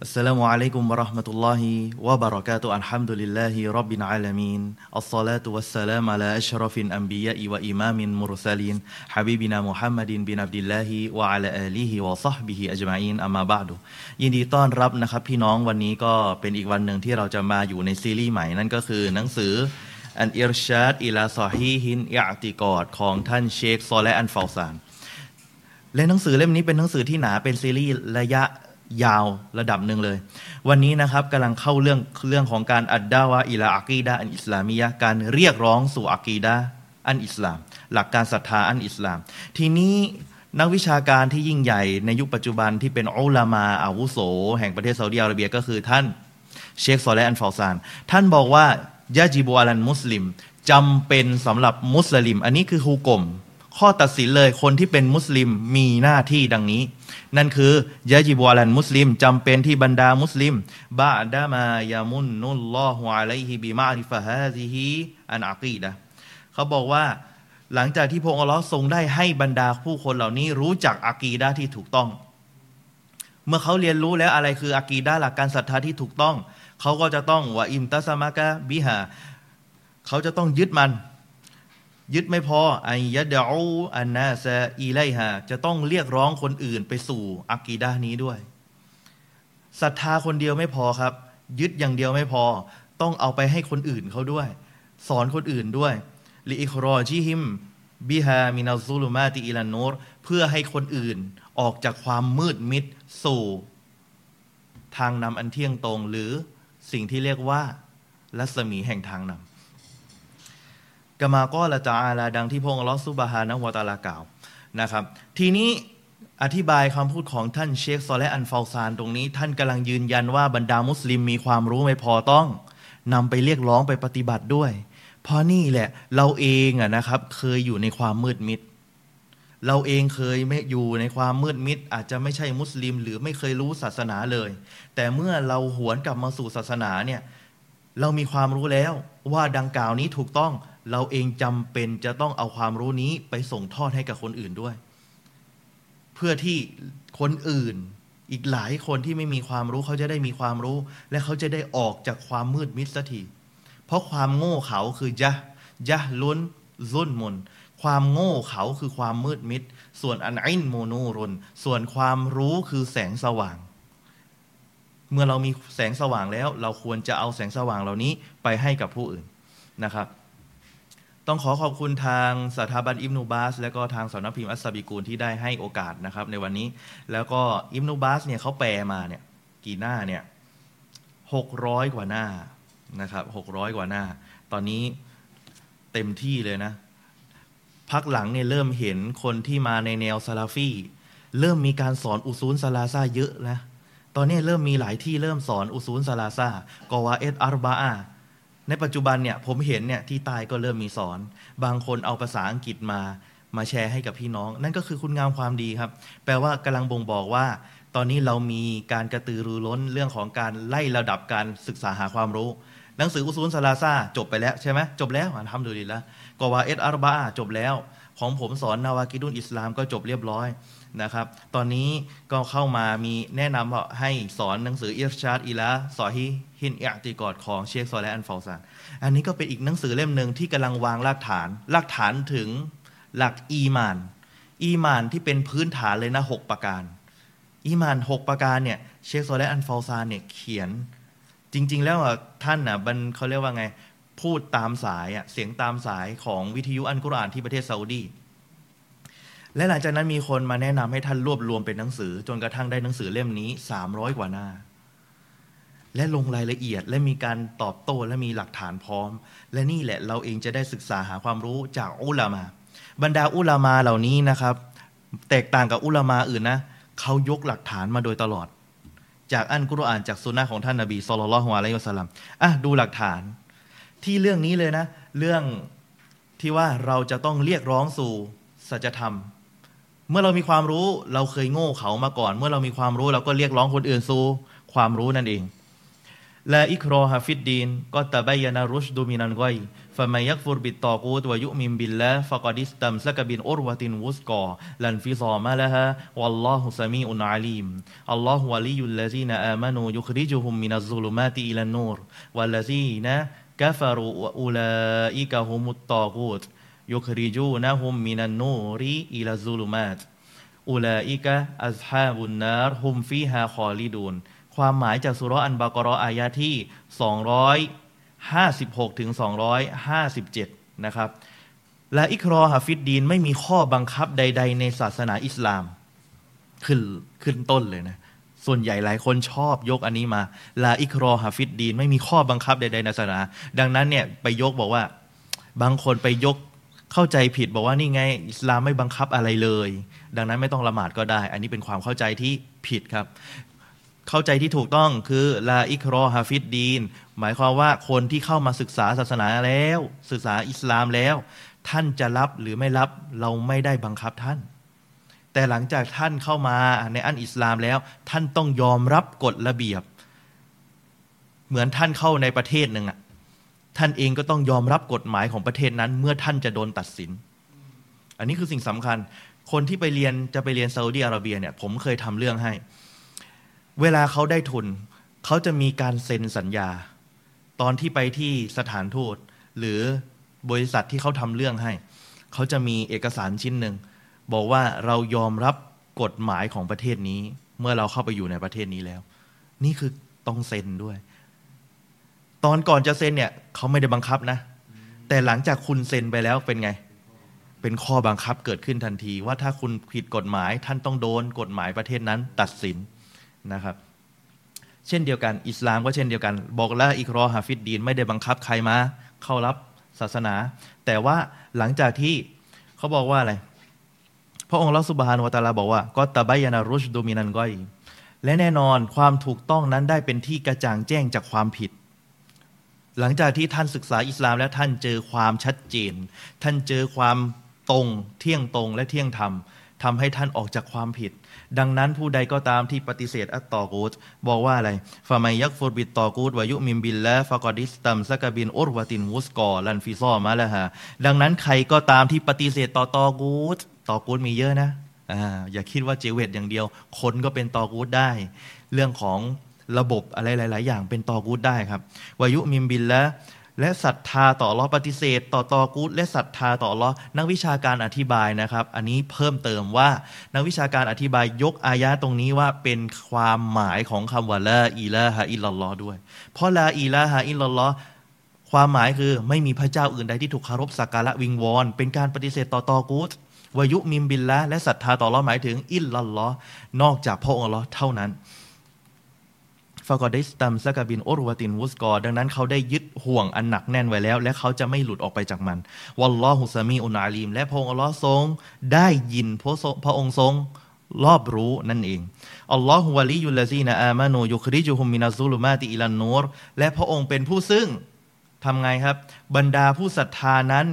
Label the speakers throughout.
Speaker 1: السلام عليكم ورحمة الله وبركاته الحمد لله رب العالمين الصلاة والسلام على أشرف الأنبياء وإمام المرسلين حبيبنا محمد بن عبد الله وعلى آله وصحبه أجمعين أما بعد ยินดีต้อนรับนะครับพี่น้องวันนี้ก็เป็นอีกวันหนึ่งที่เราจะมาอยู่ในซีรีส์ใหม่นั่นก็คือหนังสืออันอิรชาดอิลาซอฮีฮินอิอติกอดของท่านเชคซอและอันฟาวซานและหนังสือเล่มนี้เป็นหนังสือที่หนาเป็นซีรีส์ระยะ ยาวระดับหนึ่งเลย วันนี้นะครับกำลังเข้าเรื่องเรื่องของการอัดดาวะอิลาอักีดาอันอิสลามียะการเรียกร้องสู่อักีดาอันอิสลาม หลักการศรัทธาอันอิสลาม ทีนี้นักวิชาการที่ยิ่งใหญ่ในยุคปัจจุบันที่เป็นอุลามาอาวุโส แห่งประเทศซาอุดิอาระเบียก็คือท่านเชคซอและอันฟาซาน ท่านบอกว่ายาจิบูอาลันมุสลิมจำเป็นสำหรับมุสลิม อันนี้คือฮูกลม ข้อตัดสินเลยคนที่เป็นมุสลิมมีหน้าที่ดังนี้ นั่นคือยะจิบวลันมุสลิมจำเป็นที่บรรดามุสลิมบาดามายามุนนุลลอฮุอะลัยฮิบิมาริฟะฮาซิฮิอันอากีดะเขาบอกว่าหลังจากที่พระองค์อัลลอฮ์ทรงได้ให้บรรดาผู้คนเหล่านี้รู้จักอากีดะที่ถูกต้อง เมื่อเขาเรียนรู้แล้วอะไรคืออากีดะหลักการศรัทธาที่ถูกต้อง เขาก็จะต้องว่าอิมตัสมะกะบิฮาเขาจะต้องยึดมั่น ยึดไม่พอأن يدعو الناس إليهاจะต้องเรียกร้องคนอื่นไปสู่อะกีดะฮ์นี้ด้วยศรัทธาคนเดียวไม่พอครับ ยึดอย่างเดียวไม่พอ ต้องเอาไปให้คนอื่นเขาด้วย สอนคนอื่นด้วยلإخراجهم بها من الظلمات إلى النورเพื่อให้คนอื่นออกจากความมืดมิดสู่ ทางนำอันเที่ยงตรงหรือสิ่งที่เรียกว่า รัศมีแห่งทางนำ กามาก็ละจาอาลาดังที่พงศ์ลอสุบฮานะวตาลากล่าวนะครับ ทีนี้อธิบายคำพูดของท่านเชคซอและอันฟาซานตรงนี้ ท่านกำลังยืนยันว่าบรรดามุสลิมมีความรู้ไม่พอต้องนำไปเรียกร้องไปปฏิบัติด้วย เพราะนี่แหละเราเองอะนะครับ เคยอยู่ในความมืดมิด เราเองเคยไม่อยู่ในความมืดมิด อาจจะไม่ใช่มุสลิม หรือไม่เคยรู้ศาสนาเลย แต่เมื่อเราหวนกลับมาสู่ศาสนาเนี่ยเรามีความรู้แล้วว่าดังกล่าวนี้ถูกต้อง เราเองจำเป็นจะต้องเอาความรู้นี้ไปส่งทอดให้กับคนอื่นด้วย เพื่อที่คนอื่นอีกหลายคนที่ไม่มีความรู้เขาจะได้มีความรู้ และเขาจะได้ออกจากความมืดมิดสักทีเพราะความโง่เขาคือยะยะล้นรุ่นมน ความโง่เขาคือความมืดมิด ส่วนالعلم نور ส่วนความรู้คือแสงสว่าง เมื่อเรามีแสงสว่างแล้ว เราควรจะเอาแสงสว่างเหล่านี้ไปให้กับผู้อื่นนะครับ ต้องขอขอบคุณทางสถาบันอิบนุอับบาส และก็ทางสำนักพิมพ์อัสซาบิกูลที่ได้ให้โอกาสนะครับในวันนี้ แล้วก็อิบนุอับบาสเนี่ยเขาแปลมาเนี่ยกี่หน้าเนี่ยหกร้อยกว่าหน้านะครับหกร้อยกว่าหน้า ตอนนี้เต็มที่เลยนะ พักหลังเนี่ยเริ่มเห็นคนที่มาในแนวซาลาฟีเริ่มมีการสอนอุซูลซาลาซาเยอะนะ ตอนนี้เริ่มมีหลายที่เริ่มสอนอุซูลซาลาซากวาเอตอาร์บาอา ในปัจจุบันเนี่ยผมเห็นเนี่ยที่ใต้ก็เริ่มมีสอน บางคนเอาภาษาอังกฤษมามาแชร์ให้กับพี่น้อง นั่นก็คือคุณงามความดีครับ แปลว่ากำลังบ่งบอกว่า ตอนนี้เรามีการกระตือรือร้นเรื่องของการไล่ระดับการศึกษาหาความรู้ หนังสือأصول الثلاثةจบไปแล้วใช่ไหมจบแล้วทำดูดีแล้วالقواعد الأربعจบแล้ว ของผมสอนنواقض الإسلامก็จบเรียบร้อย นะครับ ตอนนี้ก็เข้ามามีแนะนำให้สอนหนังสือإرشاد إلى صحيح الاعتقادของเชคซอและฮ์ อัลเฟาซานอันนี้ก็เป็นอีกหนังสือเล่มหนึ่งที่กำลังวางรากฐานรากฐานถึงหลักอีมาน อีมานที่เป็นพื้นฐานเลยนะหกประการ อีมานหกประการเนี่ยเชคซอและอันฟาวซานเนี่ยเขียน จริง ๆ แล้วท่านน่ะบันเขาเรียกว่าไงพูดตามสายอะเสียงตามสายของวิทยุอันกุรอานที่ประเทศซาอุดี และหลังจากนั้นมีคนมาแนะนำให้ท่านรวบรวมเป็นหนังสือ จนกระทั่งได้หนังสือเล่มนี้สามร้อยกว่าหน้า และลงรายละเอียดและมีการตอบโต้และมีหลักฐานพร้อม และนี่แหละเราเองจะได้ศึกษาหาความรู้จากอุลามา บรรดาอุลามาเหล่านี้นะครับ แตกต่างกับอุลามาอื่นนะเขายกหลักฐานมาโดยตลอด จากอันกุรอานจากสุนนะของท่านนบีصلى الله عليه وسلمอะดูหลักฐาน ที่เรื่องนี้เลยนะ เรื่องที่ว่าเราจะต้องเรียกร้องสู่สัจธรรม เมื่อเรามีความรู้เราเคยโง่เขามาก่อน เมื่อเรามีความรู้เราก็เรียกร้องคนอื่นสู่ความรู้นั่นเองلا إكراه في الدين قد تبين الرشد من الغي فمن يكفر بالطاغوت ويؤمن بالله فقد استمسك بالعروة الوثقى لا انفصام لها والله سميع عليم الله ولي الذين آمنوا يخرجهم من الظلمات إلى النور والذين كفروا أولياؤهم الطاغوت يخرجونهم من النور إلى الظلمات أولئك أصحاب النار هم فيها خالدونความหมายจากซูเราะห์อัลบากอเราะห์อายะที่ 256 ถึง 257 นะครับ لا إكراه في الدينไม่มีข้อบังคับใด ๆ ในศาสนาอิสลาม ขึ้นขึ้นต้นเลยนะ ส่วนใหญ่หลายคนชอบยกอันนี้มา لا إكراه في الدين ไม่มีข้อบังคับใด ๆ ในศาสนา ดังนั้นเนี่ยไปยกบอกว่า บางคนไปยก เข้าใจผิดบอกว่านี่ไงอิสลามไม่บังคับอะไรเลย ดังนั้นไม่ต้องละหมาดก็ได้ อันนี้เป็นความเข้าใจที่ผิดครับ เข้าใจที่ถูกต้องคือلا إكراه في الدين หมายความว่าคนที่เข้ามาศึกษาศาสนาแล้ว ศึกษาอิสลามแล้ว ท่านจะรับหรือไม่รับเราไม่ได้บังคับท่าน แต่หลังจากท่านเข้ามาในอันอิสลามแล้ว ท่านต้องยอมรับกฎระเบียบ เหมือนท่านเข้าในประเทศหนึ่งอะ ท่านเองก็ต้องยอมรับกฎหมายของประเทศนั้น เมื่อท่านจะโดนตัดสิน อันนี้คือสิ่งสำคัญ คนที่ไปเรียนจะไปเรียนซาอุดีอาระเบียเนี่ยผมเคยทำเรื่องให้ เวลาเขาได้ทุน เขาจะมีการเซ็นสัญญา ตอนที่ไปที่สถานทูตหรือบริษัทที่เขาทำเรื่องให้ เขาจะมีเอกสารชิ้นหนึ่งบอกว่าเรายอมรับกฎหมายของประเทศนี้ เมื่อเราเข้าไปอยู่ในประเทศนี้แล้ว นี่คือต้องเซ็นด้วย ตอนก่อนจะเซ็นเนี่ยเขาไม่ได้บังคับนะ แต่หลังจากคุณเซ็นไปแล้วเป็นไง เป็นข้อบังคับเกิดขึ้นทันที ว่าถ้าคุณผิดกฎหมายท่านต้องโดนกฎหมายประเทศนั้นตัดสินนะครับ เช่นเดียวกันอิสลามก็เช่นเดียวกัน บอกและอิครอฮาฟิดดีนไม่ได้บังคับใครมาเข้ารับศาสนา แต่ว่าหลังจากที่เขาบอกว่าอะไรพระองค์ลอสุบฮานวตาลาบอกว่าก็ตะบายานารุชดูมินันก้อยและแน่นอนความถูกต้องนั้นได้เป็นที่กระจ่างแจ้งจากความผิด หลังจากที่ท่านศึกษาอิสลามแล้วท่านเจอความชัดเจน ท่านเจอความตรง เที่ยงตรงและเที่ยงธรรมทำให้ท่านออกจากความผิด ดังนั้นผู้ใดก็ตามที่ปฏิเสธอัตตอกูตบอกว่าอะไรفمن يكفر بالطاغوت ويؤمن بالله فقد استمسك بالعروة الوثقى لا انفصام لهاดังนั้นใครก็ตามที่ปฏิเสธต่อตอกูตตอกูตมีเยอะนะอ่าอย่าคิดว่าเจว็ดอย่างเดียว คนก็เป็นตอกูตได้ เรื่องของ ระบบอะไรหลาย ๆ อย่างเป็นตอกูตได้ครับويؤمن بالله และศรัทธาต่ออัลลอฮ์ปฏิเสธ ต่อตอกูตและศรัทธาต่ออัลลอฮ์นักวิชาการอธิบายนะครับ อันนี้เพิ่มเติมว่านักวิชาการอธิบายยกอายะตรงนี้ว่าเป็นความหมายของคำว่าلا إله إلا اللهด้วย เพราะلا إله إلا اللهความหมายคือไม่มีพระเจ้าอื่นใดที่ถูกเคารพสักการะวิงวอนเป็นการปฏิเสธต่อตอกูต ويؤمن بالله และศรัทธาต่ออัลลอฮ์หมายถึง إلا الله นอกจากพระองค์อัลลอฮ์เท่านั้น فقد استمسك بالعروة الوثقىดังนั้นเขาได้ยึดห่วงอันหนักแน่นไว้แล้ว และเขาจะไม่หลุดออกไปจากมันวัลลอฮุสามีอุนอาลีม และพระองค์อัลลอฮ์ทรงได้ยินพระพระองค์ทรงรอบรู้นั่นเอง อัลลอฮฺวะลียุลลซีนอามานูยุคริจุฮุมมินาซุลุมาติอิลันนูรและพระองค์เป็นผู้ซึ่งทำไงครับ บรรดาผู้ศรัทธานั้น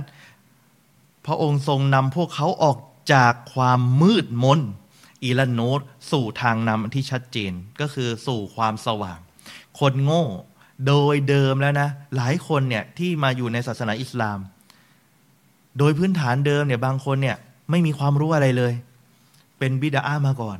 Speaker 1: พระองค์ทรงนำพวกเขาออกจากความมืดมน อีลันโนตสู่ทางนำที่ชัดเจนก็คือสู่ความสว่าง คนโง่โดยเดิมแล้วนะ หลายคนเนี่ยที่มาอยู่ในศาสนาอิสลาม โดยพื้นฐานเดิมเนี่ยบางคนเนี่ยไม่มีความรู้อะไรเลย เป็นบิดาอามาก่อน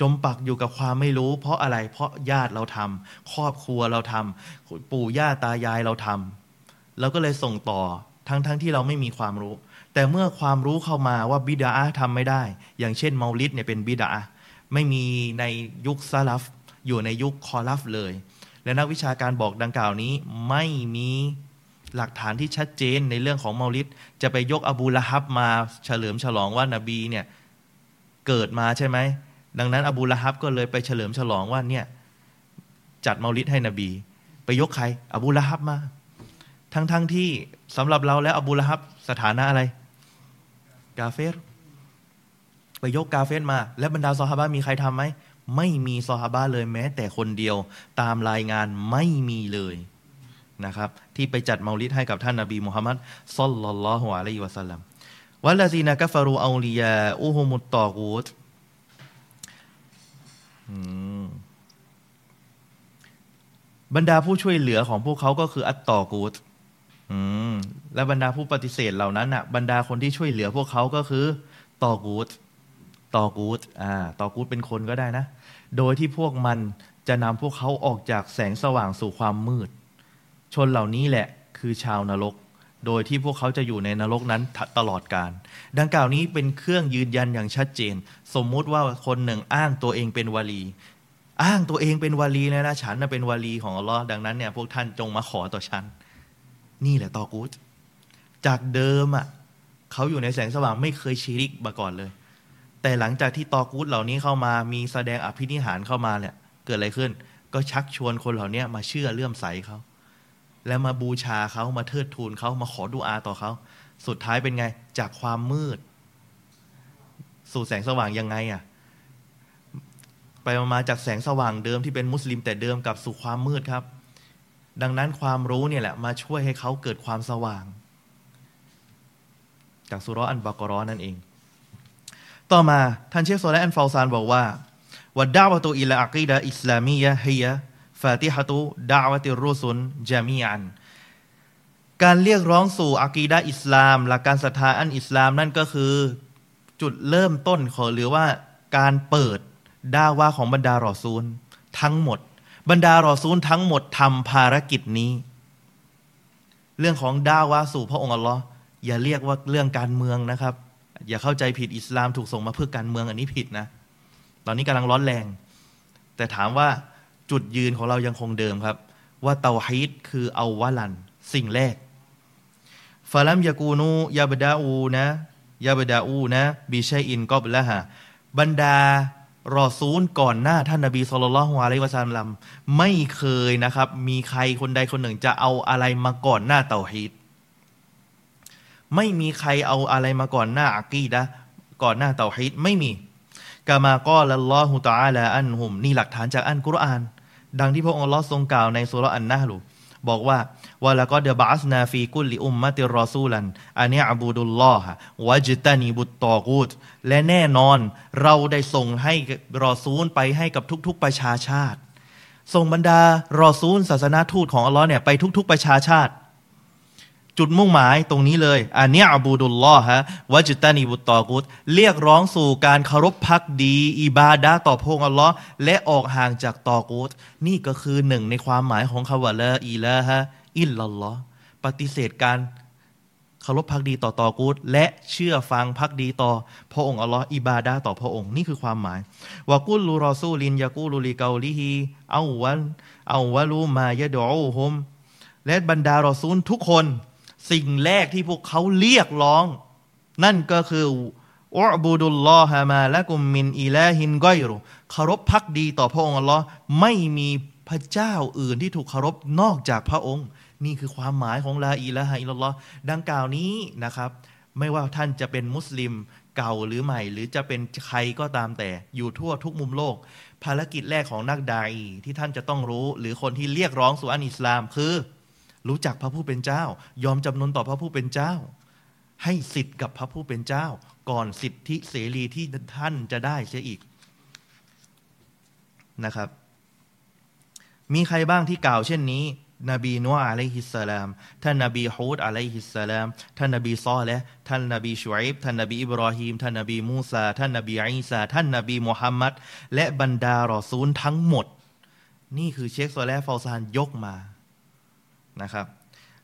Speaker 1: จมปักอยู่กับความไม่รู้ เพราะอะไรเพราะญาติเราทำครอบครัวเราทำปู่ย่าตายายเราทำเราก็เลยส่งต่อทั้งๆทที่เราไม่มีความรู้ แต่เมื่อความรู้เข้ามาว่าบิดาทำไม่ได้ อย่างเช่นเมาลิดเนี่ยเป็นบิดาไม่มีในยุคซาลฟอยู่ในยุคคอลัฟเลย และนักวิชาการบอกดังกล่าวนี้ไม่มีหลักฐานที่ชัดเจนในเรื่องของเมาลิดจะไปยกอบูละฮับมาเฉลิมฉลองว่านาบีเนี่ยเกิดมาใช่ไหม ดังนั้นอบูละฮับก็เลยไปเฉลิมฉลองว่าเนี่ยจัดเมาลิดให้นบี ไปยกใคร อบูละฮับมา ทั้งๆทที่สำหรับเราแล้วอบูละฮับสถานะอะไร กาเฟรไปยกกาเฟรมา และบรรดาซอฮาบะมีใครทำไหม ไม่มีซอฮาบะเลยแม้ แต่คนเดียวตามรายงานไม่มีเลยนะครับ ที่ไปจัดมาลิดให้กับท่านนาบีมุฮัมมัดซัลลัลลอฮุอะลัยฮิวะสัลลัมวัลซีนักฟารูอูลียาอูฮุมุตตอกูตบรรดาผู้ช่วยเหลือของพวกเขาก็คืออัตตอกูต อืม และบรรดาผู้ปฏิเสธเหล่านั้นอะ บรรดาคนที่ช่วยเหลือพวกเขาก็คือตอกูตตอกูตอ่าตอกูตเป็นคนก็ได้นะ โดยที่พวกมันจะนำพวกเขาออกจากแสงสว่างสู่ความมืด ชนเหล่านี้แหละคือชาวนรก โดยที่พวกเขาจะอยู่ในนรกนั้นตลอดกาลดังกล่าวนี้เป็นเครื่องยืนยันอย่างชัดเจน สมมุติว่าคนหนึ่งอ้างตัวเองเป็นวลี อ้างตัวเองเป็นวลีเลยนะฉันน่ะเป็นวลีของอัลลอฮ์ดังนั้นเนี่ยพวกท่านจงมาขอต่อฉัน นี่แหละตอกูตจากเดิมอะเขาอยู่ในแสงสว่างไม่เคยชีริกมาก่อนเลย แต่หลังจากที่ตอกูตเหล่านี้เข้ามามีแสดงอภินิหารเข้ามาเนี่ยเกิดอะไรขึ้น ก็ชักชวนคนเหล่านี้มาเชื่อเลื่อมใสเขาแล้วมาบูชาเขามาเทิดทูนเขามาขอดุอาต่อเขาสุดท้ายเป็นไง จากความมืด สู่แสงสว่างยังไงอะไปมาจากแสงสว่างเดิมที่เป็นมุสลิมแต่เดิมกับสู่ความมืดครับ ดังนั้นความรู้เนี่ยแหละมาช่วยให้เขาเกิดความสว่าง จากสุรอันบากรอนั่นเอง ต่อมาท่านเชคโซและอันฟาวซานบอกว่าวัดดาวตุอิลาอักีดะอิสลามียะฮียะฟาติฮะตุดาวติรุสุนจามีอันการเรียกร้องสู่อากีดะอิสลาม หลักการศรัทธาอันอิสลามนั่นก็คือจุดเริ่มต้นขอหรือว่าการเปิดดาวาของบรรดารอซูล ทั้งหมด บรรดารอซูลทั้งหมดทำภารกิจนี้ เรื่องของดาวาสู่พระองค์อัลลอฮ์อย่าเรียกว่าเรื่องการเมืองนะครับ อย่าเข้าใจผิดอิสลามถูกส่งมาเพื่อการเมืองอันนี้ผิดนะ ตอนนี้กำลังร้อนแรง แต่ถามว่าจุดยืนของเรายังคงเดิมครับ ว่าเตาฮีดคือเอาวะลัน สิ่งแรกฟาลัมยากูนูยาบดาอูนะยาบดาอูนะบิชัยอินกอบละฮะบรรดา รอซูลก่อนหน้าท่านนบีสุลต่านละฮ์อะลัยวะซัลลัมไม่เคยนะครับ มีใครคนใดคนหนึ่งจะเอาอะไรมาก่อนหน้าเตาฮีดไม่มีใครเอาอะไรมาก่อนหน้าอักีดะก่อนหน้าเตาฮีดไม่มีกามาก็ละลอฮุตาละอันหุม นี่หลักฐานจากอันกุรอาน ดังที่พระองค์ลอทรงกล่าวในสุรอันนะลูบอกว่า ว่าแล้วก็เดบาสนาฟีกุลิอุมมะติรอซูลันอันนี้อบูดุลลอฮะวะจิตานีบุตตอกูดและแน่นอนเราได้ส่งให้รอซูลไปให้กับทุก ๆประชาชาติ ส่งบรรดารอซูลศาสนาทูตของอัลลอฮ์เนี่ยไปทุก ๆประชาชาติจุดมุ่งหมายตรงนี้เลยอันนี้อบูดุลลอฮะวะจุตานีบุตตอกุตเรียกร้องสู่การเคารพพักดี อิบาดาต่อพระองค์อัลลอฮ์และออกห่างจากตอกุตนี่ก็คือหนึ่งในความหมายของคำว่าلا إله إلا اللهปฏิเสธการเคารพภักดีต่อตอกูตและเชื่อฟังภักดีต่อ พระองค์อัลลอฮ์อิบาดาต่อพระองค์นี่คือความหมายوكل رسول يقول لقومه أول أول ما يدعوهمและบรรดารอซูลทุกคน สิ่งแรกที่พวกเขาเรียกร้อง นั่นก็คือاعبدوا الله ما لكم من إله غيرهเคารพพักดีต่อพระองค์อัลลอฮ์ไม่มีพระเจ้าอื่นที่ถูกเคารพนอกจากพระองค์ นี่คือความหมายของลาอิละฮะอิลลอฮ์ดังกล่าวนี้นะครับ ไม่ว่าท่านจะเป็นมุสลิมเก่าหรือใหม่ หรือจะเป็นใครก็ตามแต่อยู่ทั่วทุกมุมโลก ภารกิจแรกของนักดาอีที่ท่านจะต้องรู้ หรือคนที่เรียกร้องสู่อันอิสลามคือ รู้จักพระผู้เป็นเจ้า ยอมจำนนต่อพระผู้เป็นเจ้า ให้สิทธิ์กับพระผู้เป็นเจ้า ก่อนสิทธิเสรีที่ท่านจะได้เสียอีกนะครับ มีใครบ้างที่กล่าวเช่นนี้ นบีนัวอะลัยฮิสสลาม ท่านนบีฮูดอะลัยฮิสสลาม ท่านนบีซอและท่านนบีชูอิบท่านนบีอิบรอฮีม ท่านนบีมูซา ท่านนบีอิสาท่านนบีมุฮัมมัด และบรรดารอซูลทั้งหมด นี่คือเชคโซแลฟอซานยกมา นะครับ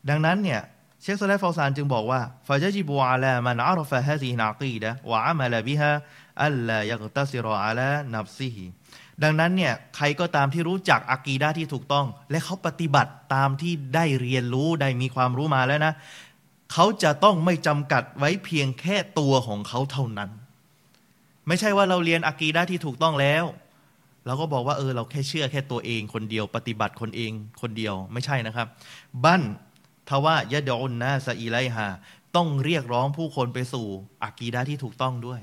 Speaker 1: ดังนั้นเนี่ย เชคโซเลฟฟอซานจึงบอกว่าฟาจจิบูอาลามันอารฟะฮะซีนากีดะวะอามาลบิฮะอัลลายักตัซิรออาลานับซีฮี ดังนั้นเนี่ยใครก็ตามที่รู้จักอากีดาที่ถูกต้อง และเขาปฏิบัติตามที่ได้เรียนรู้ได้มีความรู้มาแล้วนะ เขาจะต้องไม่จำกัดไว้เพียงแค่ตัวของเขาเท่านั้น ไม่ใช่ว่าเราเรียนอากีดาที่ถูกต้องแล้วเราก็บอกว่าเออเราแค่เชื่อแค่ตัวเองคนเดียว ปฏิบัติคนเองคนเดียวไม่ใช่นะครับบั้นทว่ายะดอนนาซาอีไลฮาต้องเรียกร้องผู้คนไปสู่อากีดาที่ถูกต้องด้วย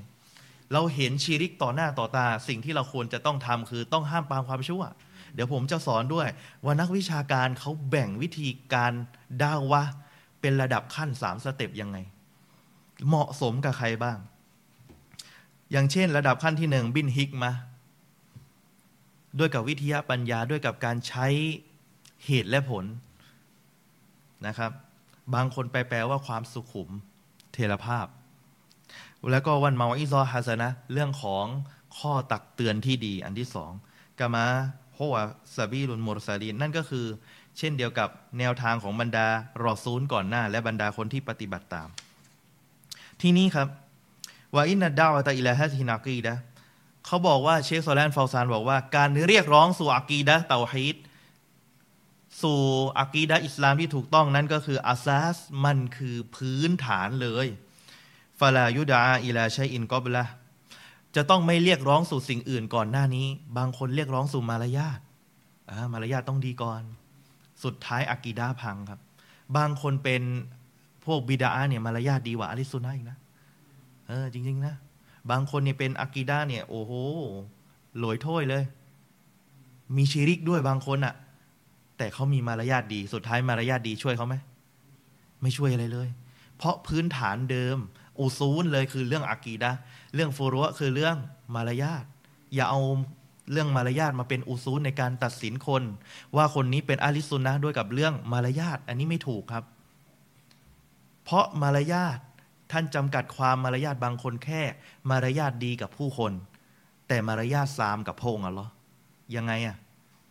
Speaker 1: เราเห็นชีริกต่อหน้าต่อตา สิ่งที่เราควรจะต้องทำคือต้องห้ามปามความชั่ว เดี๋ยวผมจะสอนด้วย ว่านักวิชาการเขาแบ่งวิธีการดาวะ เป็นระดับขั้นสามสเต็ปยังไง เหมาะสมกับใครบ้าง อย่างเช่น ระดับขั้นที่หนึ่งบินฮิกมาด้วยกับวิทยาปัญญาด้วยกับการใช้เหตุและผลนะครับ บางคนไปแปลว่าความสุขุมเทระภาพ แล้วก็วันมาอิซอฮัสนะเรื่องของข้อตักเตือนที่ดีอันที่สองกามาโฮวาซาบีรุนมรซาลีนนั่นก็คือ เช่นเดียวกับแนวทางของบรรดารอซูลก่อนหน้า และบรรดาคนที่ปฏิบัติตาม ที่นี้ครับว่าอินนัดดาวตาอิลาฮัตินากีดะเขาบอกว่าเชคโซแลนฟาวซานบอกว่าการเรียกร้องสู่อากีดะเตาฮีดสู่อากีดะอิสลามที่ถูกต้องนั้นก็คืออาซาสมันคือพื้นฐานเลย ฟาลายุดาอิลาชัยอินกอบละจะต้องไม่เรียกร้องสู่สิ่งอื่นก่อนหน้านี้ บางคนเรียกร้องสู่มารยาทมารยาทต้องดีก่อน สุดท้ายอากีดาพังครับ บางคนเป็นพวกบิดาเนี่ยมารยาทดีกว่าอะลิสุนัยนะเออจริง ๆ นะ บางคนเนี่ยเป็นอากีดาเนี่ย โอ้โหหลอยถ้วยเลย มีชีริกด้วยบางคนอะ่ะ แต่เขามีมารยาทดี สุดท้ายมารยาทดีช่วยเขาไหมไม่ช่วยอะไรเลย เพราะพื้นฐานเดิม อุซูลเลยคือเรื่องอากีดะเรื่องฟูรุคือเรื่องมารยาทอย่าเอาเรื่องมารยาทมาเป็นอุซูลในการตัดสินคน ว่าคนนี้เป็นอาลิสุนนะด้วยกับเรื่องมารยาทอันนี้ไม่ถูกครับ เพราะมารยาทท่านจำกัดความมารยาทบางคนแค่ มารยาทดีกับผู้คน แต่มารยาทซามกับพระองค์อะเหรอยังไงอะ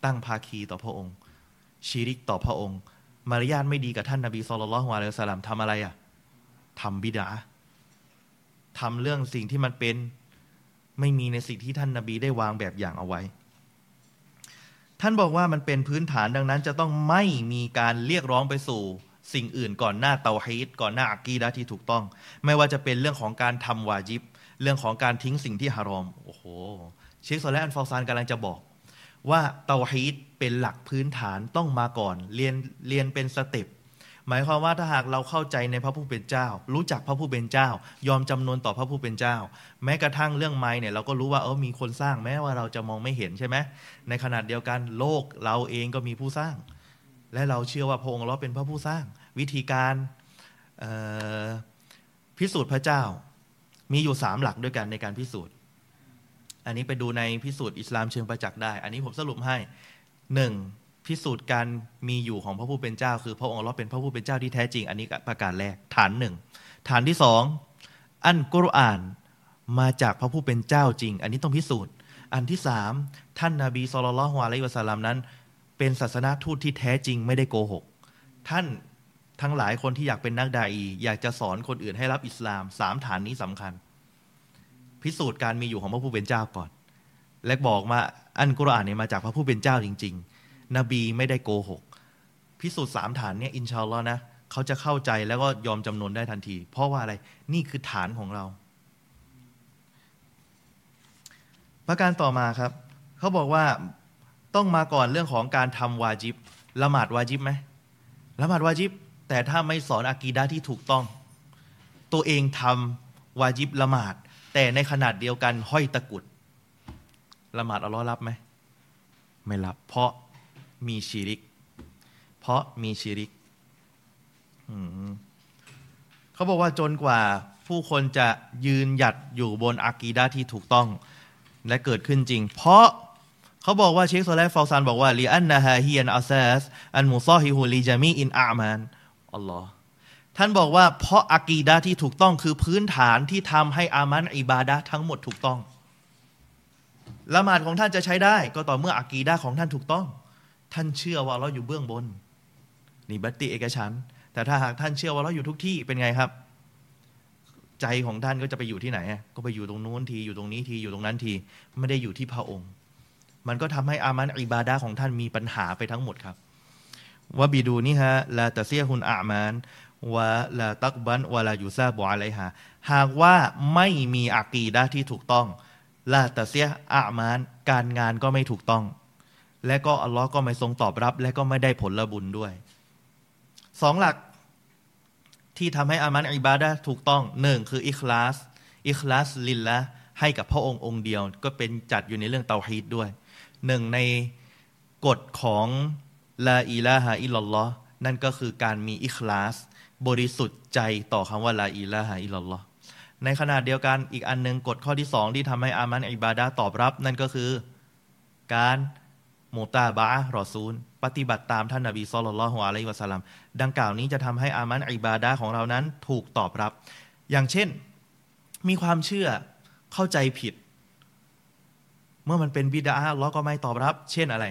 Speaker 1: ตั้งภาคีต่อพระองค์ชีริกต่อพระองค์ มารยาทไม่ดีกับท่านนบีสุลต่านละฮ์วะลัยสลามทำอะไรอะทำบิดา ทำเรื่องสิ่งที่มันเป็นไม่มีในสิ่งที่ท่านนาบีได้วางแบบอย่างเอาไว้ ท่านบอกว่ามันเป็นพื้นฐานดังนั้น จะต้องไม่มีการเรียกร้องไปสู่สิ่งอื่นก่อนหน้าเตาฮีดก่อนหน้าอักีดะที่ถูกต้อง ไม่ว่าจะเป็นเรื่องของการทำวาจิบ เรื่องของการทิ้งสิ่งที่ฮารอม โอ้โห เชคโซและอันฟอซานกำลังจะบอก ว่าเตาฮีดเป็นหลักพื้นฐานต้องมาก่อน เรียนเรียนเป็นสเต็ป หมายความว่าถ้าหากเราเข้าใจในพระผู้เป็นเจ้า รู้จักพระผู้เป็นเจ้า ยอมจำนวนต่อพระผู้เป็นเจ้า แม้กระทั่งเรื่องไม้เนี่ยเราก็รู้ว่าเออมีคนสร้างแม้ว่าเราจะมองไม่เห็นใช่ไหมในขนาดเดียวกันโลกเราเองก็มีผู้สร้าง และเราเชื่อว่าพระองค์เราเป็นพระผู้สร้าง วิธีการพิสูจน์พระเจ้า มีอยู่สามหลักด้วยกันในการพิสูจน์ อันนี้ไปดูในพิสูจน์อิสลามเชิงประจักษ์ได้ อันนี้ผมสรุปให้หนึ่ง พิสูจน์การมีอยู่ของพระผู้เป็นเจ้า คือพระองค์เราเป็นพระผู้เป็นเจ้าที่แท้จริง อันนี้ประการแรกฐานหนึ่งฐานที่สองอันกุรอานมาจากพระผู้เป็นเจ้าจริง อันนี้ต้องพิสูจน์ อันที่สามท่านนาบีสุลต่านละฮ์อะลัยวะสัลลัมนั้น เป็นศาสนาทูตที่แท้จริงไม่ได้โกหก ท่านทั้งหลายคนที่อยากเป็นนักดาอี อยากจะสอนคนอื่นให้รับอิสลามสามฐานนี้สำคัญ พิสูจน์การมีอยู่ของพระผู้เป็นเจ้าก่อน และบอกมาอันกุรอานเนี่ยมาจากพระผู้เป็นเจ้าจริง ๆ นบีไม่ได้โกหก พิสูจน์สามฐานเนี่ยอินชาอัลลอฮ์นะเขาจะเข้าใจแล้วก็ยอมจำนวนได้ทันที เพราะว่าอะไรนี่คือฐานของเรา ประการต่อมาครับ เขาบอกว่าต้องมาก่อนเรื่องของการทำวาจิบละหมาดวาจิบไหมละหมาดวาจิบ แต่ถ้าไม่สอนอากีดาที่ถูกต้อง ตัวเองทำวาจิบละหมาด แต่ในขนาดเดียวกันห้อยตะกุดละหมาดอัลลอฮ์รับไหมไม่รับ เพราะ มีชีริก เพราะมีชีริกเขาบอกว่าจนกว่าผู้คนจะยืนหยัดอยู่บนอากีดาที่ถูกต้อง และเกิดขึ้นจริง เพราะเขาบอกว่าเชคโซเลฟฟาซานบอกว่าลีอันนาฮาฮียนอัซสอันมุซอฮิฮูลีจามีอินอามานอัลลอฮ์ท่านบอกว่าเพราะอากีดาที่ถูกต้องคือพื้นฐานที่ทำให้อามันอิบาดะทั้งหมดถูกต้องละหมาดของท่านจะใช้ได้ ก็ต่อเมื่ออากีดาของท่านถูกต้อง ท่านเชื่อว่าเราอยู่เบื้องบน นี่บัติเอกฉัน แต่ถ้าหากท่านเชื่อว่าเราอยู่ทุกที่เป็นไงครับ ใจของท่านก็จะไปอยู่ที่ไหน ก็ไปอยู่ตรงนู้นทีอยู่ตรงนี้ทีอยู่ตรงนั้นทีไม่ได้อยู่ที่พระองค์ มันก็ทำให้อามันอิบาดาของท่านมีปัญหาไปทั้งหมดครับว่าบีดูนี่ฮะลาตะเซียฮุนอามานวะลาตักบันวะลายูซาบวอะไรฮะหากว่าไม่มีอากีดาที่ถูกต้องลาตะเซียอามานการงานก็ไม่ถูกต้อง และก็อัลลอฮ์ก็ไม่ทรงตอบรับ และก็ไม่ได้ผลบุญด้วยสองหลักที่ทำให้อามันอิบาดะถูกต้องหนึ่งคืออิคลาสอิคลาสลินละให้กับพระองค์องค์เดียว ก็เป็นจัดอยู่ในเรื่องเตาฮีดด้วยหนึ่งในกฎของลาอิลาฮะอิลลอฮ์นั่นก็คือการมีอิคลาส บริสุทธิ์ใจต่อคำว่าลาอิลาฮะอิลลอฮ์ในขณะเดียวกันอีกอันหนึ่งกฎข้อที่สองที่ทำให้อามันอิบาดะตอบรับ นั่นก็คือการ มตาบะรอซูล ปฏิบัติตามท่านนบีสุลต่านละฮ์อะลัยวะสัลลัมดังกล่าวนี้จะทำให้อามันอิบาดาของเรานั้นถูกตอบรับ อย่างเช่น มีความเชื่อเข้าใจผิด เมื่อมันเป็นบิดาลลอก็ไม่ตอบรับ เช่นอะไร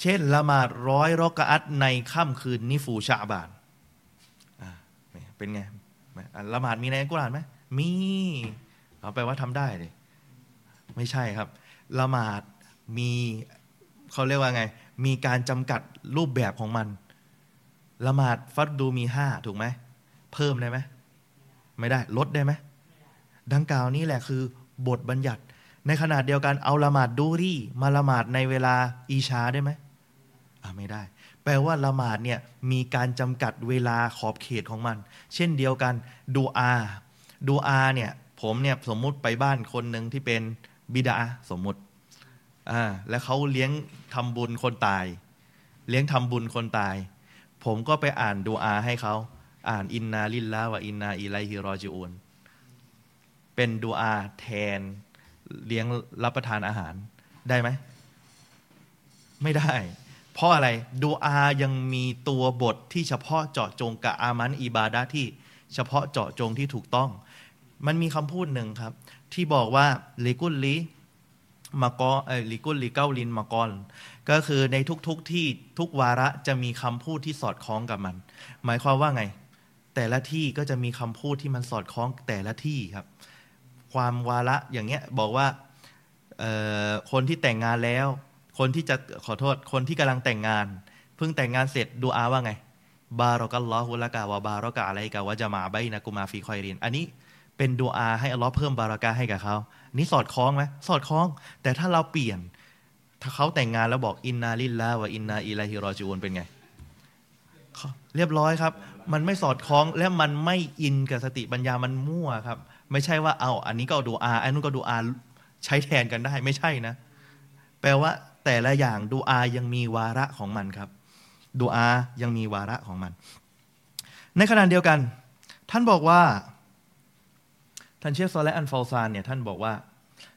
Speaker 1: เช่นละหมาดร้อยรอกะอัตในค่ำคืนนิฟูชาบานเป็นไงละหมาดมีในกุรานไหมมีเอาไปว่าทำได้เลยไม่ใช่ครับละหมาด มีเขาเรียกว่าไง มีการจำกัดรูปแบบของมัน ละหมาดฟัดดูมีห้าถูกไหม เพิ่มได้ไหม ไม่ได้ ลดได้ไหม ดังกล่าวนี้แหละคือบทบัญญัติ ในขนาดเดียวกันเอาละหมาดดูรี่ มาละหมาดในเวลาอีชาได้ไหมอ่าไม่ได้ แปลว่าละหมาดเนี่ยมีการจำกัดเวลาขอบเขตของมัน เช่นเดียวกันดูอาดูอาเนี่ยผมเนี่ยสมมุติไปบ้านคนหนึ่งที่เป็นบิดาสมมุติ อ่าแล้วเขาเลี้ยงทำบุญคนตาย เลี้ยงทำบุญคนตาย ผมก็ไปอ่านดูอาให้เขาอ่านอินนาลิลลาวะอินนาอิไลฮิรอจิอูนเป็นดูอาแทนเลี้ยงรับประทานอาหารได้ไหม ไม่ได้ เพราะอะไรดูอายังมีตัวบทที่เฉพาะเจาะจงกับอามันอิบาดะที่เฉพาะเจาะจงที่ถูกต้อง มันมีคำพูดหนึ่งครับ ที่บอกว่าลิกุลลี มากอเอลิกุลลีเก้าลินมากอนก็คือในทุกๆทที่ทุกวาระจะมีคำพูดที่สอดคล้องกับมัน หมายความว่าไง แต่ละที่ก็จะมีคำพูดที่มันสอดคล้องแต่ละที่ครับ ความวาระอย่างเงี้ยบอกว่าคนที่แต่งงานแล้ว คนที่จะขอโทษคนที่กำลังแต่งงาน เพิ่งแต่งงานเสร็จดูอาว่าไง بارك الله لك وبارك عليك وجمع بينكما في خيرอันนี้ เป็นดูอาให้อัลลอฮ์เพิ่มบารากาให้กับเขานี่สอดคล้องไหมสอดคล้อง แต่ถ้าเราเปลี่ยน ถ้าเขาแต่งงานแล้วบอกإنا لله وإنا إليه راجعونเป็นไง เรียบร้อยครับ มันไม่สอดคล้องและมันไม่อินกับสติปัญญามันมั่วครับ ไม่ใช่ว่าเอาอันนี้ก็ดูอาอันนู้นก็ดูอาใช้แทนกันได้ไม่ใช่นะ แปลว่าแต่ละอย่างดูอายังมีวาระของมันครับดูอายังมีวาระของมัน ในขณะเดียวกัน ท่านบอกว่า ท่านเชฟซอและอันฟาซานเนี่ยท่านบอกว่า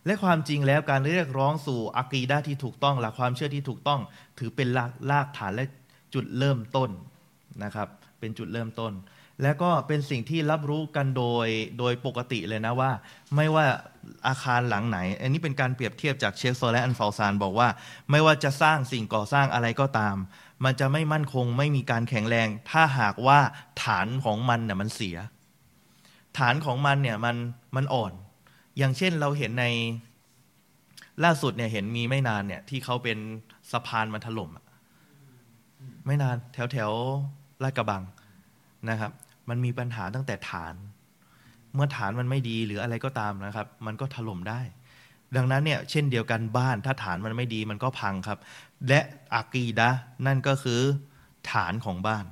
Speaker 1: และความจริงแล้วการเรียกร้องสู่อักีดาที่ถูกต้องหลักความเชื่อที่ถูกต้อง ถือเป็นรากรากฐานและจุดเริ่มต้นนะครับ เป็นจุดเริ่มต้น และก็เป็นสิ่งที่รับรู้กันโดยโดยปกติเลยนะว่า ไม่ว่าอาคารหลังไหน อันนี้เป็นการเปรียบเทียบจากเชฟโซและอันฟาซานบอกว่า ไม่ว่าจะสร้างสิ่งก่อสร้างอะไรก็ตาม มันจะไม่มั่นคงไม่มีการแข็งแรง ถ้าหากว่าฐานของมันเนี่ยมันเสียานของมันเนี่ยมันมันอ่อน อย่างเช่นเราเห็นในล่าสุดเนี่ยเห็นมีไม่นานเนี่ย ที่เขาเป็นสะพานมันถล่มไม่นานแถวแถวลาดกระบังนะครับ มันมีปัญหาตั้งแต่ฐาน เมื่อฐานมันไม่ดีหรืออะไรก็ตามนะครับ มันก็ถล่มได้ ดังนั้นเนี่ยเช่นเดียวกันบ้านถ้าฐานมันไม่ดีมันก็พังครับ และอากีดะนั่นก็คือฐานของบ้าน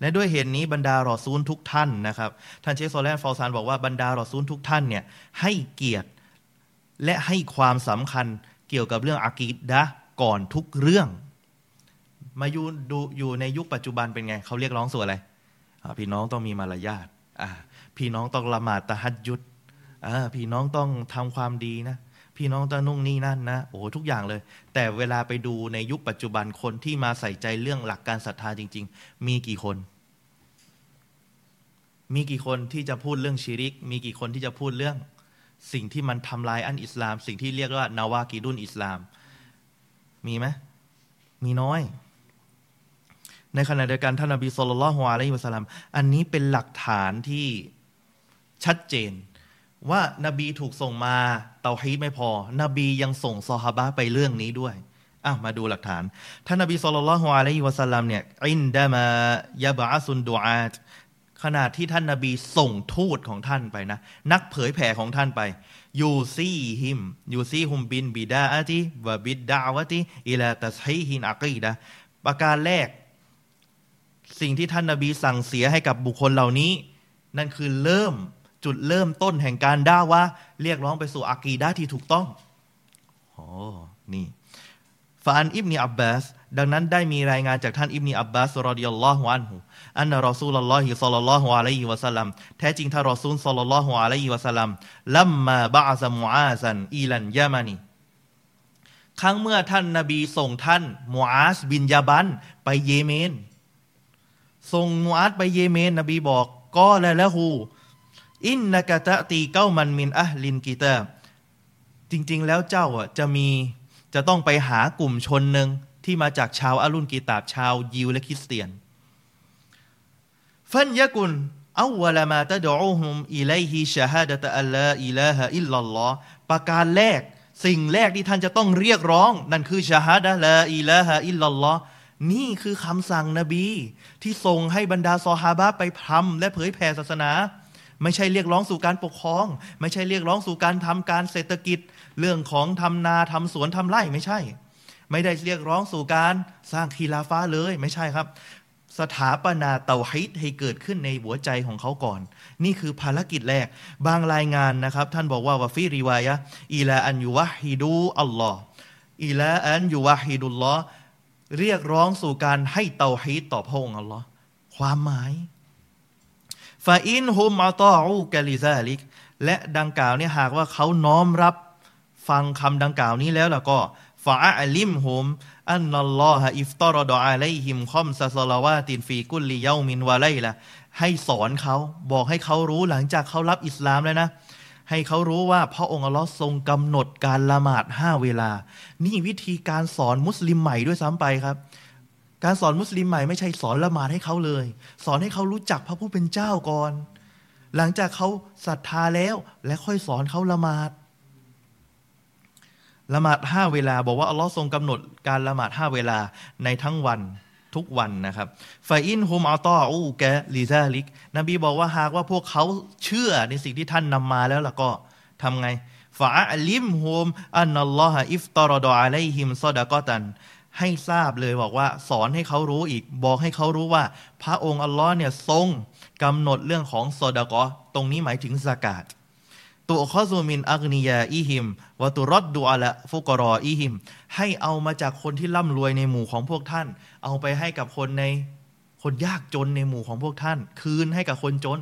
Speaker 1: และด้วยเหตุนนี้บรรดารอซูลทุกท่านนะครับ ท่านเชคโซแลนฟอลซานบอกว่าบรรดารอซูลทุกท่านเนี่ยให้เกียรติและให้ความสำคัญเกี่ยวกับเรื่องอากีดะก่อนทุกเรื่อง มาอยู่ดูอยู่ในยุคปัจจุบันเป็นไง เขาเรียกร้องส่วนอะไร พี่น้องต้องมีมารยาทพี่น้องต้องละหมาดตะฮัดยุดพี่น้องต้องทำความดีนะ พี่น้องต้องนุ่งนี่นั่นนะโอ้ทุกอย่างเลย แต่เวลาไปดูในยุคปัจจุบันคนที่มาใส่ใจเรื่องหลักการศรัทธาจริง ๆ มีกี่คน มีกี่คนที่จะพูดเรื่องชีริก มีกี่คนที่จะพูดเรื่องสิ่งที่มันทำลายอันอิสลาม สิ่งที่เรียกว่านาวากีดุนอิสลาม มีไหมมีน้อย ในขณะเดียวกันท่านนบีสุลต่านละฮ์อะลัยฮิวะสัลลัมอันนี้เป็นหลักฐานที่ชัดเจน ว่านบีถูกส่งมาเตาฮีดไม่พอ นบียังส่งซอฮาบะไปเรื่องนี้ด้วยอ้ามาดูหลักฐาน ท่านนบีสุลต่านละฮ์อะลัยฮิวะสัลลัมเนี่ยعندما يبعث الدعاةขณะที่ท่านนบีส่งทูตของท่านไปนะ นักเผยแผ่ของท่านไปيوصيهم يوصيهم بالبداءة بالدعوة إلى تصحيح العقيدةประการแรก สิ่งที่ท่านนบีสั่งเสียให้กับบุคคลเหล่านี้ นั่นคือเริ่ม จุดเริ่มต้นแห่งการดะวะห์ เรียกร้องไปสู่อากีดาที่ถูกต้องโอ้นี่فعن ابن عباسดังนั้นได้มีรายงานจากท่านอิบนีอับบาสرضي الله عنه أن رسول الله صلى الله عليه وسلمแท้จริงท่านรอซูลصلى الله عليه وسلم لما بعث معاذا إلى اليمنครั้งเมื่อท่านนาบีส่งท่านมูอาซบินญะบัลไปเยเมน ส่งมูอาสไปเยเมน นบีบอกقال له إنك تأتي قوما من أهل الكتابจริง ๆ แล้วเจ้าอะจะมีจะต้องไปหากลุ่มชนหนึ่งที่มาจากชาวอาลุนกีตาบชาวยิวและคริสเตียน ฟันยะกุนอาวลามาตะดูฮุมอิเลฮิชะฮาดะตะอัลลาอิลาฮะอิลลัลลอฮประการแรก สิ่งแรกที่ท่านจะต้องเรียกร้อง นั่นคือชาฮาดะลาอิลาฮะอิลลัลลอฮนี่คือคำสั่งนบี ที่ส่งให้บรรดาซอฮาบะไปพรำและเผยแผ่ศาสนา ไม่ใช่เรียกร้องสู่การปกครอง ไม่ใช่เรียกร้องสู่การทำการเศรษฐกิจ เรื่องของทำนาทำสวนทำไร่ไม่ใช่ ไม่ได้เรียกร้องสู่การสร้างคีลาฟ้าเลยไม่ใช่ครับ สถาปนาเตาฮิตให้เกิดขึ้นในหัวใจของเขาก่อน นี่คือภารกิจแรก บางรายงานนะครับ ท่านบอกว่าวาฟีรีวายะอีลาอันยูวะฮิดูอัลลอฮ์อีลาอันยูวะฮิดุลลอฮ์เรียกร้องสู่การให้เตาฮิตต่อพระองค์อัลลอฮ์ความหมาย فإن هم أطاعوك لذلك และดังกล่าวเนี่ยหากว่าเขาน้อมรับฟังคำดังกล่าวนี้แล้วล่ะก็فأعلمهم أن الله افترض عليهم خمس صلوات في كل يوم وليلةให้สอนเขาบอกให้เขารู้หลังจากเขารับอิสลามแล้วนะ ให้เขารู้ว่าพระองค์อัลลอฮ์ทรงกำหนดการละหมาดห้าเวลา นี่วิธีการสอนมุสลิมใหม่ด้วยซ้ำไปครับ การสอนมุสลิมใหม่ไม่ใช่สอนละหมาดให้เขาเลย สอนให้เขารู้จักพระผู้เป็นเจ้าก่อน หลังจากเขาศรัทธาแล้วและค่อยสอนเขาละหมาดละหมาดห้าเวลา บอกว่าอัลลอฮ์ทรงกำหนดการละหมาดห้าเวลาในทั้งวันทุกวันนะครับฟาอินฮุมอัลตออูแกลิซาลิก นบีบอกว่าหากว่าพวกเขาเชื่อในสิ่งที่ท่านนำมาแล้วล่ะก็ทำไงฟาอัลิมฮุมอันนัลลอฮะอิฟตอรดออะลัยฮิมซอดะกอตัน ให้ทราบเลยบอกว่า สอนให้เขารู้อีก บอกให้เขารู้ว่า พระองค์อัลลอฮ์เนี่ยทรงกำหนดเรื่องของซอดะกอตรงนี้หมายถึงสกาดตุข้อซูมินอักนียาอิหิมวตุรดดูอะละฟุกรออิหิม ให้เอามาจากคนที่ร่ำรวยในหมู่ของพวกท่าน เอาไปให้กับคนในคนยากจนในหมู่ของพวกท่าน คืนให้กับคนจน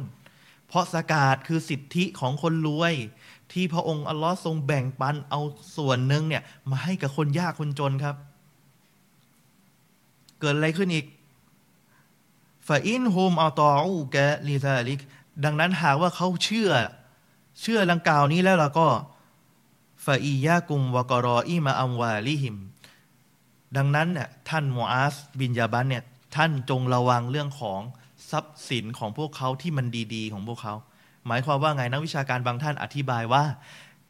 Speaker 1: เพราะสกาดคือสิทธิของคนรวย ที่พระองค์อัลลอฮ์ทรงแบ่งปันเอาส่วนหนึ่งเนี่ยมาให้กับคนยากคนจนครับ เกิดอะไรขึ้นอีกفإن هم أطاعوك لذلك ดังนั้นหากว่าเขาเชื่อ เชื่อลังกล่าวนี้แล้วเราก็ฟาอียากุมวกรออีมาอัมวาลิหิม ดังนั้นเนี่ยท่านมูอาซบินญะบัลเนี่ยท่านจงระวังเรื่องของทรัพย์สินของพวกเขาที่มันดีๆ ของพวกเขา หมายความว่าไงนักวิชาการบางท่านอธิบายว่า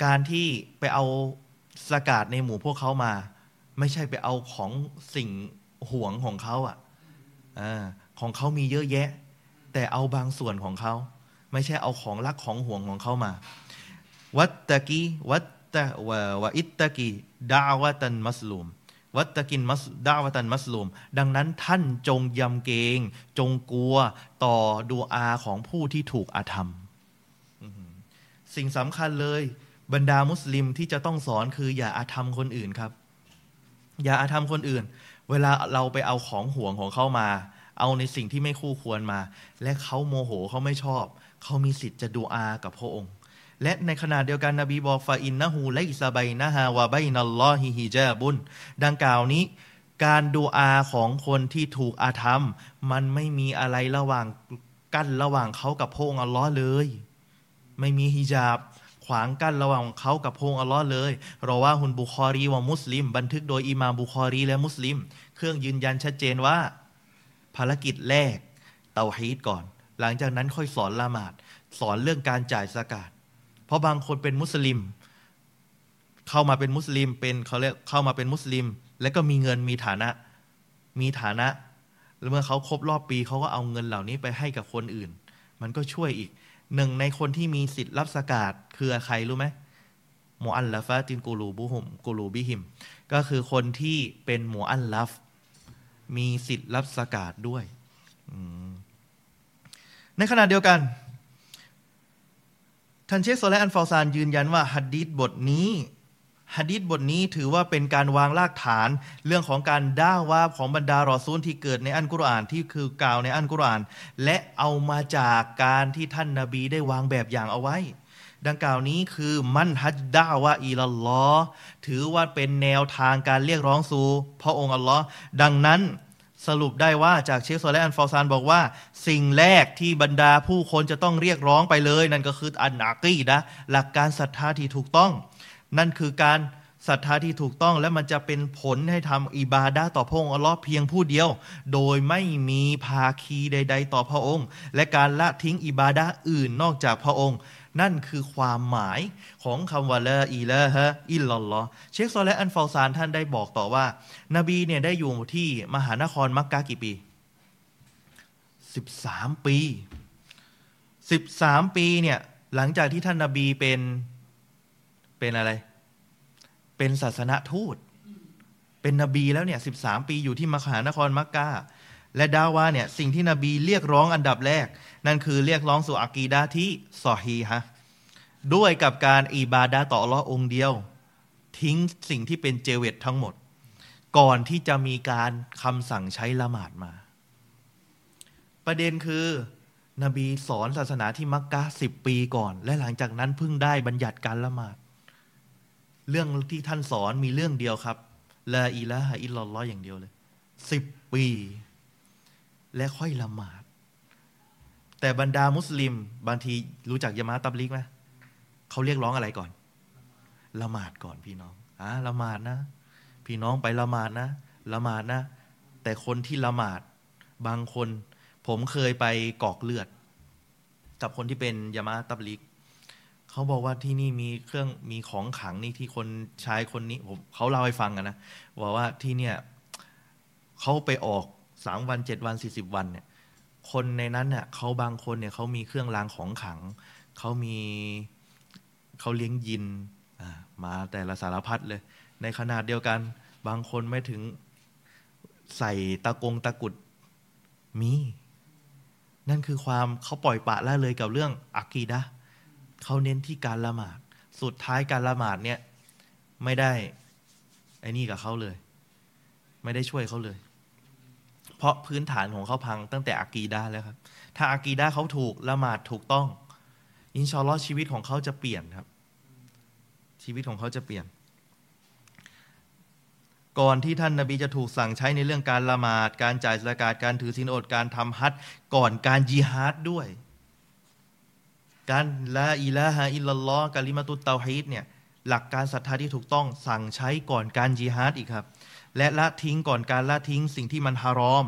Speaker 1: การที่ไปเอาสกาดในหมู่พวกเขามา ไม่ใช่ไปเอาของสิ่ง ห่วงของเขาอะอของเขามีเยอะแยะ แต่เอาบางส่วนของเขา ไม่ใช่เอาของรักของห่วงของเขามา วัตตะกีวัตตะวะวะอิตตะกีดาวตันมัสลูมวัตตะกินมัสดาวตันมัสลูมดังนั้นท่านจงยำเกรงจงกลัวต่อดูอาของผู้ที่ถูกอาธรรม สิ่งสำคัญเลย บรรดามุสลิมที่จะต้องสอนคืออย่าอาธรรมคนอื่นครับ อย่าอาธรรมคนอื่น เวลาเราไปเอาของห่วงของเขามา เอาในสิ่งที่ไม่คู่ควรมา และเขาโมโหเขาไม่ชอบ เขามีสิทธิ์จะดูอากับพระองค์ และในขณะเดียวกันนบีบอกฟาอินนะฮูไลซาบัยนะฮาวาบัยนัลลอฮิฮิจาบุนดังกล่าวนี้ การดูอาของคนที่ถูกอาธรรม มันไม่มีอะไรระหว่างกั้นระหว่างเขากับพระองค์อัลลอฮ์เลย ไม่มีฮิญาบางกั้นระหว่างเขากับพงอัลลอฮ์เลยรอว่าฮุนบุคอรีว่ามุสลิม บันทึกโดยอิมามบุคอรีและมุสลิม เครื่องยืนยันชัดเจนว่า ภารกิจแรก เตาฮีดก่อน หลังจากนั้นค่อยสอนละหมาด สอนเรื่องการจ่ายสกาดเพราะบางคนเป็นมุสลิม เข้ามาเป็นมุสลิมเป็นเขาเรียกเข้ามาเป็นมุสลิม แล้วก็มีเงินมีฐานะ มีฐานะแล้วเมื่อเขาครบรอบปีเขาก็เอาเงินเหล่านี้ไปให้กับคนอื่น มันก็ช่วยอีก หนึ่งในคนที่มีสิทธิ์รับสกาดคือใครรู้ไหมมูอัลลาฟตินกูลูบุหุมกูลูบิหิม ก็คือคนที่เป็นมูอัลลัฟมีสิทธิ์รับสกาดด้วยในขณะเดียวกัน ท่านเชคโซและอันฟาซานยืนยันว่าฮัดดีษบทนี้ ฮัดดีษบทนี้ถือว่าเป็นการวางรากฐาน เรื่องของการด่าว่าของบรรดารอซูลที่เกิดในอันกุรอานที่คือกล่าวในอันกุรอาน และเอามาจากการที่ท่านนาบีได้วางแบบอย่างเอาไว้ ดังกล่าวนี้คือมันฮัดดาวะอีลลอถือว่าเป็นแนวทางการเรียกร้องสู่พระองค์อัลลอฮ์ดังนั้นสรุปได้ว่าจากเชคโซและอันฟอซานบอกว่า สิ่งแรกที่บรรดาผู้คนจะต้องเรียกร้องไปเลย นั่นก็คืออันอากีนะหลักการศรัทธาที่ถูกต้อง นั่นคือการศรัทธาที่ถูกต้องและมันจะเป็นผลให้ทำอิบาดาต่อพระองค์อัลลอฮ์เพียงผู้เดียว โดยไม่มีภาคีใด ๆ ต่อพระองค์ และการละทิ้งอิบาดาอื่นนอกจากพระองค์ นั่นคือความหมายของคำว่าละอีละฮะอิลลัลลอเชคซอและอันฟาซานท่านได้บอกต่อว่า นบีเนี่ยได้อยู่ที่มหานครมักกะกี่ปีสิบสามปีสิบสามปีเนี่ยหลังจากที่ท่านนาบีเป็น เป็นอะไร เป็นศาสนทูต เป็นนบีแล้วเนี่ยสิบสามปีอยู่ที่มหานครมักกะและดาวาเนี่ยสิ่งที่นบีเรียกร้องอันดับแรก นั่นคือเรียกร้องสู่อากีดาที่ซอฮีฮะด้วยกับการอิบาดาต่อลอองเดียว ทิ้งสิ่งที่เป็นเจเวตทั้งหมด ก่อนที่จะมีการคำสั่งใช้ละหมาดมา ประเด็นคือนบีสอนศาสนาที่มักกะสิบปีก่อน และหลังจากนั้นเพิ่งได้บัญญัติการละหมาด เรื่องที่ท่านสอนมีเรื่องเดียวครับลาอิละฮะอิลลัลอฮ์อย่างเดียวเลยสิบปี และค่อยละหมาด แต่บรรดามุสลิม บางทีรู้จักยามาตับลิกไหมเขาเรียกร้องอะไรก่อน ละหมาดก่อนพี่น้องอ่าละหมาดนะ พี่น้องไปละหมาดนะ ละหมาดนะ แต่คนที่ละหมาด บางคน ผมเคยไปกอกเลือด กับคนที่เป็นยามาตับลิก เขาบอกว่าที่นี่มีเครื่องมีของขังนี่ที่คนชายคนนี้ผมเขาเล่าให้ฟังกันนะบอกว่าที่เนี่ยเขาไปออกสามวันเจ็ดวันสี่สิบวันเนี่ย คนในนั้นเนี่ยเขาบางคนเนี่ยเขามีเครื่องรางของขังเขามีเขาเลี้ยงยินมาแต่ละสารพัดเลย ในขนาดเดียวกัน บางคนไม่ถึงใส่ตะกงตะกุดมี นั่นคือความเขาปล่อยปะละเลยกับเรื่องอักีดะ เขาเน้นที่การละหมาด สุดท้ายการละหมาดเนี่ย ไม่ได้ไอ้นี่กับเขาเลย ไม่ได้ช่วยเขาเลย เพราะพื้นฐานของเขาพังตั้งแต่อากีดาแล้วครับ ถ้าอากีดาเขาถูกละหมาดถูกต้อง อินชอลลอชีวิตของเขาจะเปลี่ยนครับ ชีวิตของเขาจะเปลี่ยน ก่อนที่ท่านนาบีจะถูกสั่งใช้ในเรื่องการละหมาด การจ่ายสกาดการถือศีลอดการทำฮัจก่อนการจีฮาดด้วย การละอิละฮะอิลลอฮ์กาลิมาตุตเตาฮีดเนี่ยหลักการศรัทธาที่ถูกต้องสั่งใช้ก่อนการจิฮาดอีกครับ และละทิ้งก่อนการละทิ้งสิ่งที่มันฮารอม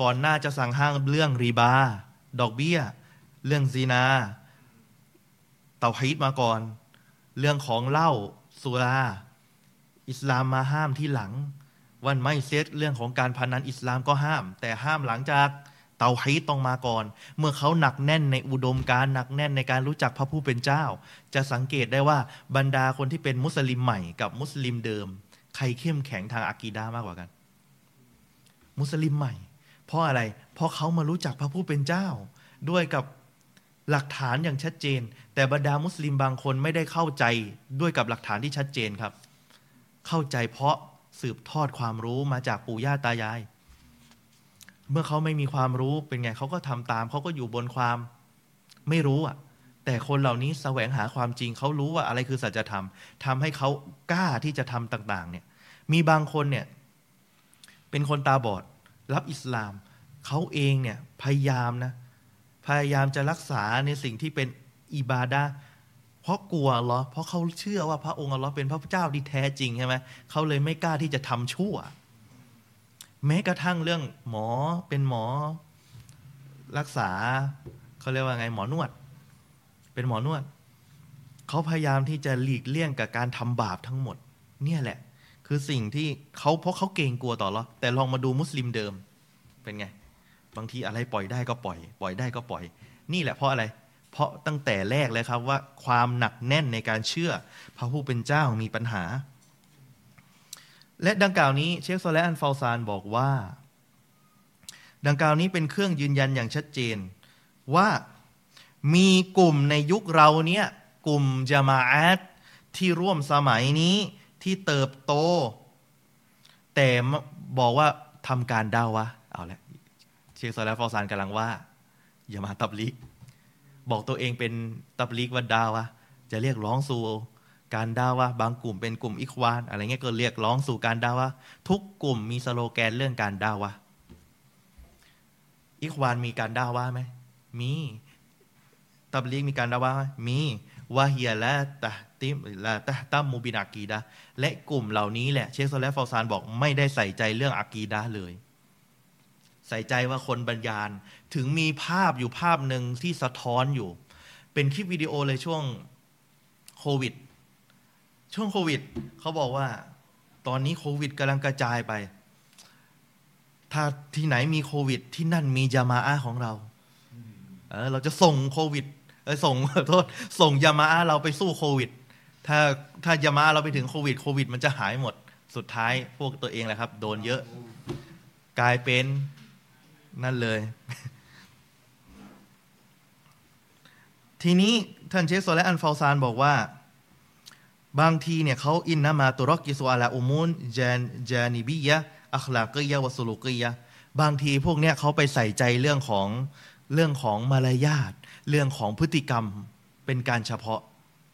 Speaker 1: ก่อนหน้าจะสั่งห้างเรื่องรีบา ดอกเบี้ย เรื่องซีนา เตาฮีดมาก่อน เรื่องของเหล้าสุรา อิสลามมาห้ามที่หลัง วันไม่เซตเรื่องของการพนันอิสลามก็ห้าม แต่ห้ามหลังจาก เตาฮีตต้องมาก่อน เมื่อเขาหนักแน่นในอุดมการหนักแน่นในการรู้จักพระผู้เป็นเจ้า จะสังเกตได้ว่าบรรดาคนที่เป็นมุสลิมใหม่กับมุสลิมเดิม ใครเข้มแข็งทางอากีดามากกว่ากัน มุสลิมใหม่ เพราะอะไร เพราะเขามารู้จักพระผู้เป็นเจ้า ด้วยกับหลักฐานอย่างชัดเจน แต่บรรดามุสลิมบางคนไม่ได้เข้าใจด้วยกับหลักฐานที่ชัดเจนครับ เข้าใจเพราะสืบทอดความรู้มาจากปู่ย่าตายาย เมื่อเขาไม่มีความรู้เป็นไงเขาก็ทำตามเขาก็อยู่บนความไม่รู้อะ แต่คนเหล่านี้แสวงหาความจริงเขารู้ว่าอะไรคือสัจธรรมทำให้เขากล้าที่จะทำต่าง ๆ เนี่ย มีบางคนเนี่ย เป็นคนตาบอด รับอิสลามเขาเองเนี่ยพยายามนะ พยายามจะรักษาในสิ่งที่เป็นอิบาดาเพราะกลัวเหรอเพราะเขาเชื่อว่าพระองค์อัลลอฮ์เป็นพระเจ้าที่แท้จริงใช่ไหมเขาเลยไม่กล้าที่จะทำชั่ว แม้กระทั่งเรื่องหมอเป็นหมอรักษาเขาเรียกว่าไงหมอนวด เป็นหมอนวดเขาพยายามที่จะหลีกเลี่ยงกับการทำบาปทั้งหมด เนี่ยแหละ คือสิ่งที่เขาเพราะเขาเกรงกลัวต่อหรอแต่ลองมาดูมุสลิมเดิมเป็นไง บางทีอะไรปล่อยได้ก็ปล่อย ปล่อยได้ก็ปล่อย นี่แหละเพราะอะไร เพราะตั้งแต่แรกเลยครับว่าความหนักแน่นในการเชื่อพระผู้เป็นเจ้ามีปัญหา และดังกล่าวนี้เชคโซและอันฟาซานบอกว่า ดังกล่าวนี้เป็นเครื่องยืนยันอย่างชัดเจน ว่ามีกลุ่มในยุคเราเนี้ยกลุ่มจามาอัตที่ร่วมสมัยนี้ที่เติบโต แต่บอกว่าทำการดาวะเอาละเชคโซและฟาซานกำลังว่าอย่ามาตับลิก บอกตัวเองเป็นตับลิกว่าดาวะจะเรียกร้องสู่ การดาวะบางกลุ่มเป็นกลุ่มอิควานอะไรเงี้ยก็เรียกร้องสู่การดาวะทุกกลุ่มมีสโลแกนเรื่องการดาวะอิควานมีการดาวะไหมมีตับลีกมีการดาวะไหมมีวะเฮียและตะติมละตะตัมมูบินอากีดะและกลุ่มเหล่านี้แหละ เชคโซและฟอซานบอกไม่ได้ใส่ใจเรื่องอากีดะเลย ใส่ใจว่าคนบรรยานถึงมีภาพอยู่ภาพหนึ่งที่สะท้อนอยู่ เป็นคลิปวิดีโอเลยช่วงโควิด ช่วงโควิดเขาบอกว่า ตอนนี้โควิดกำลังกระจายไป ถ้าที่ไหนมีโควิด ที่นั่นมีจามาอาของเราเออเราจะส่งโควิดส่งโทษส่งยามาอาเราไปสู้โควิด ถ้าถ้ายามาเราไปถึงโควิดโควิด มันจะหายหมดสุดท้ายพวกตัวเองแหละครับ โดนเยอะ กลายเป็นนั่นเลย ทีนี้ท่านเชคโซและอันฟาซานบอกว่า บางทีเนี่ยเขาอินนะมาตุรกิสวาลาอุมุนจานจานิบียะอัคลากียะวสุลุกียะบางทีพวกเนี้ยเขาไปใส่ใจเรื่องของเรื่องของมารยาทเรื่องของพฤติกรรมเป็นการเฉพาะ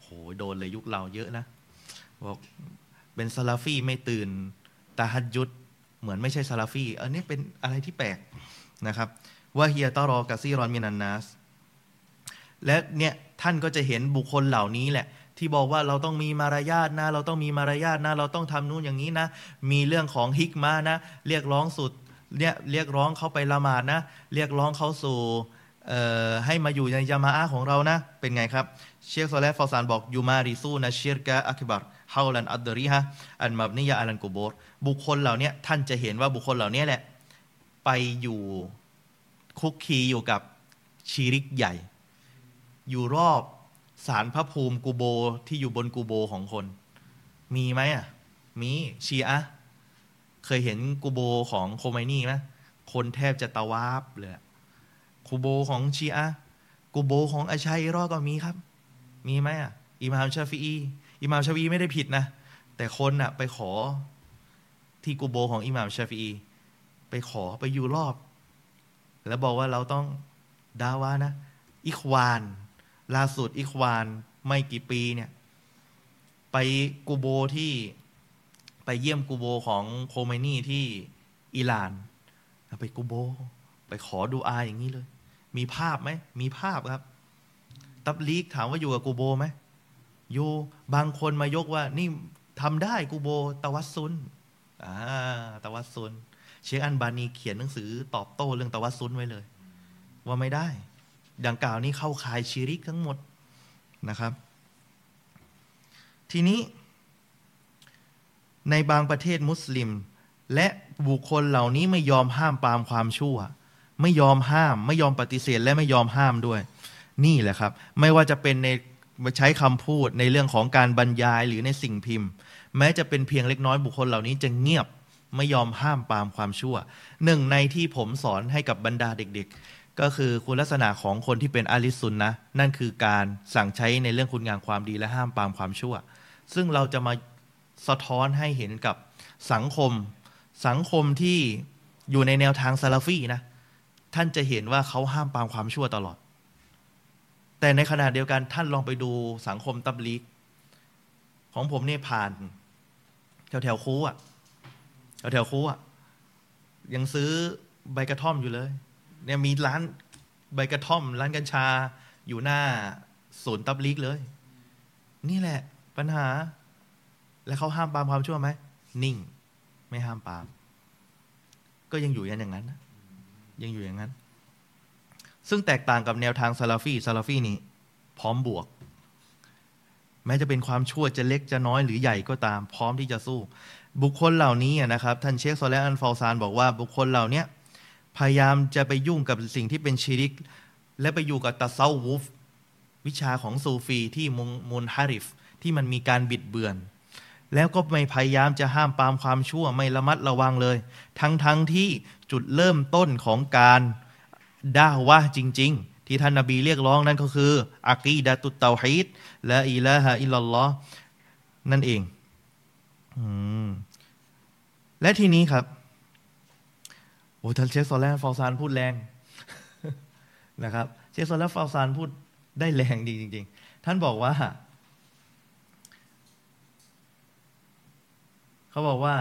Speaker 1: โหโดนเลยยุคเราเยอะนะบอกเป็นซาลาฟีไม่ตื่นตาฮัดยุดเหมือนไม่ใช่ซาลาฟีอันนี้เป็นอะไรที่แปลกนะครับว่าเฮียตารอกาซีรอนมินันนัสและเนี่ยท่านก็จะเห็นบุคคลเหล่านี้แหละ ที่บอกว่าเราต้องมีมารยาทนะ เราต้องมีมารยาทนะ เราต้องทำนู่นอย่างนี้นะ มีเรื่องของฮิกมานะ เรียกร้องสุดเนี่ยเรียกร้องเขาไปละหมาดนะ เรียกร้องเขาสู่ให้มาอยู่ในยามาอาของเรานะ เป็นไงครับ เชคโซเลฟฟอซานบอกยูมาริซูนะเชียร์กะอักบัรฮาลันอัดดริฮะอันมับนิยาอัลันกุโบรบุคคลเหล่านี้ท่านจะเห็นว่าบุคคลเหล่านี้แหละ ไปอยู่คุกคีอยู่กับชีริกใหญ่ อยู่รอบ สารพระภูมิกูโบที่อยู่บนกูโบของคน มีไหมอะ มีชีอะเคยเห็นกูโบของโคไมนี่ไหมคนแทบจะตะวาบเลยกูโบของชีอะกูโบของอาชัยรอก็มีครับ มีไหมอะอิมามชาฟีอีอิมามชาฟีไม่ได้ผิดนะ แต่คนอะ ไปขอที่กูโบของอิมามชาฟีไปขอไปอยู่รอบ แล้วบอกว่าเราต้องดาวานะ อิควาน ล่าสุดอิควานไม่กี่ปีเนี่ย ไปกูโบที่ไปเยี่ยมกูโบของโคเมนี่ที่อิหร่านไปกูโบ ไปขอดูอาอย่างนี้เลย มีภาพไหมมีภาพครับ ตับลีกถามว่าอยู่กับกูโบไหมอยู่บางคนมายกว่า นี่ทำได้กูโบตวัซุนอ่าตวัซุนเชคอันบานีเขียนหนังสือตอบโต้เรื่องตวัซุนไว้เลย ว่าไม่ได้ ดังกล่าวนี้เข้าข่ายชีริกทั้งหมดนะครับ ทีนี้ ในบางประเทศมุสลิม และบุคคลเหล่านี้ไม่ยอมห้ามปามความชั่ว ไม่ยอมห้าม ไม่ยอมปฏิเสธและไม่ยอมห้ามด้วย นี่แหละครับ ไม่ว่าจะเป็นในใช้คำพูดในเรื่องของการบรรยายหรือในสิ่งพิมพ์ แม้จะเป็นเพียงเล็กน้อยบุคคลเหล่านี้จะเงียบไม่ยอมห้ามปามความชั่ว หนึ่งในที่ผมสอนให้กับบรรดาเด็กๆ ก็คือคุณลักษณะของคนที่เป็นอาลิสุนนะ นั่นคือการสั่งใช้ในเรื่องคุณงามความดีและห้ามปามความชั่ว ซึ่งเราจะมาสะท้อนให้เห็นกับสังคม สังคมที่อยู่ในแนวทางซาลาฟีนะ ท่านจะเห็นว่าเขาห้ามปามความชั่วตลอด แต่ในขณะเดียวกันท่านลองไปดูสังคมตับลีก ของผมเนี่ยผ่าน แถวแถวคูอะแถวแถวคูอะยังซื้อใบกระท่อมอยู่เลย เนี่ยมีร้านใบกระท่อม ร้านกัญชา อยู่หน้าศูนย์ตับลีกเลย นี่แหละ ปัญหา แล้วเขาห้ามปามความชั่วไหมนิ่ง ไม่ห้ามปาม ก็ยังอยู่ยันอย่างนั้นยังอยู่อย่างนั้น ซึ่งแตกต่างกับแนวทางซาลาฟีซาลาฟีนี่ พร้อมบวก แม้จะเป็นความชั่วจะเล็กจะน้อยหรือใหญ่ก็ตาม พร้อมที่จะสู้ บุคคลเหล่านี้นะครับ ท่านเชคซอและห์อัลเฟาซานบอกว่าบุคคลเหล่านี้ พยายามจะไปยุ่งกับสิ่งที่เป็นชีริก และไปอยู่กับตาเซาวูฟวิชาของซูฟีที่มุนฮาริฟ ที่มันมีการบิดเบือน แล้วก็ไม่พยายามจะห้ามปามความชั่วไม่ระมัดระวังเลย ทั้งทั้งที่จุดเริ่มต้นของการด่าวะจริง ๆ ที่ท่านนาบีเรียกร้องนั่นก็คืออากีดะตุตเตาฮิดและอิละฮะอิลลอห์นั่นเองและทีนี้ครับ โอ้ท่านเชสโซแลนฟาวซานพูดแรงนะครับเชสโซแลนฟาวซานพูดได้แรงดีจริง ๆ ท่านบอกว่า เขาบอกว่า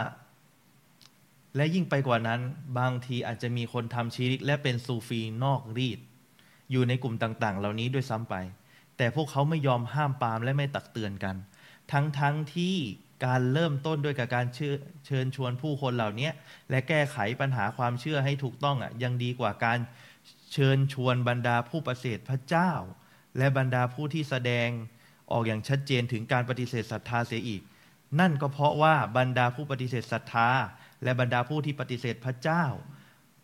Speaker 1: และยิ่งไปกว่านั้น บางทีอาจจะมีคนทำชีริก และเป็นซูฟีนอกรีด อยู่ในกลุ่มต่าง ๆ เหล่านี้ด้วยซ้ำไป แต่พวกเขาไม่ยอมห้ามปามและไม่ตักเตือนกัน ทั้งๆทที่ การเริ่มต้นด้วยกับการเชิญชวนผู้คนเหล่านี้และแก้ไขปัญหาความเชื่อให้ถูกต้องอะยังดีกว่าการเชิญชวนบรรดาผู้ประเสริฐพระเจ้า และบรรดาผู้ที่แสดงออกอย่างชัดเจนถึงการปฏิเสธศรัทธาเสียอีก นั่นก็เพราะว่าบรรดาผู้ปฏิเสธศรัทธา และบรรดาผู้ที่ปฏิเสธพระเจ้า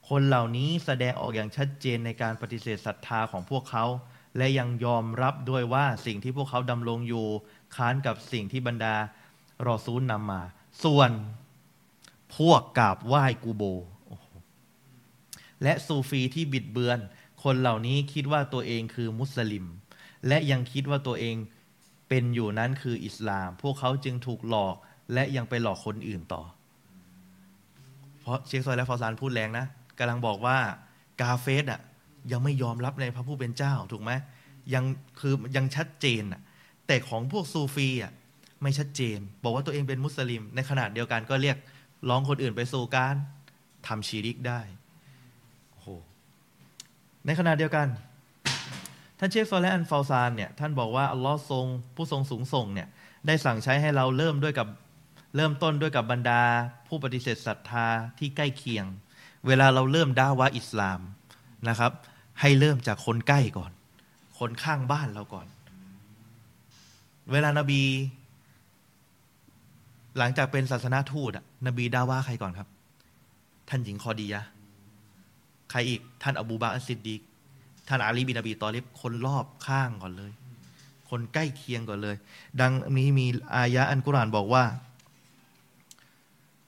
Speaker 1: คนเหล่านี้แสดงออกอย่างชัดเจนในการปฏิเสธศรัทธาของพวกเขา และยังยอมรับด้วยว่าสิ่งที่พวกเขาดำรงอยู่ ค้านกับสิ่งที่บรรดา รอซูลนำมา ส่วนพวกกราบไหว้กูโบ และซูฟีที่บิดเบือน คนเหล่านี้คิดว่าตัวเองคือมุสลิม และยังคิดว่าตัวเองเป็นอยู่นั้นคืออิสลาม พวกเขาจึงถูกหลอกและยังไปหลอกคนอื่นต่อ เพราะเชคซอยและฟอซานพูดแรงนะกำลังบอกว่ากาเฟสอะยังไม่ยอมรับในพระผู้เป็นเจ้าถูกไหมยังคือยังชัดเจนอะแต่ของพวกซูฟีอะ ไม่ชัดเจน บอกว่าตัวเองเป็นมุสลิม ในขณะเดียวกันก็เรียกร้องคนอื่นไปสู่การทำชีริกได้โอ้โหในขณะเดียวกัน ท่านเชคซอลและอันฟาวซานเนี่ยท่านบอกว่าอัลลอฮ์ทรงผู้ทรงสูงส่งเนี่ยได้สั่งใช้ให้เราเริ่มด้วยกับเริ่มต้นด้วยกับบรรดา ผู้ปฏิเสธศรัทธาที่ใกล้เคียง เวลาเราเริ่มด่าวะอิสลามนะครับ ให้เริ่มจากคนใกล้ก่อน คนข้างบ้านเราก่อน เวลานาบี หลังจากเป็นศาสนาทูตนบีดาว่าใครก่อนครับ ท่านหญิงคอดียะใครอีก ท่านอบูบาอัสซิดดีกท่านอาลีบินอบีตอลิบคนรอบข้างก่อนเลย คนใกล้เคียงก่อนเลย ดังนี้มีอายะอัลกุรอานบอกว่า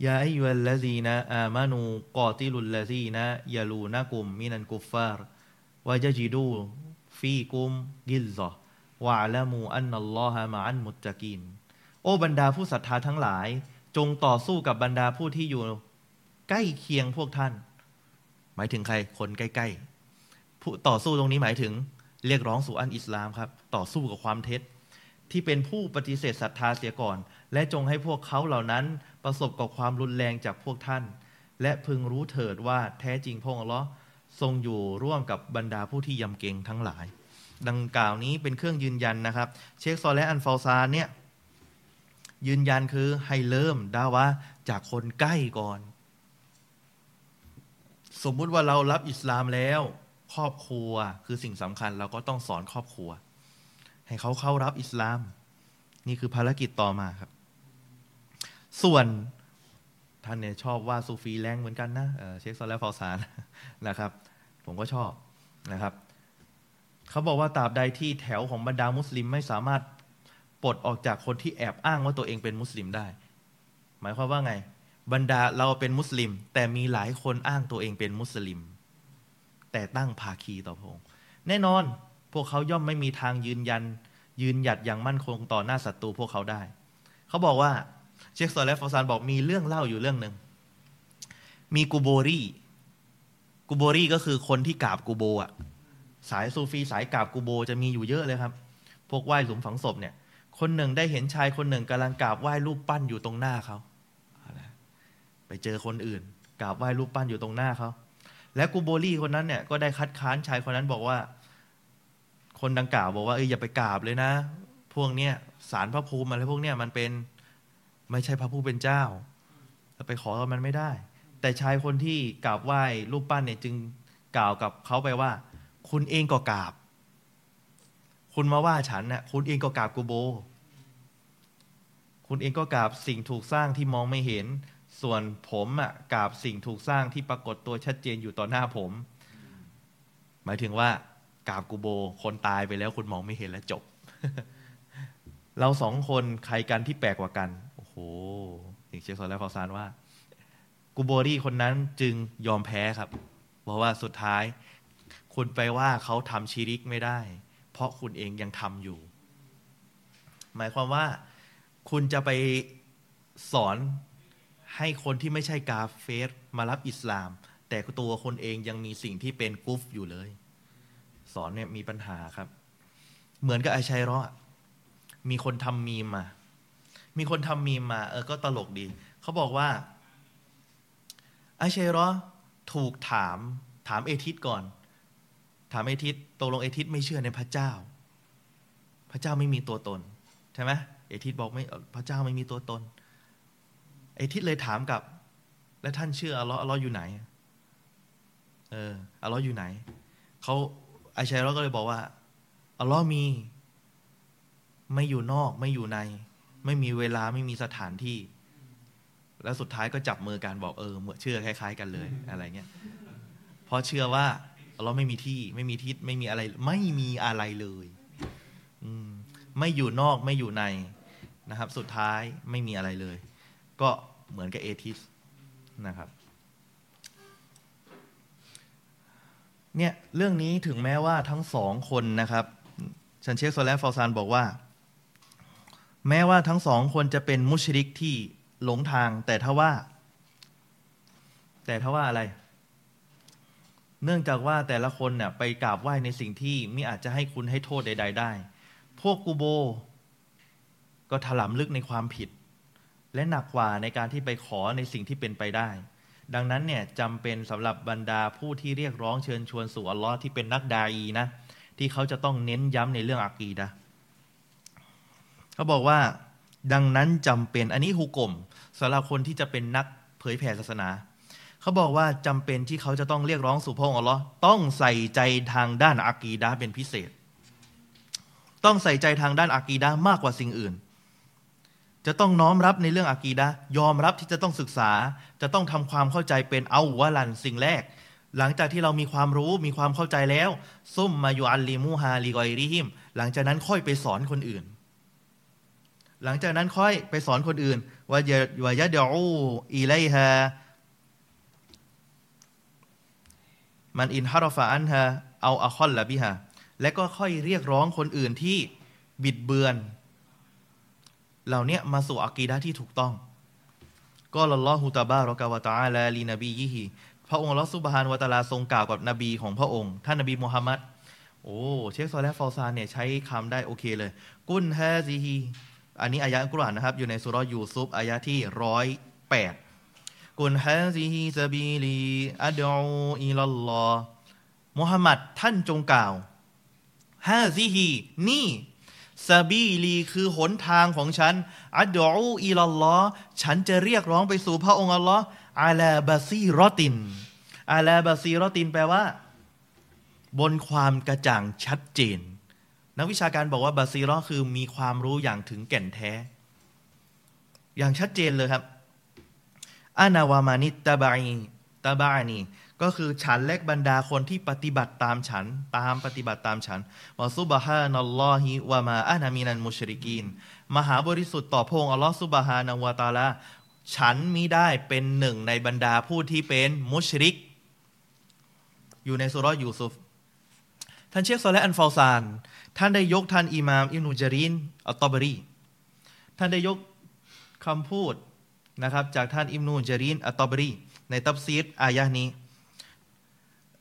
Speaker 1: يا أيها الذين آمنوا قاتلوا الذين يلونكم من الكفار وليجدوا فيكم غلظة واعلموا أن الله مع المتقين โอ้บรรดาผู้ศรัทธาทั้งหลาย จงต่อสู้กับบรรดาผู้ที่อยู่ใกล้เคียงพวกท่าน หมายถึงใครคนใกล้ๆ ผู้ต่อสู้ตรงนี้หมายถึงเรียกร้องสู่อันอิสลามครับ ต่อสู้กับความเท็จ ที่เป็นผู้ปฏิเสธศรัทธาเสียก่อน และจงให้พวกเขาเหล่านั้นประสบกับความรุนแรงจากพวกท่าน และพึงรู้เถิดว่าแท้จริงพระองค์ละทรงอยู่ร่วมกับบรรดาผู้ที่ยำเกรงทั้งหลาย ดังกล่าวนี้เป็นเครื่องยืนยันนะครับ เชคซอลและอันฟาซานเนี่ย ยืนยันคือให้เริ่มดาวะจากคนใกล้ก่อน สมมุติว่าเรารับอิสลามแล้ว ครอบครัวคือสิ่งสำคัญเราก็ต้องสอนครอบครัว ให้เขาเข้ารับอิสลาม นี่คือภารกิจต่อมาครับ ส่วนท่านเนี่ยชอบว่าซูฟีแรงเหมือนกันนะเชคซอลและฟอสานนะครับ ผมก็ชอบนะครับ เขาบอกว่าตราบใดที่แถวของบรรดามุสลิมไม่สามารถ ปลดออกจากคนที่แอบอ้างว่าตัวเองเป็นมุสลิมได้ หมายความว่าไง บรรดาเราเป็นมุสลิม แต่มีหลายคนอ้างตัวเองเป็นมุสลิม แต่ตั้งภาคีต่อพระองค์แน่นอนพวกเขาย่อมไม่มีทางยืนยัน ยืนหยัดอย่างมั่นคงต่อหน้าศัตรูพวกเขาได้ เขาบอกว่าเชคซอลและฟอซานบอกมีเรื่องเล่าอยู่เรื่องหนึ่งมีกูโบรีกูโบรีก็คือคนที่กราบกูโบอะสายซูฟีสายกราบกูโบจะมีอยู่เยอะเลยครับ พวกไหว้หลุมฝังศพเนี่ย คนหนึ่งได้เห็นชายคนหนึ่งกำลังกราบไหว้รูปปั้นอยู่ตรงหน้าเขาไปเจอคนอื่นกราบไหว้รูปปั้นอยู่ตรงหน้าเขาและกูโบลี่คนนั้นเนี่ยก็ได้คัดค้านชายคนนั้นบอกว่า คนดังกล่าวบอกว่าเอออย่าไปกราบเลยนะ พวกเนี้ยสารพระภูมิอะไรพวกเนี้ยมันเป็นไม่ใช่พระผู้เป็นเจ้าเราไปขอมันไม่ได้ แต่ชายคนที่กราบไหว้รูปปั้นเนี่ยจึงกล่าวกับเขาไปว่า คุณเองก็กราบ คุณมาว่าฉันนะ่ะคุณเองก็กราบกูโบ คุณเองก็กราบสิ่งถูกสร้างที่มองไม่เห็น ส่วนผมอะกราบสิ่งถูกสร้างที่ปรากฏตัวชัดเจนอยู่ต่อหน้าผม หมายถึงว่ากราบกูโบ คนตายไปแล้วคุณมองไม่เห็นแล้วจบ เราสองคนใครกันที่แปลกกว่ากัน โอ้โหอย่างเชคซอนแล้วฟอซานว่ากูโบรี่คนนั้นจึงยอมแพ้ครับ เพราะว่าสุดท้าย คุณไปว่าเขาทำชีริกไม่ได้ ราะคุณเองยังทำอยู่ หมายความว่าคุณจะไปสอนให้คนที่ไม่ใช่กาเฟสมารับอิสลาม แต่ตัวคนเองยังมีสิ่งที่เป็นกุฟอยู่เลย สอนเนี่ยมีปัญหาครับ เหมือนกับไอชัยรอมีคนทำมีมมามีคนทำมีมมา เออก็ตลกดี เขาบอกว่าไออาชาอิเราะฮ์ถูกถามถาม atheist ก่อน ถาม atheist ตกลง atheist ไม่เชื่อในพระเจ้า พระเจ้าไม่มีตัวตน ใช่ไหม atheist บอกไม่พระเจ้าไม่มีตัวตน atheist เลยถามกับ และท่านเชื่ออัลลอฮ์อัลลอฮ์อยู่ไหน เอออัลลอฮ์อยู่ไหนเขาไออาชาอิเราะฮ์ก็เลยบอกว่าอัลลอฮ์มี ไม่อยู่นอก ไม่อยู่ใน ไม่มีเวลาไม่มีสถานที่ แล้วสุดท้ายก็จับมือกันบอกเออเมื่อเชื่อคล้าย ๆ กันเลยอะไรเงี้ยเพราะเชื่อว่า เราไม่มีที่ไม่มีทิศไม่มีอะไร ไม่มีอะไรเลย อืม ไม่อยู่นอกไม่อยู่ในนะครับ สุดท้ายไม่มีอะไรเลย ก็เหมือนกับเอทิสนะครับ เนี่ยเรื่องนี้ถึงแม้ว่าทั้งสองคนนะครับชันเชคโซแลฟอซานบอกว่า แม้ว่าทั้งสองคนจะเป็นมุชริกที่หลงทาง แต่ถ้าว่า แต่ถ้าว่าอะไร เนื่องจากว่าแต่ละคนเนี่ยไปกราบไหว้ในสิ่งที่ไม่อาจจะให้คุณให้โทษใด ๆ ได้ พวกกูโบ ก็ถลำลึกในความผิด และหนักกว่าในการที่ไปขอในสิ่งที่เป็นไปได้ ดังนั้นเนี่ยจำเป็นสำหรับบรรดาผู้ที่เรียกร้องเชิญชวนสู่อัลลอฮ์ที่เป็นนักดาอีนะ ที่เขาจะต้องเน้นย้ำในเรื่องอากีดะเขาบอกว่า ดังนั้นจำเป็นอันนี้ฮุกลมสำหรับคนที่จะเป็นนักเผยแผ่ศาสนา เขาบอกว่าจำเป็นที่เขาจะต้องเรียกร้องสู่พระองค์อัลลอฮ์ต้องใส่ใจทางด้านอากีดะเป็นพิเศษ ต้องใส่ใจทางด้านอากีดะมากกว่าสิ่งอื่น จะต้องน้อมรับในเรื่องอากีดะยอมรับที่จะต้องศึกษา จะต้องทำความเข้าใจเป็นเอาวะลันสิ่งแรก หลังจากที่เรามีความรู้มีความเข้าใจแล้วซุ่มมาอยู่อัลลีมูฮาลีกอยริฮิมหลังจากนั้นค่อยไปสอนคนอื่น หลังจากนั้นค่อยไปสอนคนอื่นว่าวายะเดอูอีไลฮา มันอินฮารฟาอันฮะเอาอะคอลละบิฮะและก็ค่อยเรียกร้องคนอื่นที่บิดเบือน เหล่านี้มาสู่อักีดะที่ถูกต้อง ก็ลลอฮุตาบารอกาวะตาลาลีนบียิฮีพระองค์ลอสุบฮานวตาลาทรงกล่าวกับนบีของพระองค์ ท่านนบีมุฮัมมัดโอ้เชคซอลและฟอซานเนี่ยใช้คำได้โอเคเลย กุนฮซีฮีอันนี้อายะกุรอานนะครับ อยู่ในสุรยูซุปอายะที่ร้อยแปด กุนฮะซีฮีซาบีลีอัดอูอิลลอฮ์มุฮัมมัดท่านจงกล่าวฮะซีฮีนี่ซาบีลีคือหนทางของฉัน อัดอูอีลลอฉันจะเรียกร้องไปสู่พระองค์อัลลอฮ์อาลาบาซีรอติน อาลาบาซีรอตินแปลว่า บนความกระจ่างชัดเจน นักวิชาการบอกว่าบาซีรอคือมีความรู้อย่างถึงแก่นแท้ อย่างชัดเจนเลยครับ อานาวามานิตาบานีตาบานีก็คือฉันและบรรดาคนที่ปฏิบัติตามฉัน ตามปฏิบัติตามฉันวะซุบฮานัลลอฮิวะมาอานามินันมุชริกีน มหาบริสุทธิ์ต่อพงอัลลอฮฺซุบฮานาวะตาลาฉันมิได้เป็นหนึ่งในบรรดาผู้ที่เป็นมุชริก อยู่ในสุรยูซุฟท่านเชคโซอและอันฟาซาน ท่านได้ยกท่านอิมามอิบนุจารินอัตตบรี ท่านได้ยกคำพูด นะครับจากท่านอิบนุจารินอัตตบรี ในตับซีดอายะนี้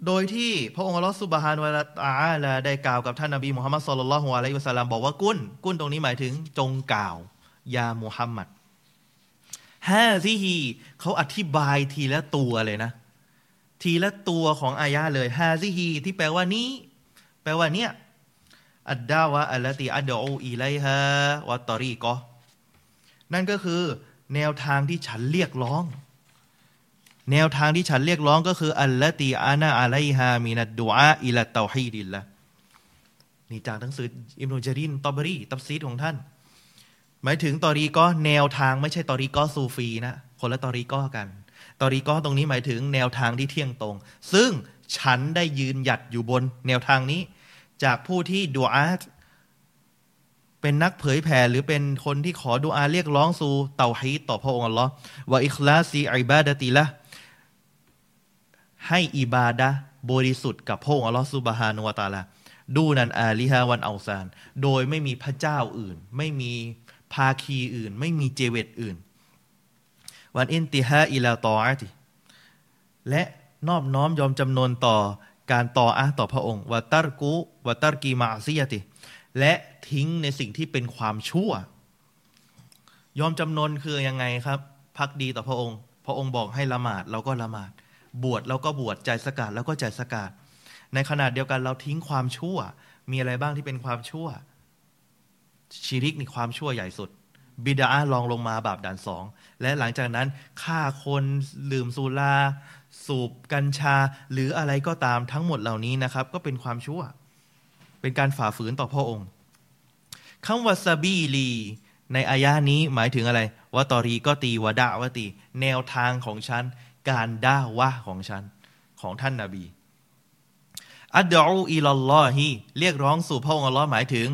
Speaker 1: โดยที่พระองค์อัลลอฮฺสุบฮานวะตาลาได้กล่าวกับท่านนบีมุฮัมมัดสุลลัลฮุอะลัยฮิวะสัลลัมบอกว่ากุ้นกุ้นตรงนี้หมายถึงจงกล่าว ยามุฮัมมัดฮะซีฮีเขาอธิบายทีละตัวเลยนะ ทีละตัวของอายะเลยฮะซีฮีที่แปลว่านี้ แปลว่าเนี้ยالدعوة التي أدعو إليها والطريقةนั่นก็คือ แนวทางที่ฉันเรียกร้อง แนวทางที่ฉันเรียกร้องก็คือ التي أنا عليها من الدعاء إلى توحيد اللهนี่จากหนังสืออิมนุจารินตอบรีตับซีดของท่าน หมายถึง طريقة แนวทางไม่ใช่ طريقة ซูฟีนะคนละ طريقة กัน طريقة ตรงนี้หมายถึงแนวทางที่เที่ยงตรง ซึ่งฉันได้ยืนหยัดอยู่บนแนวทางนี้ จากผู้ที่ดูอา เป็นนักเผยแผ่หรือเป็นคนที่ขอดูอาเรียกร้องสู่เตาฮีต่อพระองค์อัลลอฮ์ว่าอิคลาซีอิบาดติละให้อิบาดะบริสุทธิ์กับพระองค์อัลลอฮฺสุบฮานุวาตาลาดูนันอาลิฮาวันอัลซาน โดยไม่มีพระเจ้าอื่น ไม่มีภาคีอื่น ไม่มีเจเวตอื่น วันอินติฮาอิลาตออาติและนอบน้อมยอมจำนนต่อการต่ออาต่อพระองค์วัตรกุวัตรกีมาซียติ และทิ้งในสิ่งที่เป็นความชั่ว ยอมจำนนคือยังไงครับพักดีต่อพระองค์ พระองค์บอกให้ละหมาดเราก็ละหมาด บวชเราก็บวชใจสกาดแล้วก็ใจสกาดในขณะเดียวกันเราทิ้งความชั่ว มีอะไรบ้างที่เป็นความชั่ว ชีริกนี่ความชั่วใหญ่สุด บิดาลองลงมาบาปด่านสอง และหลังจากนั้นฆ่าคนดื่มสุรา สูบกัญชา หรืออะไรก็ตามทั้งหมดเหล่านี้นะครับ ก็เป็นความชั่ว เป็นการฝ่าฝืนต่อพระองค์คำว่าซาบีลี ในอายะนี้หมายถึงอะไรวะตอรีก็ตีวะดาวะตี แนวทางของฉัน การด่าวะของฉัน ของท่านนาบีأدعو إلى اللهเรียกร้องสู่พระองค์อัลลอฮ์หมายถึง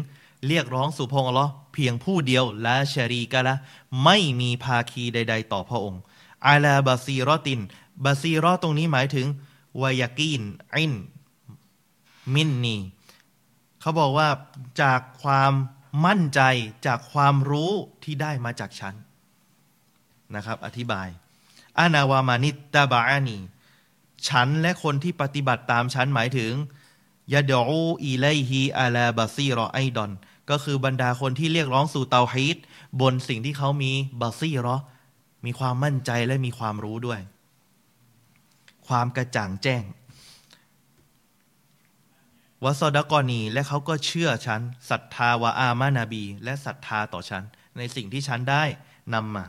Speaker 1: เรียกร้องสู่พระองค์อัลลอฮ์เพียงผู้เดียวلا شريك له ไม่มีภาคีใด ๆ ต่อพระองค์على بصيرة بصيرة ตรงนี้หมายถึงويقين علم مني เขาบอกว่าจากความมั่นใจจากความรู้ที่ได้มาจากฉันนะครับ อธิบาย أنا ومن اتبعنيฉันและคนที่ปฏิบัติตามฉันหมายถึงยาดูอีไลฮีอาลาบาซีรอไอดอน ก็คือบรรดาคนที่เรียกร้องสู่เตาฮีตบนสิ่งที่เขามีบาซีรอมีความมั่นใจและมีความรู้ด้วย ความกระจ่างแจ้ง วะซอดกอนีและเขาก็เชื่อฉันศรัทธาวะอามานาบี และศรัทธาต่อฉัน ในสิ่งที่ฉันได้นำมา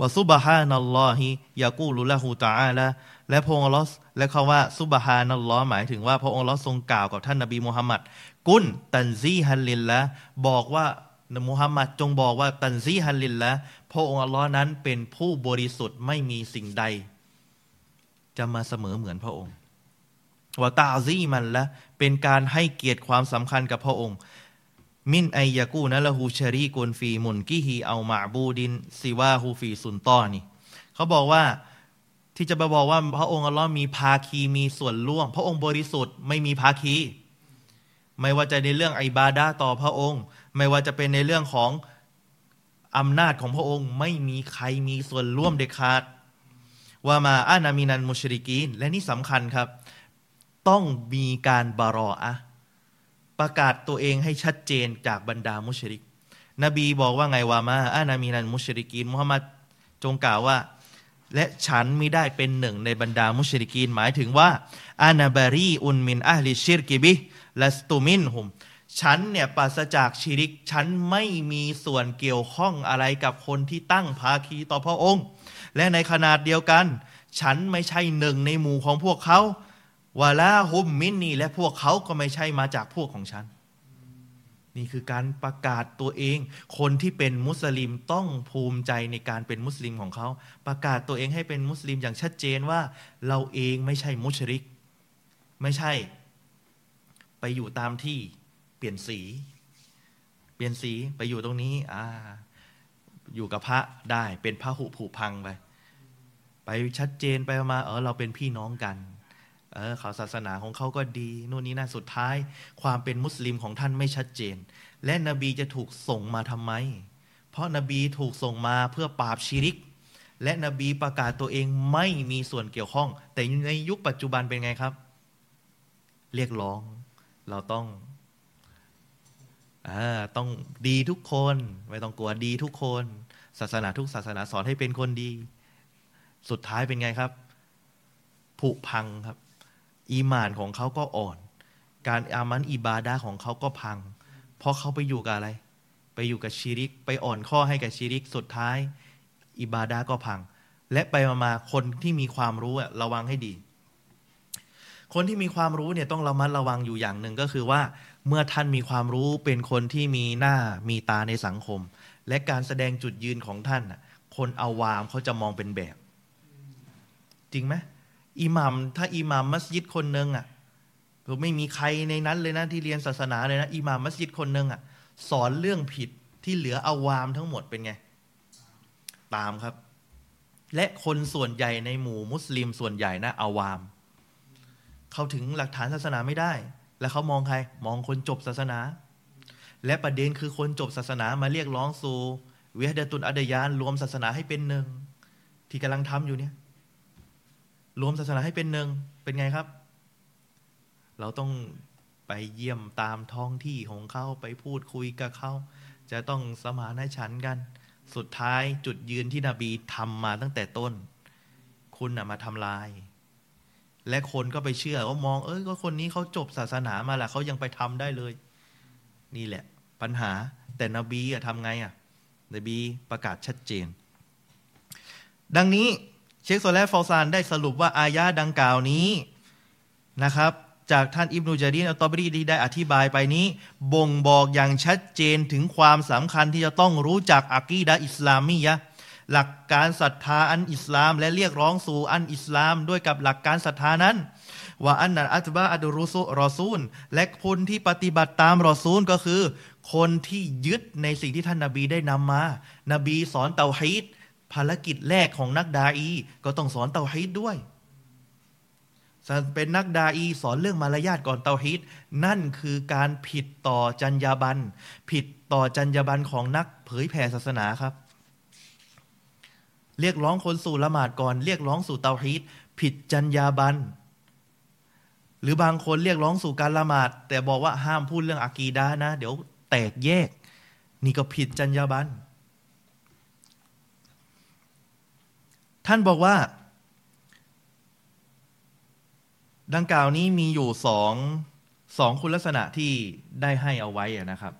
Speaker 1: วะซุบฮานัลลอฮิยากูลุละฮูตาอาละและพระองค์ลอสและเขาว่าซุบฮานัลลอฮ์หมายถึงว่าพระองค์ลอสทรงกล่าวกับท่านนบีมุฮัมมัดกุนตันซีฮันลินละบอกว่ามุฮัมมัดจงบอกว่าตันซีฮันลินละพระองค์ลอนั้นเป็นผู้บริสุทธิ์ไม่มีสิ่งใด จะมาเสมอเหมือนพระองค์ วาตาซีมันละเป็นการให้เกียรติความสำคัญกับพระองค์ มินไอยากูนะละฮูชรีกุนฟีมุนกิฮีเอามาบูดินซิวาฮูฟีซุนต้อนี่เขาบอกว่าที่จะไปบอกว่าพระองค์อัลลอฮ์มีภาคีมีส่วนร่วม พระองค์บริสุทธิ์ไม่มีภาคี ไม่ว่าจะในเรื่องไอบาดาต่อพระองค์ ไม่ว่าจะเป็นในเรื่องของอำนาจของพระองค์ไม่มีใครมีส่วนร่วมเด็ดขาด ว่ามาอานามินันมุชริกีนและนี่สำคัญครับ ต้องมีการบารออะประกาศตัวเองให้ชัดเจนจากบรรดามุชริก นบีบอกว่าไงวามาอานามีนันมุชริกีนมุฮัมมัดจงกล่าวว่า และฉันไม่ได้เป็นหนึ่งในบรรดามุชริกีน หมายถึงว่าอานาบารีอุนมินอัลลิชิรกิบิและสตูมินหุมฉันเนี่ยปราศจากชิริก ฉันไม่มีส่วนเกี่ยวข้องอะไรกับคนที่ตั้งภาคีต่อพระองค์ และในขนาดเดียวกัน ฉันไม่ใช่หนึ่งในหมู่ของพวกเขา วาลาฮุมมินนีและพวกเขาก็ไม่ใช่มาจากพวกของฉัน นี่คือการประกาศตัวเอง คนที่เป็นมุสลิมต้องภูมิใจในการเป็นมุสลิมของเขา ประกาศตัวเองให้เป็นมุสลิมอย่างชัดเจนว่า เราเองไม่ใช่มุชริก ไม่ใช่ ไปอยู่ตามที่เปลี่ยนสี เปลี่ยนสีไปอยู่ตรงนี้ อ่า อยู่กับพระได้เป็นพระหุผูพังไป ไปชัดเจนไปมาเออเราเป็นพี่น้องกัน ขาศาสนาของเขาก็ดีนู่นนี่นั่นสุดท้าย ความเป็นมุสลิมของท่านไม่ชัดเจน และนบีจะถูกส่งมาทำไม เพราะนบีถูกส่งมาเพื่อปราบชิริก และนบีประกาศตัวเองไม่มีส่วนเกี่ยวข้อง แต่ในยุคปัจจุบันเป็นไงครับ เรียกร้องเราต้องอต้องดีทุกคน ไม่ต้องกลัวดีทุกคน ศาสนาทุกศาสนาสอนให้เป็นคนดี สุดท้ายเป็นไงครับ ผุพังครับ อีมานของเขาก็อ่อน การอามันอิบาดาของเขาก็พัง เพราะเขาไปอยู่กับอะไร ไปอยู่กับชีริก ไปอ่อนข้อให้กับชีริกสุดท้าย อิบาดาก็พัง และไปมาคนที่มีความรู้ระวังให้ดี คนที่มีความรู้เนี่ยต้องระมัดระวังอยู่อย่างหนึ่งก็คือว่า เมื่อท่านมีความรู้เป็นคนที่มีหน้ามีตาในสังคม และการแสดงจุดยืนของท่านคนเอาวามเขาจะมองเป็นแบบ จริงไหม อิหมัมถ้าอิหมัมมัสยิดคนหนึ่งอะไม่มีใครในนั้นเลยนะที่เรียนศาสนาเลยนะอิหมัมมัสยิดคนหนึ่งอะ สอนเรื่องผิดที่เหลืออาวามทั้งหมดเป็นไง ตามครับ และคนส่วนใหญ่ในหมู่มุสลิมส่วนใหญ่นะอาวาม เขาถึงหลักฐานศาสนาไม่ได้ แล้วเขามองใคร มองคนจบศาสนา และประเด็นคือคนจบศาสนามาเรียกร้องสู่เวหดตุนอัดยานรวมศาสนาให้เป็นหนึ่งที่กำลังทำอยู่เนี่ย รวมศาสนาให้เป็นหนึ่งเป็นไงครับ เราต้องไปเยี่ยมตามท้องที่ของเขาไปพูดคุยกับเขาจะต้องสมานฉันกัน สุดท้ายจุดยืนที่นบีทำมาตั้งแต่ต้น คุณนะมาทำลาย และคนก็ไปเชื่อว่ามอง เอ้ยก็คนนี้เขาจบศาสนามาแหละเขายังไปทำได้เลย นี่แหละ ปัญหาแต่นบีอะทำไงอะนบีประกาศชัดเจน ดังนี้ เชคโซแลฟอซานได้สรุปว่าอายะดังกล่าวนี้นะครับ จากท่านอิบนุจารีนอัลตอบรีได้อธิบายไปนี้ บ่งบอกอย่างชัดเจนถึงความสำคัญที่จะต้องรู้จักอักีดะอิสลามียะหลักการศรัทธาอันอิสลาม และเรียกร้องสู่อันอิสลาม ด้วยกับหลักการศรัทธานั้นว่าอันนั้นอัตบะอัดรุสุรอซูล และคนที่ปฏิบัติตามรอซูลก็คือ คนที่ยึดในสิ่งที่ท่านนาบีได้นำมา นบีสอนเตาฮีด ภารกิจแรกของนักดาอี ก็ต้องสอนเตาฮีดด้วยเป็นนักดาอีสอนเรื่องมารยาทก่อนเตาฮีดนั่นคือการผิดต่อจรรยาบรรณผิดต่อจรรยาบรรณของนักเผยแผ่ศาสนาครับ เรียกร้องคนสู่ละหมาดก่อน เรียกร้องสู่เตาฮีดผิดจรรยาบรรณหรือบางคนเรียกร้องสู่การละหมาด แต่บอกว่าห้ามพูดเรื่องอากีดานะ เดี๋ยวแตกแยก นี่ก็ผิดจรรยาบรรณ ท่านบอกว่า ดังกล่าวนี้มีอยู่สองสองคุณลักษณะที่ได้ให้เอาไว้นะครับ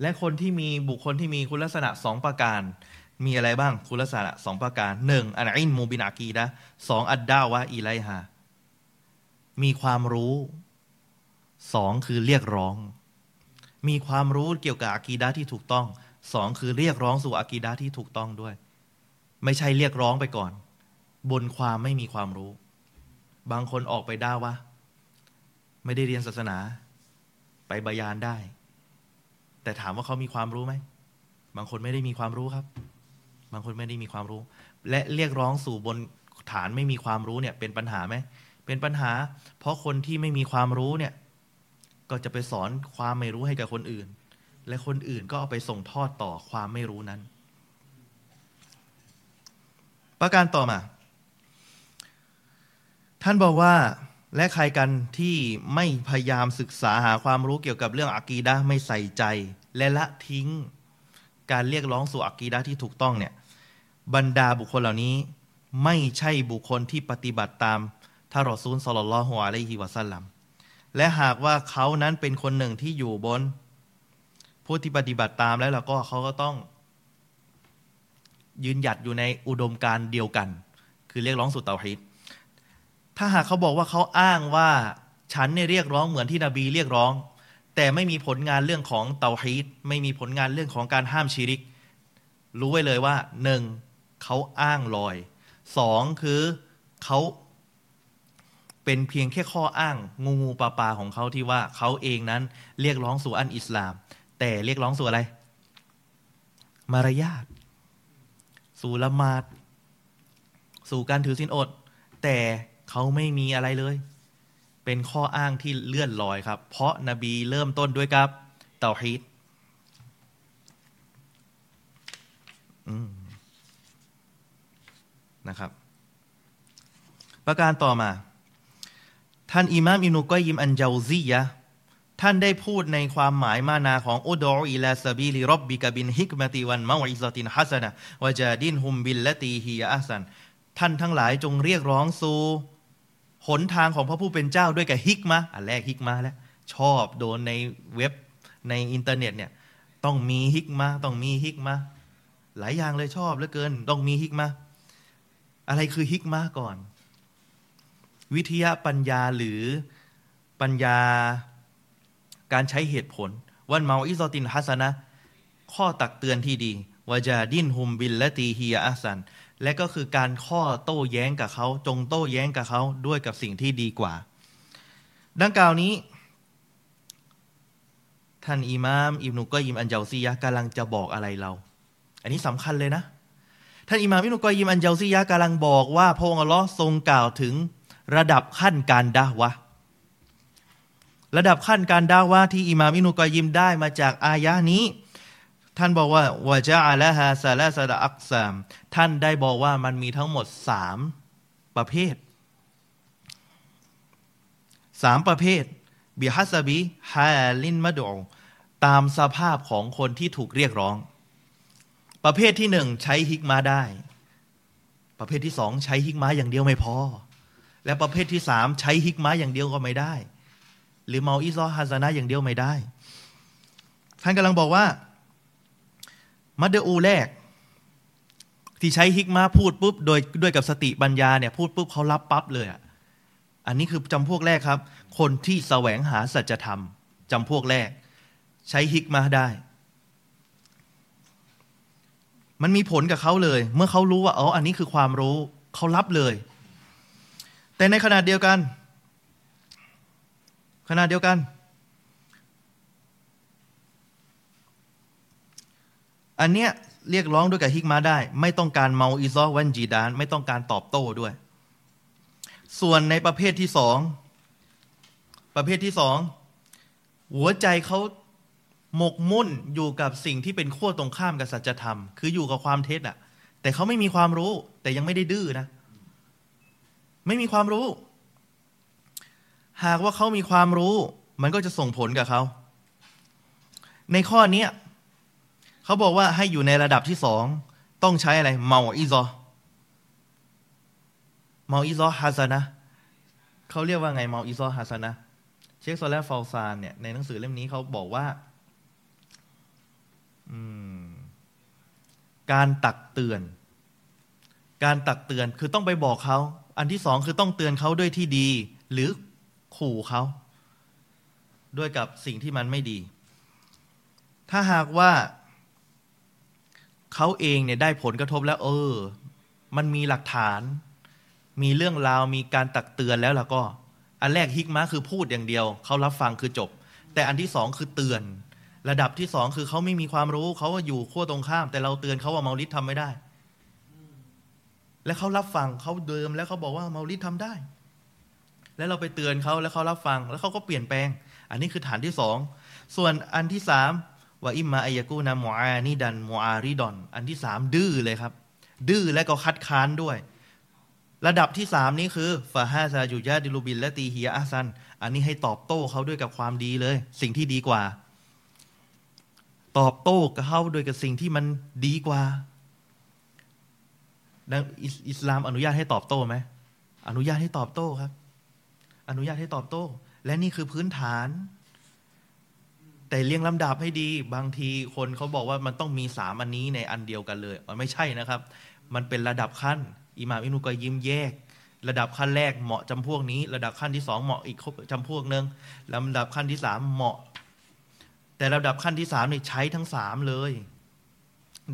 Speaker 1: และคนที่มีบุคคลที่มีคุณลักษณะสองประการ มีอะไรบ้างคุณลักษณะสองประการหนึ่งอันอินมูบินากีดะสองอัดดาวะอีไลฮามีความรู้สองคือเรียกร้อง มีความรู้เกี่ยวกับอากีดะที่ถูกต้อง สองคือเรียกร้องสู่อากีดะที่ถูกต้องด้วย ไม่ใช่เรียกร้องไปก่อน บนความไม่มีความรู้ บางคนออกไปด่าว่า ไม่ได้เรียนศาสนา ไปบายานได้ แต่ถามว่าเขามีความรู้ไหม บางคนไม่ได้มีความรู้ครับ บางคนไม่ได้มีความรู้ และเรียกร้องสู่บนฐานไม่มีความรู้เนี่ย เป็นปัญหาไหมเป็นปัญหา เพราะคนที่ไม่มีความรู้เนี่ย ก็จะไปสอนความไม่รู้ให้กับคนอื่น และคนอื่นก็เอาไปส่งทอดต่อความไม่รู้นั้น ประการต่อมา ท่านบอกว่าและใครกันที่ไม่พยายามศึกษาหาความรู้เกี่ยวกับเรื่องอากีดะไม่ใส่ใจ และละทิ้ง การเรียกร้องสู่อากีดะที่ถูกต้องเนี่ยบรรดาบุคคลเหล่านี้ไม่ใช่บุคคลที่ปฏิบัติตามทารอซูลสลลลลอฮุอะลัยฮิวะสัลลัมและหากว่าเขานั้นเป็นคนหนึ่งที่อยู่บน ผู้ที่ปฏิบัติตามแล้วเราก็เขาก็ต้อง ยืนหยัดอยู่ในอุดมการเดียวกัน คือเรียกร้องสุดเตาฮิดถ้าหากเขาบอกว่าเขาอ้างว่าฉันเนี่ยเรียกร้องเหมือนที่นบีเรียกร้อง แต่ไม่มีผลงานเรื่องของเตาฮีดไม่มีผลงานเรื่องของการห้ามชีริก รู้ไว้เลยว่าหนึ่งเขาอ้างลอยสองคือเขาเป็นเพียงแค่ข้ออ้างงูงูปลาปลาของเขาที่ว่าเขาเองนั้นเรียกร้องสู่อันอิสลาม แต่เรียกร้องสู่อะไร มารยาทสู่ละมาด สู่การถือสินอด แต่เขาไม่มีอะไรเลย เป็นข้ออ้างที่เลื่อนลอยครับ เพราะนบีเริ่มต้นด้วยกับเตาฮีดนะครับ ประการต่อมา ท่านอิมามอิบนุก็อยยิมอัลเญาซียะฮ์ ท่านได้พูดในความหมายمعنى ของادع إلى سبيل ربك بالحكمة والموعظة الحسنة وجادلهم بالتي هي أحسنท่านทั้งหลายจงเรียกร้องสู่หนทางของพระผู้เป็นเจ้าด้วยกับحكمة อันแรก حكمة แล้ว ชอบโดนในเว็บในอินเทอร์เน็ตเนี่ย ต้องมี حكمة ต้องมี حكمة หลายอย่างเลยชอบเหลือเกิน ต้องมี حكمة อะไรคือ حكمة ก่อน วิทยาปัญญาหรือปัญญา การใช้เหตุผล والموعظة الحسنةข้อตักเตือนที่ดีوجادلهم بالتي هي أحسن และก็คือการข้อโต้แย้งกับเขา จงโต้แย้งกับเขาด้วยกับสิ่งที่ดีกว่า ดังกล่าวนี้ ท่านอิมาม อิบนุกอยิมอันเจาซียะกำลังจะบอกอะไรเรา อันนี้สำคัญเลยนะ ท่านอิมามอิบนุกอยิมอันเจาซียะกำลังบอกว่าพระองค์อัลลอฮ์ทรงกล่าวถึงระดับขั้นการดะวะ ระดับขั้นการดาว่าที่อิมามอินุกอยิมได้มาจากอายะนี้ ท่านบอกว่าวะจาอัลฮะซาลาซาดอักซาม ท่านได้บอกว่ามันมีทั้งหมดสามประเภทสามประเภทบิฮัสบีฮาลินมาดูตามสภาพของคนที่ถูกเรียกร้อง ประเภทที่หนึ่งใช้ฮิกมาได้ ประเภทที่สองใช้ฮิกมาอย่างเดียวไม่พอ และประเภทที่สามใช้ฮิกมาอย่างเดียวก็ไม่ได้ หรือเมาอิซอฮาซานะอย่างเดียวไม่ได้ ท่านกำลังบอกว่า มัดเดอูแรก ที่ใช้ฮิกมาพูดปุ๊บ โดยด้วยกับสติปัญญาเนี่ยพูดปุ๊บเขารับปั๊บเลยอะอันนี้คือจำพวกแรกครับ คนที่แสวงหาสัจธรรมจำพวกแรก ใช้ฮิกมาได้มันมีผลกับเขาเลย เมื่อเขารู้ว่าอ๋ออันนี้คือความรู้เขารับเลย แต่ในขณะเดียวกัน ขณะเดียวกัน อันเนี้ยเรียกร้องด้วยกับฮิกมาได้ ไม่ต้องการเมาอิซอวันจีดาน ไม่ต้องการตอบโต้ด้วย ส่วนในประเภทที่สองประเภทที่สองหัวใจเขาหมกมุ่นอยู่กับสิ่งที่เป็นขั้วตรงข้ามกับสัจธรรม คืออยู่กับความเท็จอะแต่เขาไม่มีความรู้ แต่ยังไม่ได้ดื้อนะ ไม่มีความรู้ หากว่าเขามีความรู้ มันก็จะส่งผลกับเขา ในข้อนี้เขาบอกว่าให้อยู่ในระดับที่สองต้องใช้อะไร เมาอิซอเมาอิซอฮัสนะเขาเรียกว่าไงเมาอิซอฮัสนะเชคโซลฟาลซานเนี่ยในหนังสือเล่มนี้เขาบอกว่าการตักเตือน การตักเตือนคือต้องไปบอกเขา อันที่สองคือต้องเตือนเขาด้วยที่ดี หรือ ขู่เขาด้วยกับสิ่งที่มันไม่ดี ถ้าหากว่าเขาเองเนี่ยได้ผลกระทบแล้ว เออ มันมีหลักฐาน มีเรื่องราวมีการตักเตือนแล้วล้วก็ อันแรกฮิกมาคือพูดอย่างเดียว เขารับฟังคือจบ แต่อันที่สองคือเตือน ระดับที่สองคือเขาไม่มีความรู้ เขาอยู่ขั้วตรงข้าม แต่เราเตือนเขาว่าเมาลิดทำไม่ได้ และเขารับฟังเขาเดิมแล้วเขาบอกว่าเมาลิดทำได้ แล้วเราไปเตือนเขาแล้วเขารับฟัง แล้วเขาก็เปลี่ยนแปลง อันนี้คือฐานที่สองส่วนอันที่สามว่าอิมมาอายกูนามูอานีดันมูอาริดอน อันที่สามดื้อเลยครับ ดื้อและก็คัดค้านด้วย ระดับที่สามนี้คือفهذا يجادل بالتي هي أحسن อันนี้ให้ตอบโต้เขาด้วยกับความดีเลย สิ่งที่ดีกว่า ตอบโต้กับเขาโดยกับสิ่งที่มันดีกว่าอิสลามอนุญาตให้ตอบโต้ไหมอนุญาตให้ตอบโต้ครับ อนุญาตให้ตอบโต้ และนี่คือพื้นฐาน แต่เรียงลำดับให้ดี บางทีคนเขาบอกว่ามันต้องมีสามอันนี้ในอันเดียวกันเลยมันไม่ใช่นะครับ มันเป็นระดับขั้นอิหม่ามอินุกอยิมแยก ระดับขั้นแรกเหมาะจำพวกนี้ ระดับขั้นที่สองเหมาะอีกจำพวกหนึ่งลำดับขั้นที่สามเหมาะ แต่ระดับขั้นที่สามนี่ใช้ทั้งสามเลย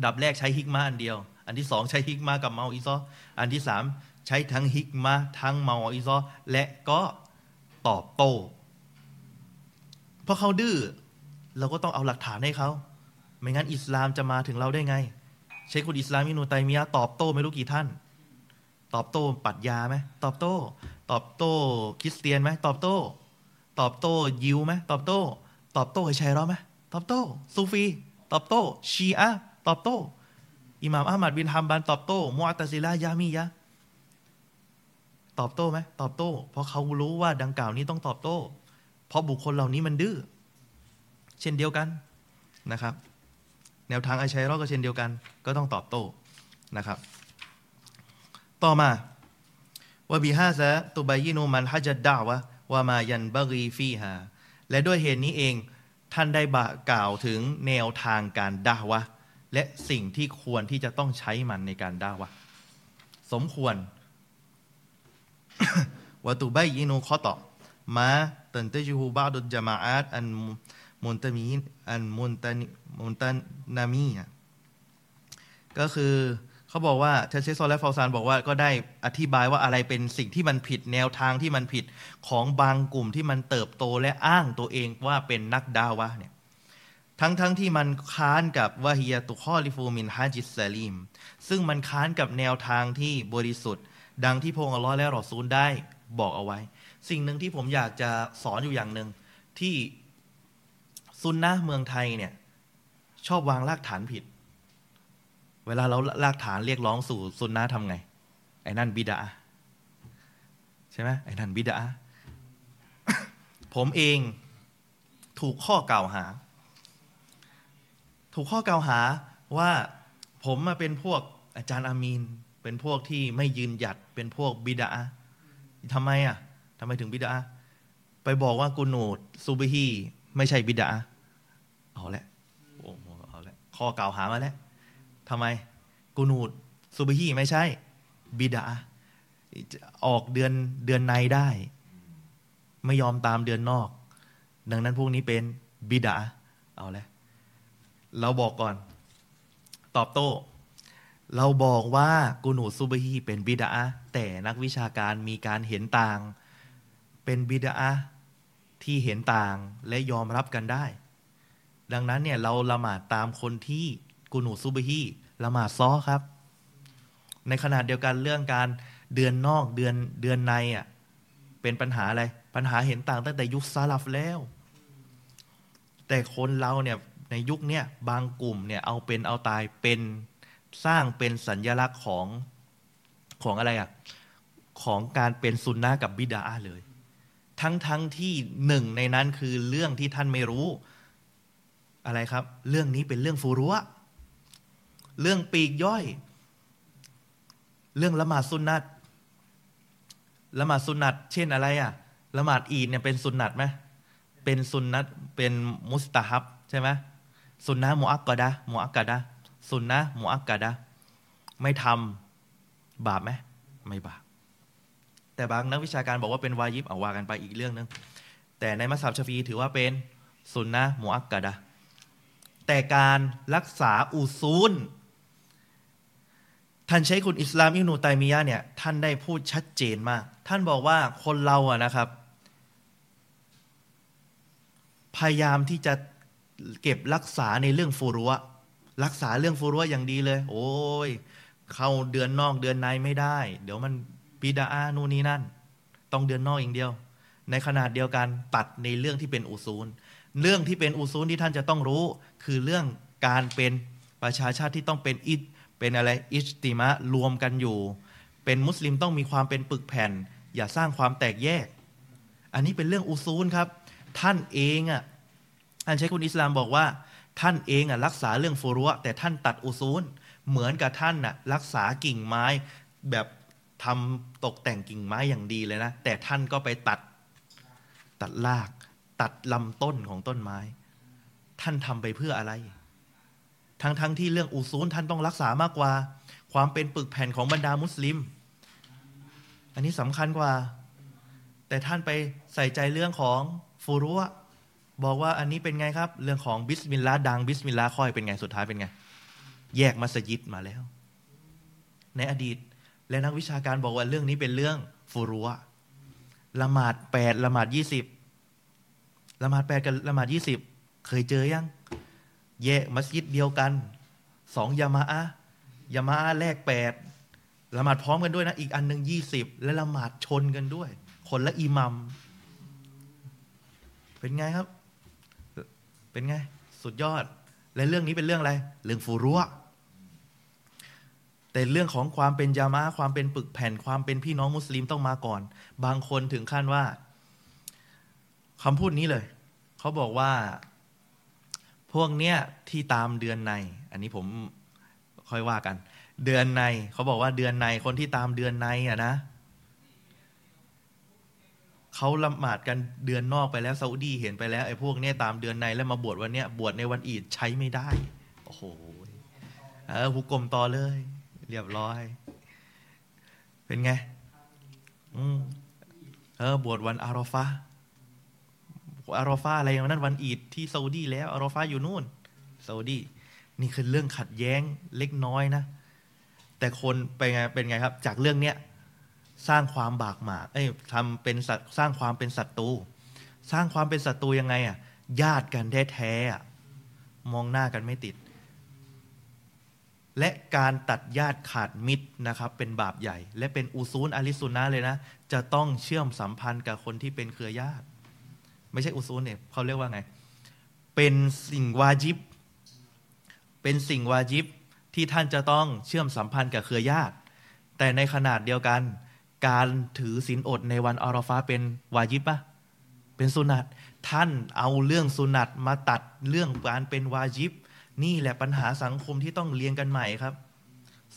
Speaker 1: ดับแรกใช้ฮิกมาอันเดียว อันที่สองใช้ฮิกมากับเมาอิซออันที่สามใช้ทั้งฮิกมาทั้งเมาอิซอและก็ ตอบโต้เพราะเขาดื้อเราก็ต้องเอาหลักฐานให้เขาไม่งั้นอิสลามจะมาถึงเราได้ไง เชคุดอิสลามินูไตมียะตอบโต้ไม่รู้กี่ท่าน ตอบโต้ปัดยาไหมตอบโต้ ตอบโต้คริสเตียนไหมตอบโต้ ตอบโต้ยิวไหมตอบโต้ ตอบโต้ไอชัยรอไหมตอบโต้ซูฟี ตอบโต้ชีอะตอบโต้อิหม่ามอามัดบินฮัมบันตอบโต้มุอัตซิลายามียะ ตอบโต้ไหมตอบโต้ เพราะเขารู้ว่าดังกล่าวนี้ต้องตอบโต้ เพราะบุคคลเหล่านี้มันดื้อเช่นเดียวกันนะครับ แนวทางไอชัยรอก็เช่นเดียวกัน ก็ต้องตอบโต้นะครับ ต่อมาว่าบิฮาซะตุบายินูมันฮัจดาวะว่ามายันบารีฟีฮาและด้วยเหตุนี้เองท่านได้บกล่าวถึงแนวทางการด่าวะและสิ่งที่ควรที่จะต้องใช้มันในการด่าวะสมควร ว่าตุบายินูข้อต่อมาตันเตจูฮูบาดุจมาอาตอันมุนตมีอันมุนตันมุนตันนามีก็คือเขาบอกว่าเทเชโซและฟาซานบอกว่าก็ได้อธิบายว่าอะไรเป็นสิ่งที่มันผิดแนวทางที่มันผิดของบางกลุ่มที่มันเติบโตและอ้างตัวเองว่าเป็นนักดาวะเนี่ยทั้งๆทที่มันค้านกับวะฮียตุคอลิฟูมินฮาจิสซาลีมซึ่งมันค้านกับแนวทางที่บริสุทธิ์ ดังที่พงอัลลอฮ์และรอซูลได้บอกเอาไว้ สิ่งหนึ่งที่ผมอยากจะสอนอยู่อย่างหนึ่งที่ซุนนะเมืองไทยเนี่ย ชอบวางรากฐานผิด เวลาเรารากฐานเรียกร้องสู่ซุนนะทำไง ไอ้นั่นบิดาใช่ไหมไอ้นั่นบิดาผมเองถูกข้อกล่าวหา ถูกข้อกล่าวหาว่าผมมาเป็นพวกอาจารย์อามีน เป็นพวกที่ไม่ยืนหยัดเป็นพวกบิดาทำไมอะทำไมถึงบิดาไปบอกว่ากูนูดซูบิฮีไม่ใช่บิดาเอาละโอ้โหเอาละข้อกล่าวหามาแล้วทำไมกูนูดซูบิฮีไม่ใช่บิดาออกเดือนเดือนในได้ ไม่ยอมตามเดือนนอก ดังนั้นพวกนี้เป็นบิดาเอาละเราบอกก่อน ตอบโต้ เราบอกว่ากูนูซูบฮีเป็นบิดาแต่นักวิชาการมีการเห็นต่าง เป็นบิดาที่เห็นต่างและยอมรับกันได้ ดังนั้นเนี่ยเราละหมาดตามคนที่กูนูซูบฮีละหมาดซ้อครับ ในขณะเดียวกันเรื่องการเดือนนอกเดือนเดือนในอะเป็นปัญหาอะไร ปัญหาเห็นต่างตั้งแต่ยุคซาลฟแล้ว แต่คนเราเนี่ยในยุคเนี้ยบางกลุ่มเนี่ยเอาเป็นเอาตายเป็น สร้างเป็นสัญญลักษณ์ของของอะไรอะ่ะของการเป็นซุนนะกับบิดาเลย ทั้งทั้งที่หนึ่งในนั้นคือเรื่องที่ท่านไม่รู้ อะไรครับ เรื่องนี้เป็นเรื่องฟูรุะเรื่องปีกย่อย เรื่องละหมาดสุนนัตละหมาดสุนนัตเช่นอะไรอะ่ะละหมาดอีดเนี่ยเป็นสุนนัตไหมเป็นสุนนัตเป็นมุสตาฮับใช่ไหมสุนนะมุอักกะดะมุอักกะดะ สุนนะมุอักกะดะไม่ทำบาปไหมไม่บาปแต่บางนักวิชาการบอกว่าเป็นวายิบเอาว่ากันไปอีกเรื่องนึงแต่ในมัสยิดชฟีถือว่าเป็นสุนนะมุอักกะดะแต่การรักษาอุซูลท่านใช้คุณอิสลามอินูไตมียะเนี่ยท่านได้พูดชัดเจนมาก ท่านบอกว่าคนเราอะนะครับ พยายามที่จะเก็บรักษาในเรื่องฟูรัว รักษาเรื่องฟูรัวอย่างดีเลย โอ้ย เข้าเดือนนอกเดือนในไม่ได้ เดี๋ยวมันปีดาอานูนี้นั่น ต้องเดือนนอกอย่างเดียว ในขนาดเดียวกันตัดในเรื่องที่เป็นอุซูล เรื่องที่เป็นอุซูลที่ท่านจะต้องรู้ คือเรื่องการเป็นประชาชาติที่ต้องเป็นอิดเป็นอะไรอิจติมะรวมกันอยู่ เป็นมุสลิมต้องมีความเป็นปึกแผ่น อย่าสร้างความแตกแยก อันนี้เป็นเรื่องอุซูลครับ ท่านเองอะท่านใช้คุณอิสลามบอกว่า ท่านเองอะรักษาเรื่องฟูรุะแต่ท่านตัดอุซูล เหมือนกับท่านน่ะรักษากิ่งไม้แบบทำตกแต่งกิ่งไม้อย่างดีเลยนะ แต่ท่านก็ไปตัดตัดราก ตัดลำต้นของต้นไม้ ท่านทำไปเพื่ออะไร ทั้งทั้งที่เรื่อง أصول ท่านต้องรักษามากกว่า ความเป็นปึกแผ่นของบรรดามุสลิม อันนี้สำคัญกว่า แต่ท่านไปใส่ใจเรื่องของ فروع บอกว่าอันนี้เป็นไงครับ เรื่องของบิสมิลลาห์ดังบิสมิลลาห์ค่อยเป็นไงสุดท้ายเป็นไง แยกมัสยิดมาแล้ว ในอดีตและนักวิชาการบอกว่าเรื่องนี้เป็นเรื่องฟูรัวละหมาดแปดละหมาดยี่สิบละหมาดแปดกับละหมาดยี่สิบเคยเจอยัง แยกมัสยิดเดียวกันสองยามาอะยามาอะแรกแปดละหมาดพร้อมกันด้วยนะ อีกอันหนึ่งยี่สิบและละหมาดชนกันด้วย คนละอิมัม เป็นไงครับ เป็นไง สุดยอด และเรื่องนี้เป็นเรื่องอะไร เรื่องฟูรัวแต่เรื่องของความเป็นยามาความเป็นปึกแผ่นความเป็นพี่น้องมุสลิมต้องมาก่อน บางคนถึงขั้นว่าคำพูดนี้เลย เขาบอกว่า พวกเนี้ยที่ตามเดือนใน อันนี้ผมค่อยว่ากัน เดือนในเขาบอกว่าเดือนในคนที่ตามเดือนในอะนะ เขาละหมาดกันเดือนนอกไปแล้วซาอุดีเห็นไปแล้วไอ้พวกเนี้ยตามเดือนในแล้วมาบวชวันเนี้ยบวชในวันอีดใช้ไม่ได้ โอ้โหเออหุกกลมต่อเลย เรียบร้อย เป็นไง อืมเออบวชวันอารอฟาอารอฟาอะไรอย่างนั้นวันอีดที่ซาอุดีแล้วอารอฟาอยู่นู่นซาอุดีนี่คือเรื่องขัดแย้งเล็กน้อยนะ แต่คนไปไงเป็นไงครับ จากเรื่องเนี้ย สร้างความบากหมากเอ้ยทำเป็นสร้างความเป็นศัตรูสร้างความเป็นศัตรูยังไงอะญาติกันแท้ๆมองหน้ากันไม่ติด และการตัดญาติขาดมิตรนะครับ เป็นบาปใหญ่ และเป็นอุซูลอาลิสุนนะเลยนะ จะต้องเชื่อมสัมพันธ์กับคนที่เป็นเครือญาติ ไม่ใช่อุซูลเนี่ยเขาเรียกว่าไง เป็นสิ่งวาจิบ เป็นสิ่งวาจิบที่ท่านจะต้องเชื่อมสัมพันธ์กับเครือญาติ แต่ในขนาดเดียวกัน การถือศีลอดในวันอารอฟาเป็นวาญิบปะเป็นสุนัตท่านเอาเรื่องสุนัตมาตัดเรื่องการเป็นวาญิบ นี่แหละปัญหาสังคมที่ต้องเรียนกันใหม่ครับ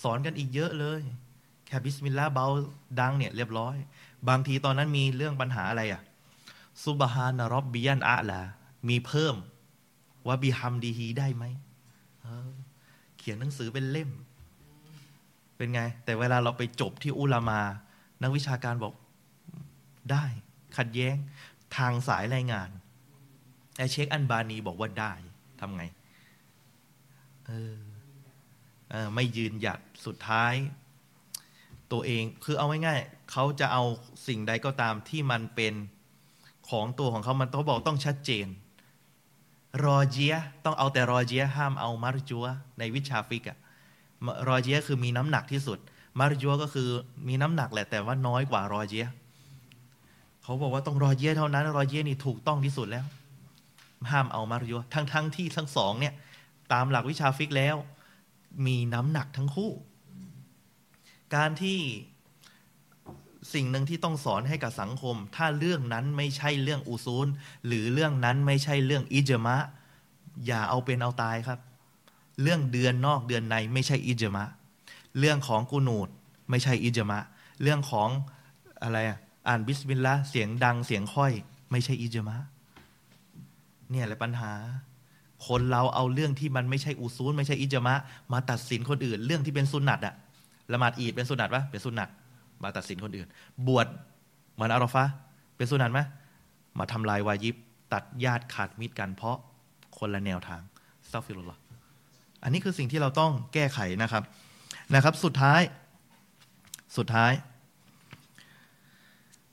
Speaker 1: สอนกันอีกเยอะเลย แค่บิสมิลลาห์เบาดังเนี่ยเรียบร้อย บางทีตอนนั้นมีเรื่องปัญหาอะไรอะซุบฮานารอบบิยันอะลามีเพิ่มว่าบีฮัมดีฮีได้ไหมเออเขียนหนังสือเป็นเล่ม เป็นไง แต่เวลาเราไปจบที่อุลามา นักวิชาการบอกได้ ขัดแย้งทางสายรายงานไอเช็คอันบานีบอกว่าได้ทำไงเออเออไม่ยืนหยัดสุดท้าย ตัวเองคือเอาง่ายๆเขาจะเอาสิ่งใดก็ตามที่มันเป็นของตัวของเขามันต้องบอกต้องชัดเจน รอเจียต้องเอาแต่รอเจียห้ามเอามารจัวในวิชาฟิกอะรอเจียคือมีน้ำหนักที่สุด مرجوح ก็คือมีน้ำหนักแหละแต่ว่าน้อยกว่า راجح เขาบอกว่าต้อง راجح เท่านั้น راجح นี่ถูกต้องที่สุดแล้วห้ามเอา مرجوح ทั้งทั้งที่ทั้งสองเนี่ยตามหลักวิชาฟิกฮ์แล้ว มีน้ำหนักทั้งคู่ การที่สิ่งหนึ่งที่ต้องสอนให้กับสังคม ถ้าเรื่องนั้นไม่ใช่เรื่องอุซูล หรือเรื่องนั้นไม่ใช่เรื่องอิจมะ อย่าเอาเป็นเอาตายครับ เรื่องเดือนนอกเดือนในไม่ใช่อิจมะ เรื่องของกูนูดไม่ใช่อิจมะ เรื่องของอะไรอะอ่านบิสมิลลาห์เสียงดังเสียงค่อย ไม่ใช่อิจมะ เนี่ยแหละปัญหา คนเราเอาเรื่องที่มันไม่ใช่อุซูลไม่ใช่อิจมะ มาตัดสินคนอื่น เรื่องที่เป็นสุนัตอะละหมาดอีดเป็นสุนัตปะเป็นสุนัตมาตัดสินคนอื่น บวชเหมือนอารอฟะเป็นสุนัตไหมมาทำลายวายิบ ตัดญาติขาดมิตรกันเพราะคนละแนวทางأستغفر اللهอันนี้คือสิ่งที่เราต้องแก้ไขนะครับ นะครับ สุดท้าย สุดท้าย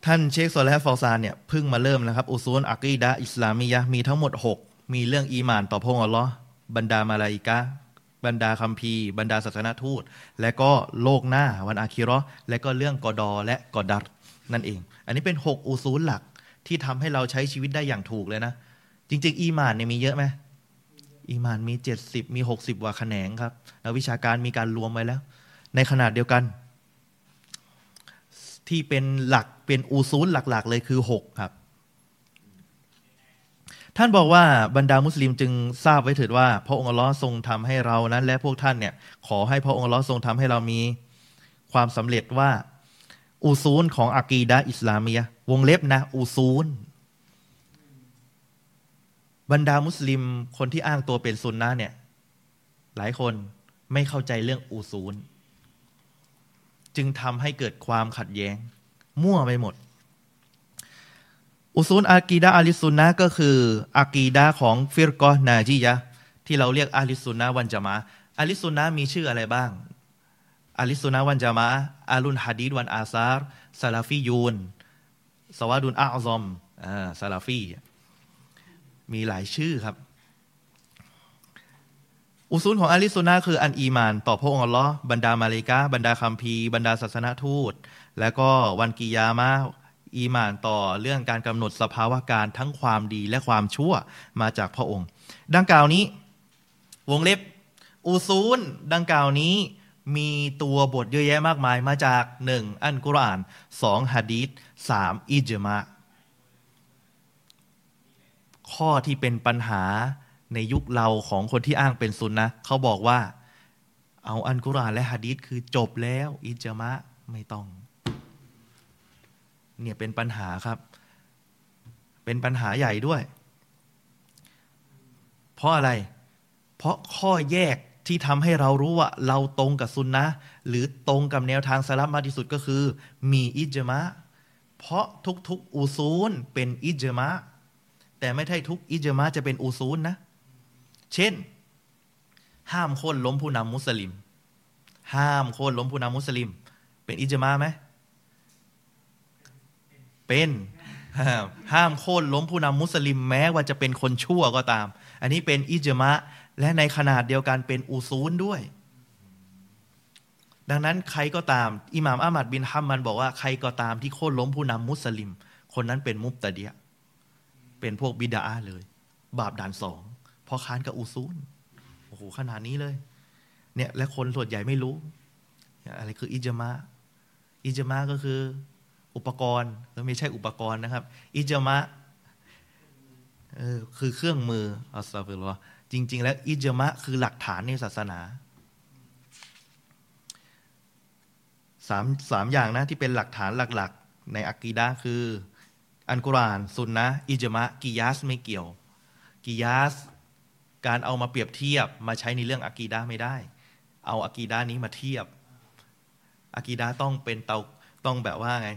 Speaker 1: ท่านเชคโซและฟอซานเนี่ยเพิ่งมาเริ่มนะครับ أصول العقيدة الإسلاميةมีทั้งหมด 6 มีเรื่องอีมานต่อพระองค์อัลลอฮ์บรรดามาลาอิกะบรรดาคัมภีร์บรรดาศาสนาทูต และก็โลกหน้าวันอาคิรอและก็เรื่องกอดอและกอดัรนั่นเอง อันนี้เป็น 6 أصول หลักที่ทำให้เราใช้ชีวิตได้อย่างถูกเลยนะ จริง ๆ อีมานเนี่ยมีเยอะไหม อีมานมี 70 มี 60กว่าแขนงครับนักวิชาการมีการรวมไว้แล้ว ในขนาดเดียวกัน ที่เป็นหลักเป็น أصول หลักๆ เลยคือ 6 ครับ ท่านบอกว่าบรรดามุสลิมจึงทราบไว้เถิดว่า พระองค์ลอทรงทำให้เรานั้น และพวกท่านเนี่ยขอให้พระองค์ลอทรงทำให้เรามีความสำเร็จว่า อูซูลของอากีดะอิสลามียวงเล็บนะ อูซูล บรรดามุสลิมคนที่อ้างตัวเป็นซุนนะเนี่ย หลายคนไม่เข้าใจเรื่องอูซูล จึงทำให้เกิดความขัดแย้ง มั่วไปหมด أصول عقيدة أهل السنة ก็คือ عقيدة ของ الفرقة الناجية ที่เราเรียก أهل السنة والجماعة أهل السنة มีชื่ออะไรบ้าง أهل السنة والجماعة أهل الحديث والأثر سلفيون السواد الأعظم อ่า سلفي มีหลายชื่อครับ أصول ของ أهل السنة คือ الإيمان ต่อพระองค์อัลลอฮ์บรรดามลาอิกะฮ์บรรดาคัมภีร์บรรดาศาสนาทูต และก็วันกิยามะอีมานต่อเรื่องการกำหนดสภาวะการทั้งความดีและความชั่วมาจากพระองค์ ดังกล่าวนี้ วงเล็บอุซูลดังกล่าวนี้มีตัวบทเยอะแยะมากมายมาจากหนึ่งอันกุรอานสองฮะดีษสามอิจมะ ข้อที่เป็นปัญหาในยุคเราของคนที่อ้างเป็นซุนนะเขาบอกว่า เอาอันกุรอานและฮะดีษคือจบแล้ว อิจมะไม่ต้อง เนี่ยเป็นปัญหาครับ เป็นปัญหาใหญ่ด้วย เพราะอะไร เพราะข้อแยกที่ทำให้เรารู้ว่า เราตรงกับซุนนะหรือตรงกับแนวทางสลับมากที่สุดก็คือ มีอิจมะเพราะทุกๆ อุซูลเป็นอิจมะ แต่ไม่ใช่ทุกอิจมะจะเป็นอุซูลนะ เช่น ห้ามโค่นล้มผู้นำมุสลิม ห้ามโค่นล้มผู้นำมุสลิม เป็นอิจมะไหมเป็น ห้ามโค่นล้มผู้นำมุสลิมแม้ว่าจะเป็นคนชั่วก็ตาม อันนี้เป็นอิจมะ และในขนาดเดียวกันเป็นอูซูลด้วย ดังนั้นใครก็ตามอิหม่ามอามัดบินฮัมมันบอกว่าใครก็ตามที่โค่นล้มผู้นำมุสลิม คนนั้นเป็นมุบตะเดีย เป็นพวกบิดาเลย บาปด่านสองเพราะค้านกับอูซูลโอ้โหขนาดนี้เลย เนี่ยและคนส่วนใหญ่ไม่รู้ อะไรคืออิจมะอิจมะก็คืออุปกรณ์ไม่ใช่อุปกรณ์นะครับ อิจมะเออคือเครื่องมืออัสซาฟิลล์จริง ๆ แล้ว อิจมะคือหลักฐานในศาสนาสามสามอย่างนะที่เป็นหลักฐานหลัก ๆ ในอักีดะคือ อันกุรอานสุนนะอิจมะกิยาสไม่เกี่ยว กิยาส การเอามาเปรียบเทียบมาใช้ในเรื่องอักีดะไม่ได้ เอาอักีดะนี้มาเทียบอักีดะต้องเป็นเตาต้องแบบว่าไง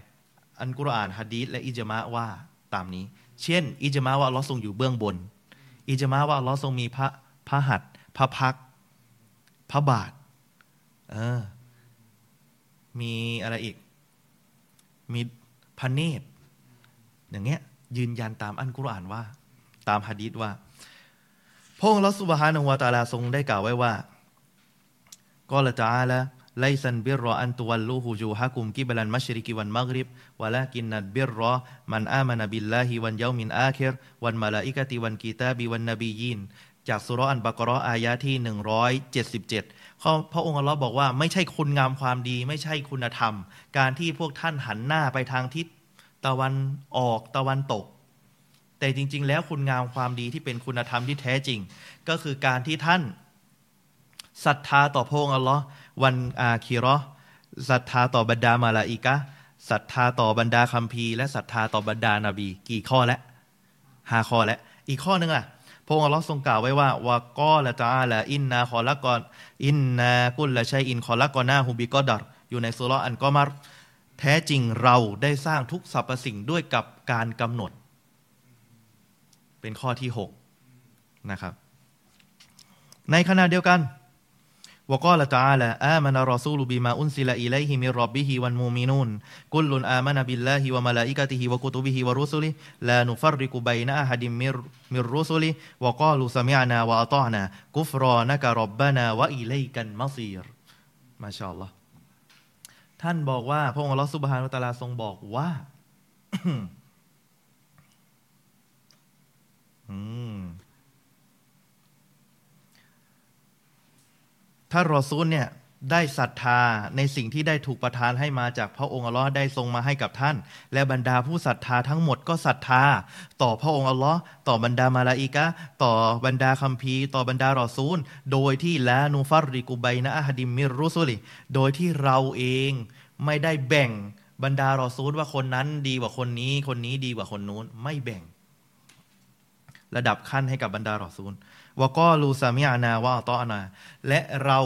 Speaker 1: อันกุรอานฮะดีษและอิจมะว่าตามนี้ เช่น อิจมะว่าลอทรงอยู่เบื้องบน อิจมะว่าลอทรงมีพระพระหัตพระพักพระบาทเออมีอะไรอีก มีพระเนตร อย่างเงี้ยยืนยันตามอัลกุรอานว่า ตามฮะดีษว่า พระองค์อัลลอฮ์ سبحانه وتعالىทรงได้กล่าวไว้ว่าقال جل ليس البر أن تولوا وجوهكم قبل المشرق والمغرب ولكن البر من آمن بالله واليوم الآخر والملائكة والكتاب والنبيينจากซูเราะห์อัลบะกอเราะห์อายะห์ที่ 177พระองค์อัลลอฮ์บอกว่าไม่ใช่คุณงามความดี ไม่ใช่คุณธรรม การที่พวกท่านหันหน้าไปทางทิศ ตะวันออกตะวันตก แต่จริง ๆ แล้วคุณงามความดีที่เป็นคุณธรรมที่แท้จริง ก็คือการที่ท่านศรัทธาต่อพระองค์อัลลอฮ์วันอาคีรอศรัทธาต่อบรรดามาลาอิกะศรัทธาต่อบรรดาคัมภีร์และศรัทธาต่อบรรดานาบี กี่ข้อแล้วห้าข้อแล้วอีกข้อนึงอะพระองค์อัลลอฮ์ทรงกล่าวไว้ว่าوقال تعالى إنا خلقنا إنا كل شيء خلقناه بقدرอยู่ในซูเราะห์อัลเกาะมัร แท้จริงเราได้สร้างทุกสรรพสิ่งด้วยกับการกำหนด เป็นข้อที่ 6 นะครับ ในขณะเดียวกันوقال تعالى آمن الرسول بما أنزل إليه من ربه والمؤمنون كل آمن بالله وملائكته وكتبه ورسلهลานุฟริกุบัยนะอาฮัดิมิรมิรุสุลิวะกาลูสมิอานาวะอัตานกุฟรอนะกะรบบานาวะอิไลกันมัซีรมาชาอัลลอฮ์ ท่านบอกว่า พระองค์ลอสุบฮานุตาลาทรงบอกว่าถ้ารอซูลเนี่ย ได้ศรัทธาในสิ่งที่ได้ถูกประทานให้มาจากพระองค์อัลลอฮ์ได้ทรงมาให้กับท่าน และบรรดาผู้ศรัทธาทั้งหมดก็ศรัทธา ต่อพระองค์อัลลอฮ์ต่อบรรดามาลาอิกะต่อบรรดาคัมภีร์ ต่อบรรดารอซูล โดยที่ละนูฟัรริกุบัยนะอะฮดิมมิรุสุลิโดยที่เราเองไม่ได้แบ่งบรรดารอซูลว่าคนนั้นดีกว่าคนนี้ คนนี้ดีกว่าคนนู้นไม่แบ่ง ระดับขั้นให้กับบรรดารอซูลวก็ลูซามิอานาว่าตอานา และเรา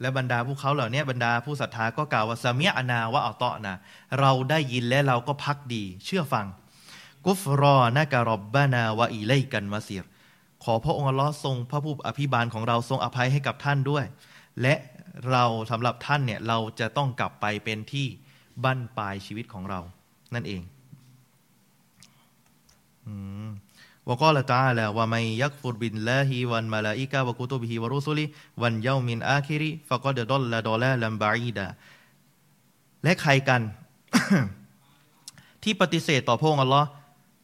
Speaker 1: และบรรดาผู้เขาเหล่านี้บรรดาผู้ศรัทธาก็กล่าวว่าซามิอนาว่าอัลตอนาเราได้ยินและเราก็พักดี เชื่อฟัง กุฟรอนะการบบานาวะอีไลกันมาซีรขอพระองค์ลอทรงพระผู้อภิบาลของเราทรงอภัยให้กับท่านด้วย และเราสำหรับท่านเนี่ยเราจะต้องกลับไปเป็นที่บั้นปลายชีวิตของเรา นั่นเอง อืม وقال تعالى ومن يكفر بالله والملائكة وكتبه ورسله واليوم الآخر فقد ضل ضلالا بعيدا และใครกัน ที่ปฏิเสธต่อพระองค์อัลลอฮ์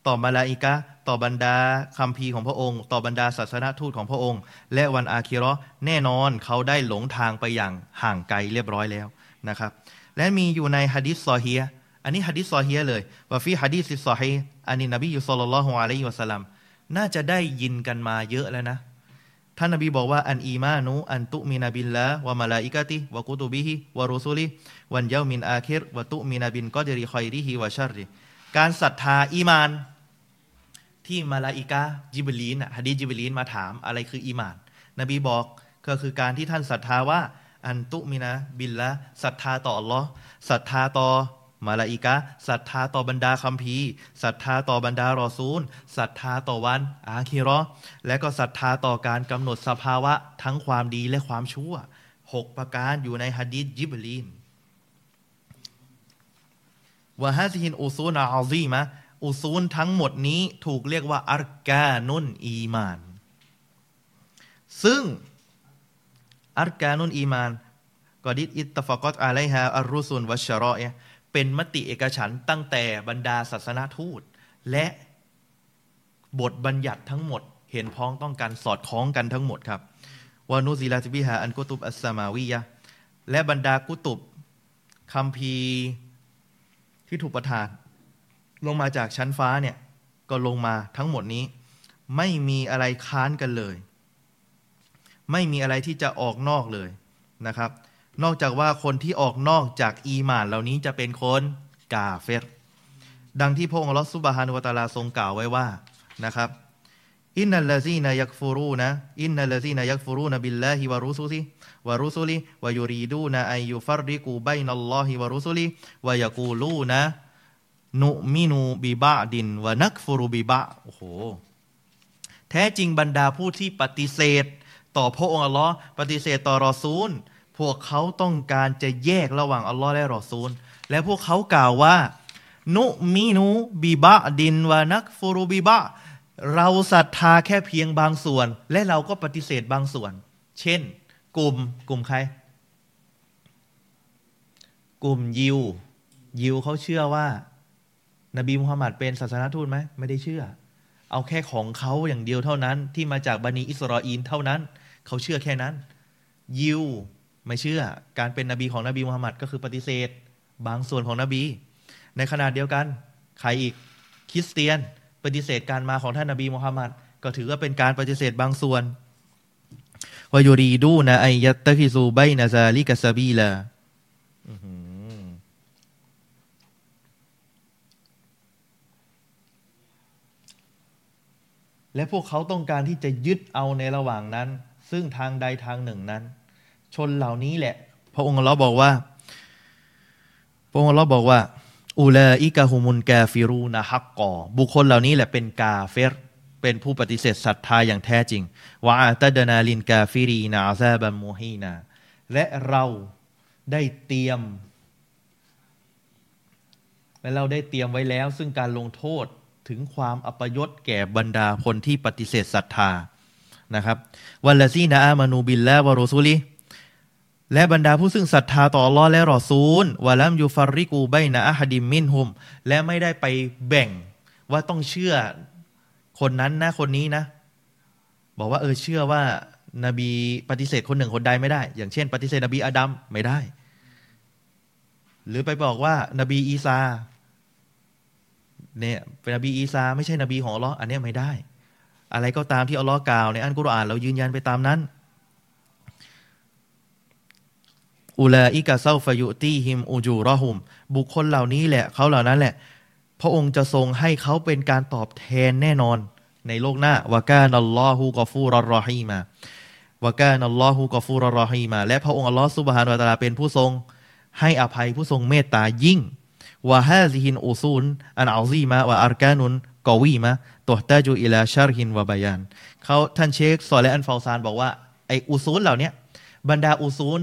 Speaker 1: ต่อมาลาอิกะต่อบรรดาคำพีของพระองค์ ต่อบรรดาศาสนทูตของพระองค์ และวันอาคิรอแน่นอนเขาได้หลงทางไปอย่างห่างไกลเรียบร้อยแล้วนะครับ และมีอยู่ในฮะดิษซอฮีอันนี้ฮะดิษซอฮีเลยว่าฟีฮะดิษซอฮีอันนี้นบียุสลลัลลอฮุอะลัยฮิวะสัลลัม น่าจะได้ยินกันมาเยอะแล้วนะ ท่านนบีบอกว่าالإيمان أن تؤمن بالله وملائكته وكتبه ورسله واليوم الآخر وتؤمن بالقدر خيره وشرهการศรัทธาอีมาน ที่มลาอิกะฮ์ญิบรีลฮะดีษญิบรีลมาถามอะไรคืออีมาน นบีบอกก็คือการที่ท่านศรัทธาว่าأن تؤمن باللهศรัทธาต่ออัลลอฮ์ศรัทธาต่อ มลาอิกะฮ์ศรัทธาต่อบรรดาคัมภีร์ศรัทธาต่อบรรดารอซูลศรัทธาต่อวัน อาคีรอและก็ศรัทธาต่อการกำหนดสภาวะทั้งความดีและความชั่วหกประการอยู่ในฮะดีษยิบลีนวะฮะซิฮินอุซูนอาซีมะอุซูนทั้งหมดนี้ถูกเรียกว่าอัรกานุนอีมาน ซึ่งอัรกานุนอีมานกอดิดอิตตฟกอตอะไลฮะอัรุซุนวัชรอเอ เป็นมติเอกฉันตั้งแต่บรรดาศาสนาทูต และบทบัญญัติทั้งหมด เห็นพ้องต้องกันสอดคล้องกันทั้งหมดครับวานุซิลาติบิฮาอันกุตุบอัสมาวียะและบรรดากุตุบคำพีที่ถูกประทาน ลงมาจากชั้นฟ้าเนี่ยก็ลงมาทั้งหมดนี้ ไม่มีอะไรค้านกันเลย ไม่มีอะไรที่จะออกนอกเลยนะครับ นอกจากว่าคนที่ออกนอกจากอีมานเหล่านี้จะเป็นคนกาเฟรดังที่พระองค์อัลลอฮ์ سبحانه وتعالىทรงกล่าวไว้ว่านะครับإن الذين يكفرون إن الذين يكفرون بالله ورسله ورسله ويريدون أن يفرقوا بين الله ورسله ويقولون نؤمن ببعض ونكفر ببعضโอ้โหแท้จริงบรรดาผู้ที่ปฏิเสธ ต่อพระองค์อัลลอฮ์ปฏิเสธต่อรอซูล พวกเขาต้องการจะแยกระหว่างอัลลอฮ์และรอซูล และพวกเขากล่าวว่า นุมินูบิบะดินวานักฟูรูบิบะ เราศรัทธาแค่เพียงบางส่วน และเราก็ปฏิเสธบางส่วน เช่น กลุ่มกลุ่มใคร กลุ่มยิว ยิวเขาเชื่อว่า นบีมุฮัมมัดเป็นศาสนาทูตไหมไม่ได้เชื่อ เอาแค่ของเขาอย่างเดียวเท่านั้น ที่มาจากบันิอิสราเอลเท่านั้น เขาเชื่อแค่นั้น ยิว ไม่เชื่อ การเป็นนบีของนบีมุฮัมมัดก็คือปฏิเสธ บางส่วนของนบี ในขณะเดียวกัน ใครอีกคริสเตียน ปฏิเสธการมาของท่านนบีมุฮัมมัดก็ถือว่าเป็นการปฏิเสธบางส่วนวายูรีดูนะไอยัตตะคิซูไบนาซาลิกะซาบีลาและพวกเขาต้องการที่จะยึดเอาในระหว่างนั้น ซึ่งทางใดทางหนึ่งนั้น ชนเหล่านี้แหละ พระองค์อัลลอฮ์บอกว่า พระองค์อัลลอฮ์บอกว่า أولئك هم الكافرون حقا บุคคลเหล่านี้แหละเป็นกาเฟรเป็นผู้ปฏิเสธศรัทธาอย่างแท้จริงوأعتدنا للكافرين عذابا مهينا และเราได้เตรียม และเราได้เตรียมไว้แล้ว ซึ่งการลงโทษถึงความอัปยศแก่บรรดาคนที่ปฏิเสธศรัทธานะครับ วันลซีนาอามานูบิลและวะรอซูลี และบรรดาผู้ซึ่งศรัทธาต่อลอและรอซูลวะลัมยูฟาริกูไบนะอะฮดิมมินฮุม และไม่ได้ไปแบ่งว่าต้องเชื่อคนนั้นนะคนนี้นะ บอกว่าเออเชื่อว่านบีปฏิเสธคนหนึ่งคนใดไม่ได้ อย่างเช่น ปฏิเสธนบีอาดัมไม่ได้ หรือไปบอกว่านบีอีซาเนี่ยเป็นนบีอีซาไม่ใช่นบีของอัลลอฮ์อันนี้ไม่ได้ อะไรก็ตามที่อัลลอฮ์กล่าวในอัลกุรอานเรายืนยันไปตามนั้น أولئك سوف يؤتيهم أجورهم บุคคลเหล่านี้แหละเขาเหล่านั้นแหละ พระองค์จะทรงให้เขาเป็นการตอบแทนแน่นอน ในโลกหน้าوكان الله غفورا رحيما وكان الله غفورا رحيما และพระองค์อัลลอฮ์سبحانه وتعالىเป็นผู้ทรง ให้อภัยผู้ทรงเมตตายิ่งوهذه الأصول العظيمة وأركان قويمة تحتاج إلى شرح وبيانเขาท่านเชคซอลิห์ อัลเฟาซานบอกว่าไอ أصول เหล่านี้บรรดา أصول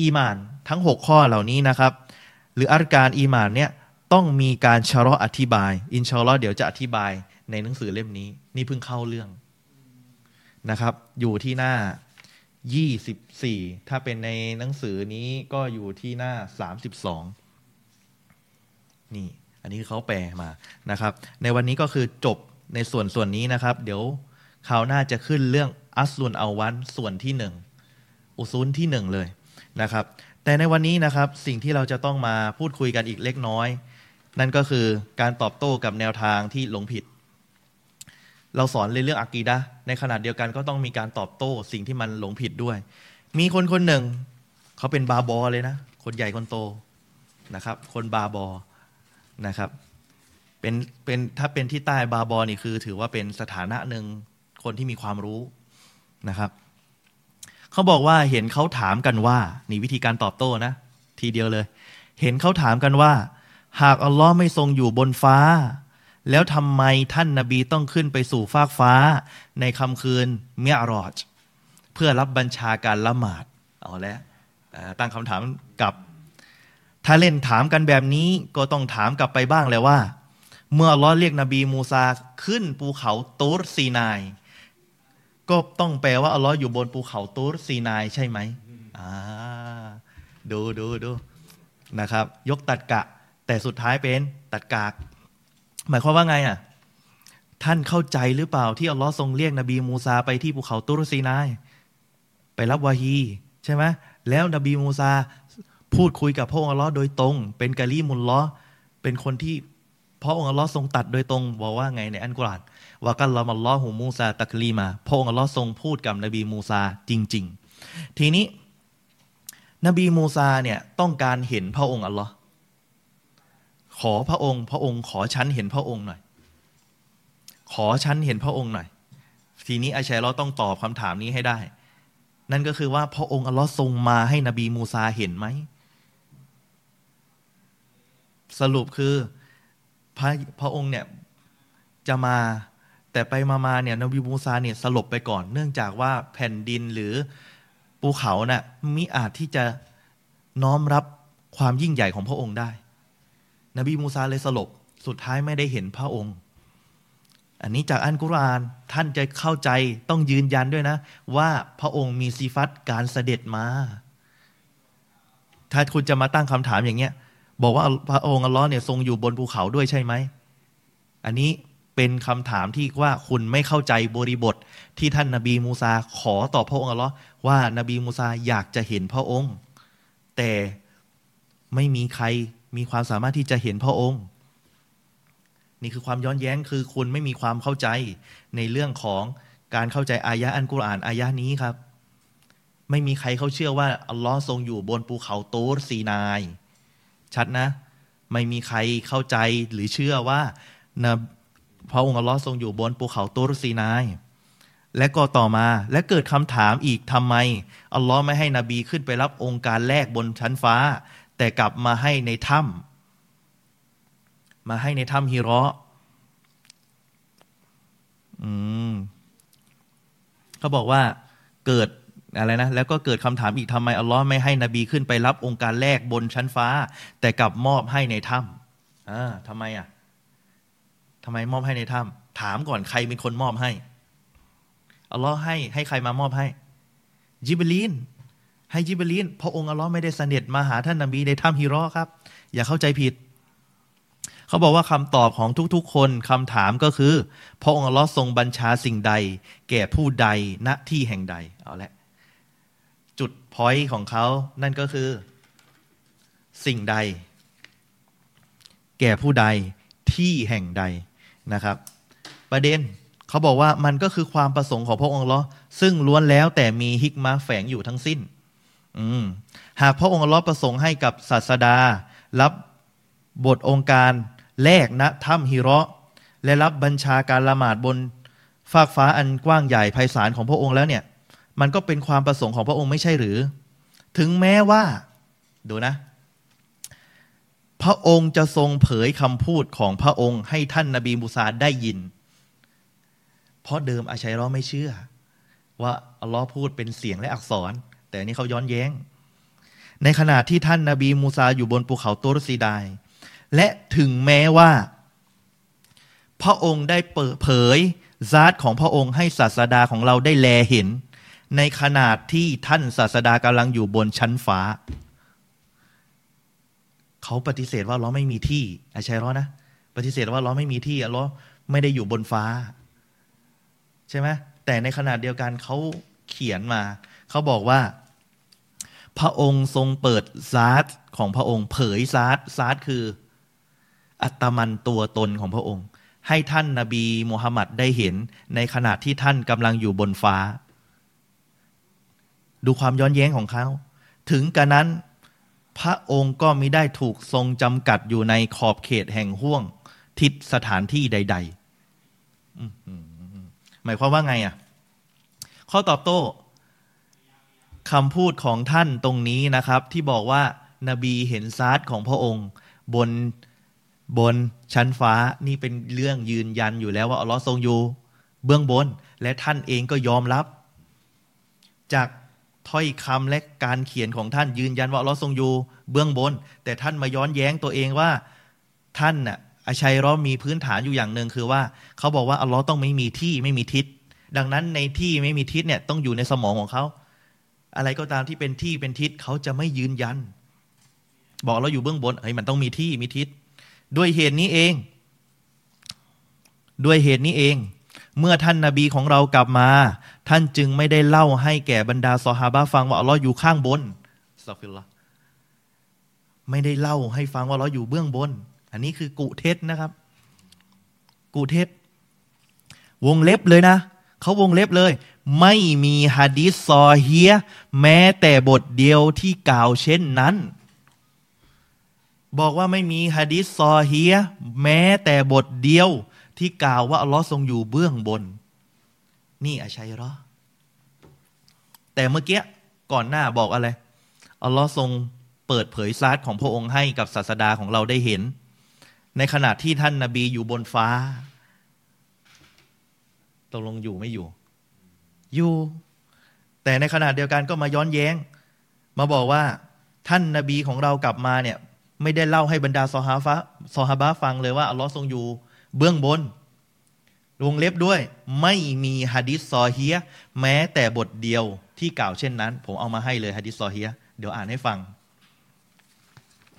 Speaker 1: อีมานทั้ง 6 ข้อเหล่านี้นะครับ หรือأركان الإيمانเนี่ยต้องมีการشرح อธิบาย إن شاء اللهเดี๋ยวจะอธิบายในหนังสือเล่มนี้ นี่เพิ่งเข้าเรื่องนะครับ อยู่ที่หน้า 24 ถ้าเป็นในหนังสือนี้ก็อยู่ที่หน้า 32 นี่ อันนี้เขาแปลมานะครับ ในวันนี้ก็คือจบในส่วนส่วนนี้นะครับ เดี๋ยวคราวหน้าจะขึ้นเรื่องอัสลุนเอาวันส่วนที่หนึ่งอุซุนที่หนึ่งเลย นะครับ แต่ในวันนี้นะครับสิ่งที่เราจะต้องมาพูดคุยกันอีกเล็กน้อย นั่นก็คือการตอบโต้กับแนวทางที่หลงผิด เราสอนเรื่องอักีดะในขณะเดียวกันก็ต้องมีการตอบโต้สิ่งที่มันหลงผิดด้วย มีคนคนหนึ่ง เขาเป็นบาบอเลยนะ คนใหญ่คนโตนะครับ คนบาบอนะครับเป็นเป็นถ้าเป็นที่ใต้บาบอนี่คือ ถือว่าเป็นสถานะหนึ่งคนที่มีความรู้นะครับ เขาบอกว่าเห็นเขาถามกันว่า นี่วิธีการตอบโต้นะ ทีเดียวเลย เห็นเขาถามกันว่า หากอัลลอฮ์ไม่ทรงอยู่บนฟ้า แล้วทำไมท่านนาบีต้องขึ้นไปสู่ฟากฟ้า ในค่ำคืนเมียรอจเพื่อรับบัญชาการละหมาดเอาแล้วตั้งคำถามกับถ้าเล่นถามกันแบบนี้ก็ต้องถามกลับไปบ้างเลยว่า เมื่ออัลลอฮ์เรียกนบีมูซาขึ้นภูเขาตูรซีนาย ก็ต้องแปลว่าอัลลอฮ์อยู่บนภูเขาตูรซีนายใช่ไหมอ่าดูดูดูนะครับ ยกตัดกะ แต่สุดท้ายเป็นตัดกาก หมายความว่าไงอะ ท่านเข้าใจหรือเปล่าที่อัลลอฮ์ทรงเรียกนบีมูซาไปที่ภูเขาตูรซีนาย ไปรับوحيใช่ไหมแล้วนบีมูซาพูดคุยกับพระองค์อัลลอฮ์โดยตรง เป็นكليم اللهเป็นคนที่พระองค์อัลลอฮ์ทรงตรัสโดยตรง บอกว่าไงในอัลกุรอาน وكلم الله موسى تكليماพระองค์อัลลอฮ์ทรงพูดกับนบีมูซาจริง ๆ ทีนี้ นบีมูซาเนี่ยต้องการเห็นพระองค์อัลลอฮ์ขอพระองค์ พระองค์ ขอฉันเห็นพระองค์หน่อย ขอฉันเห็นพระองค์หน่อย ทีนี้อาชัยเราต้องตอบคำถามนี้ให้ได้ นั่นก็คือว่าพระองค์อัลลอฮ์ทรงมาให้นบีมูซาเห็นไหมสรุปคือพระพระองค์เนี่ยจะมา แต่ไปมาๆเนี่ยนบีมูซาเนี่ยสลบไปก่อน เนื่องจากว่าแผ่นดินหรือภูเขานะ่ะมิอาจที่จะน้อมรับความยิ่งใหญ่ของพระองค์ได้ นบีมูซาเลยสลบสุดท้ายไม่ได้เห็นพระองค์ อันนี้จากอันกุรอานท่านจะเข้าใจต้องยืนยันด้วยนะ ว่าพระองค์มีสีฟัตการเสด็จมา ถ้าคุณจะมาตั้งคำถามอย่างเงี้ย บอกว่าพระองค์อัลลอฮ์เนี่ยทรงอยู่บนภูเขาด้วยใช่ไหม อันนี้ เป็นคำถามที่ว่าคุณไม่เข้าใจบริบทที่ท่านนาบีมูซาขอต่อพระองค์อัลลอฮ์ว่านาบีมูซาอยากจะเห็นพระองค์ แต่ไม่มีใครมีความสามารถที่จะเห็นพระองค์ นี่คือความย้อนแย้งคือคุณไม่มีความเข้าใจในเรื่องของการเข้าใจอายะอันกุรอานอายะนี้ครับ ไม่มีใครเขาเชื่อว่าอัลลอฮ์ทรงอยู่บนภูเขาโตรซีนาย ชัดนะ ไม่มีใครเข้าใจหรือเชื่อว่านะ พระองค์อัลลอฮ์ทรงอยู่บนภูเขาตูรซีนาย และก็ต่อมาและเกิดคำถามอีกทำไม อัลลอฮ์ไม่ให้นบีขึ้นไปรับองค์การแรกบนชั้นฟ้า แต่กลับมาให้ในถ้ำมาให้ในถ้ำฮิรออืมเขาบอกว่าเกิดอะไรนะแล้วก็เกิดคำถามอีกทำไมอัลลอฮ์ไม่ให้นบีขึ้นไปรับองค์การแรกบนชั้นฟ้า แต่กลับมอบให้ในถ้ำอ่าทำไมอะ ทำไมมอบให้ในถ้ำถามก่อนใครเป็นคนมอบให้อัลลอฮ์ให้ให้ใครมามอบให้ จิบลีนให้จิบลีนพระองค์อัลลอฮ์ไม่ได้เสด็จมาหาท่านนบีในถ้ำฮิรอครับ อย่าเข้าใจผิด เขาบอกว่าคำตอบของทุกๆ คนคำถามก็คือ พระองค์อัลลอฮ์ทรงบัญชาสิ่งใด แก่ผู้ใดณที่แห่งใดเอาละจุดพอยต์ของเขานั่นก็คือ สิ่งใด แก่ผู้ใดที่แห่งใด นะครับ ประเด็นเขาบอกว่ามันก็คือความประสงค์ของพระองค์ลอซึ่งล้วนแล้วแต่มีฮิกมาแฝงอยู่ทั้งสิ้นหากพระองค์ลอประสงค์ให้กับศาสดา รับบทองค์การแรกณถ้ำฮิระและรับบัญชาการละหมาดบนฟากฟ้าอันกว้างใหญ่ไพศาลของพระองค์แล้วเนี่ย มันก็เป็นความประสงค์ของพระองค์ไม่ใช่หรือ ถึงแม้ว่า ดูนะ พระองค์จะทรงเผยคำพูดของพระองค์ให้ท่านนาบีมูซาได้ยิน เพราะเดิมอาชัยรอไม่เชื่อ ว่าอัลลอฮ์พูดเป็นเสียงและอักษร แต่นี้เขาย้อนแย้ง ในขณะที่ท่านนาบีมูซาอยู่บนภูเขาโตรซีดาย และถึงแม้ว่า พระองค์ได้เปิดเผยซาตของพระองค์ให้ศาสดาของเราได้แลเห็น ในขนาดที่ท่านศาสดากำลังอยู่บนชั้นฟ้า เขาปฏิเสธว่าเราไม่มีที่อาชัยร้อนะปฏิเสธว่าเราไม่มีที่อัลลอฮ์ไม่ได้อยู่บนฟ้า ใช่ไหมแต่ในขนาดเดียวกันเขาเขียนมา เขาบอกว่า พระองค์ทรงเปิดซาร์ของพระองค์ เผยซาร์ซาร์คือ อัตมันตัวตนของพระองค์ ให้ท่านนาบีมุฮัมหมัดได้เห็น ในขณะที่ท่านกำลังอยู่บนฟ้า ดูความย้อนแย้งของเขา ถึงกระนั้น พระองค์ก็ไม่ได้ถูกทรงจำกัดอยู่ในขอบเขตแห่งห้วง ทิศสถานที่ใด ๆ หมายความว่าไงอะ ข้อตอบโต้คำพูดของท่านตรงนี้นะครับ ที่บอกว่านบีเห็นซาดของพระองค์ บนบนชั้นฟ้านี่เป็นเรื่องยืนยันอยู่แล้วว่าอัลลอฮ์ทรงอยู่ เบื้องบน และท่านเองก็ยอมรับ จาก ถ้อยคำและการเขียนของท่านยืนยันว่าอัลอฮ์ทรงอยู่เบื้องบน แต่ท่านมาย้อนแย้งตัวเองว่าท่านน่ะอาชัยรอมีพื้นฐานอยู่อย่างหนึ่งคือว่าเขาบอกว่าอัลลอฮ์ต้องไม่มีที่ไม่มีทิศ ดังนั้นในที่ไม่มีทิศเนี่ยต้องอยู่ในสมองของเขาอะไรก็ตามที่เป็นที่เป็นทิศเขาจะไม่ยืนยัน บอกเราอยู่เบื้องบนเฮ้ยมันต้องมีที่มีทิศ ด้วยเหตุนี้เอง ด้วยเหตุนี้เอง เมื่อท่านนาบีของเรากลับมา ท่านจึงไม่ได้เล่าให้แก่บรรดาซอฮาบะฟังว่าอัลลอฮ์อยู่ข้างบนสัฟิลละไม่ได้เล่าให้ฟังว่าเราอยู่เบื้องบน อันนี้คือกุเท็จนะครับกูเท็จวงเล็บเลยนะเขาวงเล็บเลย ไม่มีฮะดิษซอเฮียแม้แต่บทเดียวที่กล่าวเช่นนั้น บอกว่าไม่มีฮะดิษซอเฮียแม้แต่บทเดียว ที่กล่าวว่าอัลลอฮ์ทรงอยู่เบื้องบน นี่อาชัยรอแต่เมื่อกี้ก่อนหน้าบอกอะไรอัลลอฮ์ทรงเปิดเผยซาดของพระองค์ให้กับศาสดาของเราได้เห็น ในขณะที่ท่านนาบีอยู่บนฟ้าตกลงอยู่ไม่อยู่ อยู่ แต่ในขณะเดียวกันก็มาย้อนแย้ง มาบอกว่าท่านนาบีของเรากลับมาเนี่ย ไม่ได้เล่าให้บรรดาซอฮาฟะซอฮาบะฟังเลยว่าอัลลอฮ์ทรงอยู่ เบื้องบนวงเล็บด้วย ไม่มีฮะดิษซอเฮียแม้แต่บทเดียวที่กล่าวเช่นนั้น ผมเอามาให้เลยฮะดิษซอเฮียเดี๋ยวอ่านให้ฟัง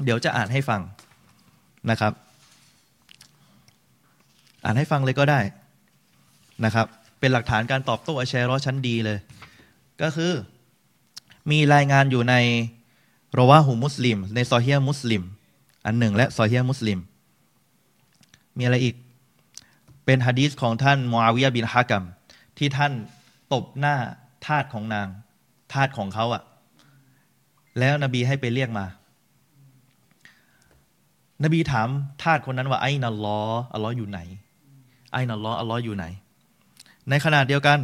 Speaker 1: เดี๋ยวจะอ่านให้ฟังนะครับ อ่านให้ฟังเลยก็ได้นะครับ เป็นหลักฐานการตอบโต้อแชรอชั้นดีเลย ก็คือ มีรายงานอยู่ในรวาหูมุสลิม ในซอเฮียมุสลิม อันหนึ่งและซอเฮียมุสลิม มีอะไรอีก เป็นฮะดีษของท่านมอาวิยะบินฮากัมที่ท่านตบหน้าทาสของนาง ทาสของเขาอะแล้วนบีให้ไปเรียกมา นบีถามทาสคนนั้นว่าไอ้นัลลออัลลอฮ์อยู่ไหน ไอ้นัลลออัลลอฮ์อยู่ไหน ในขณะเดียวกัน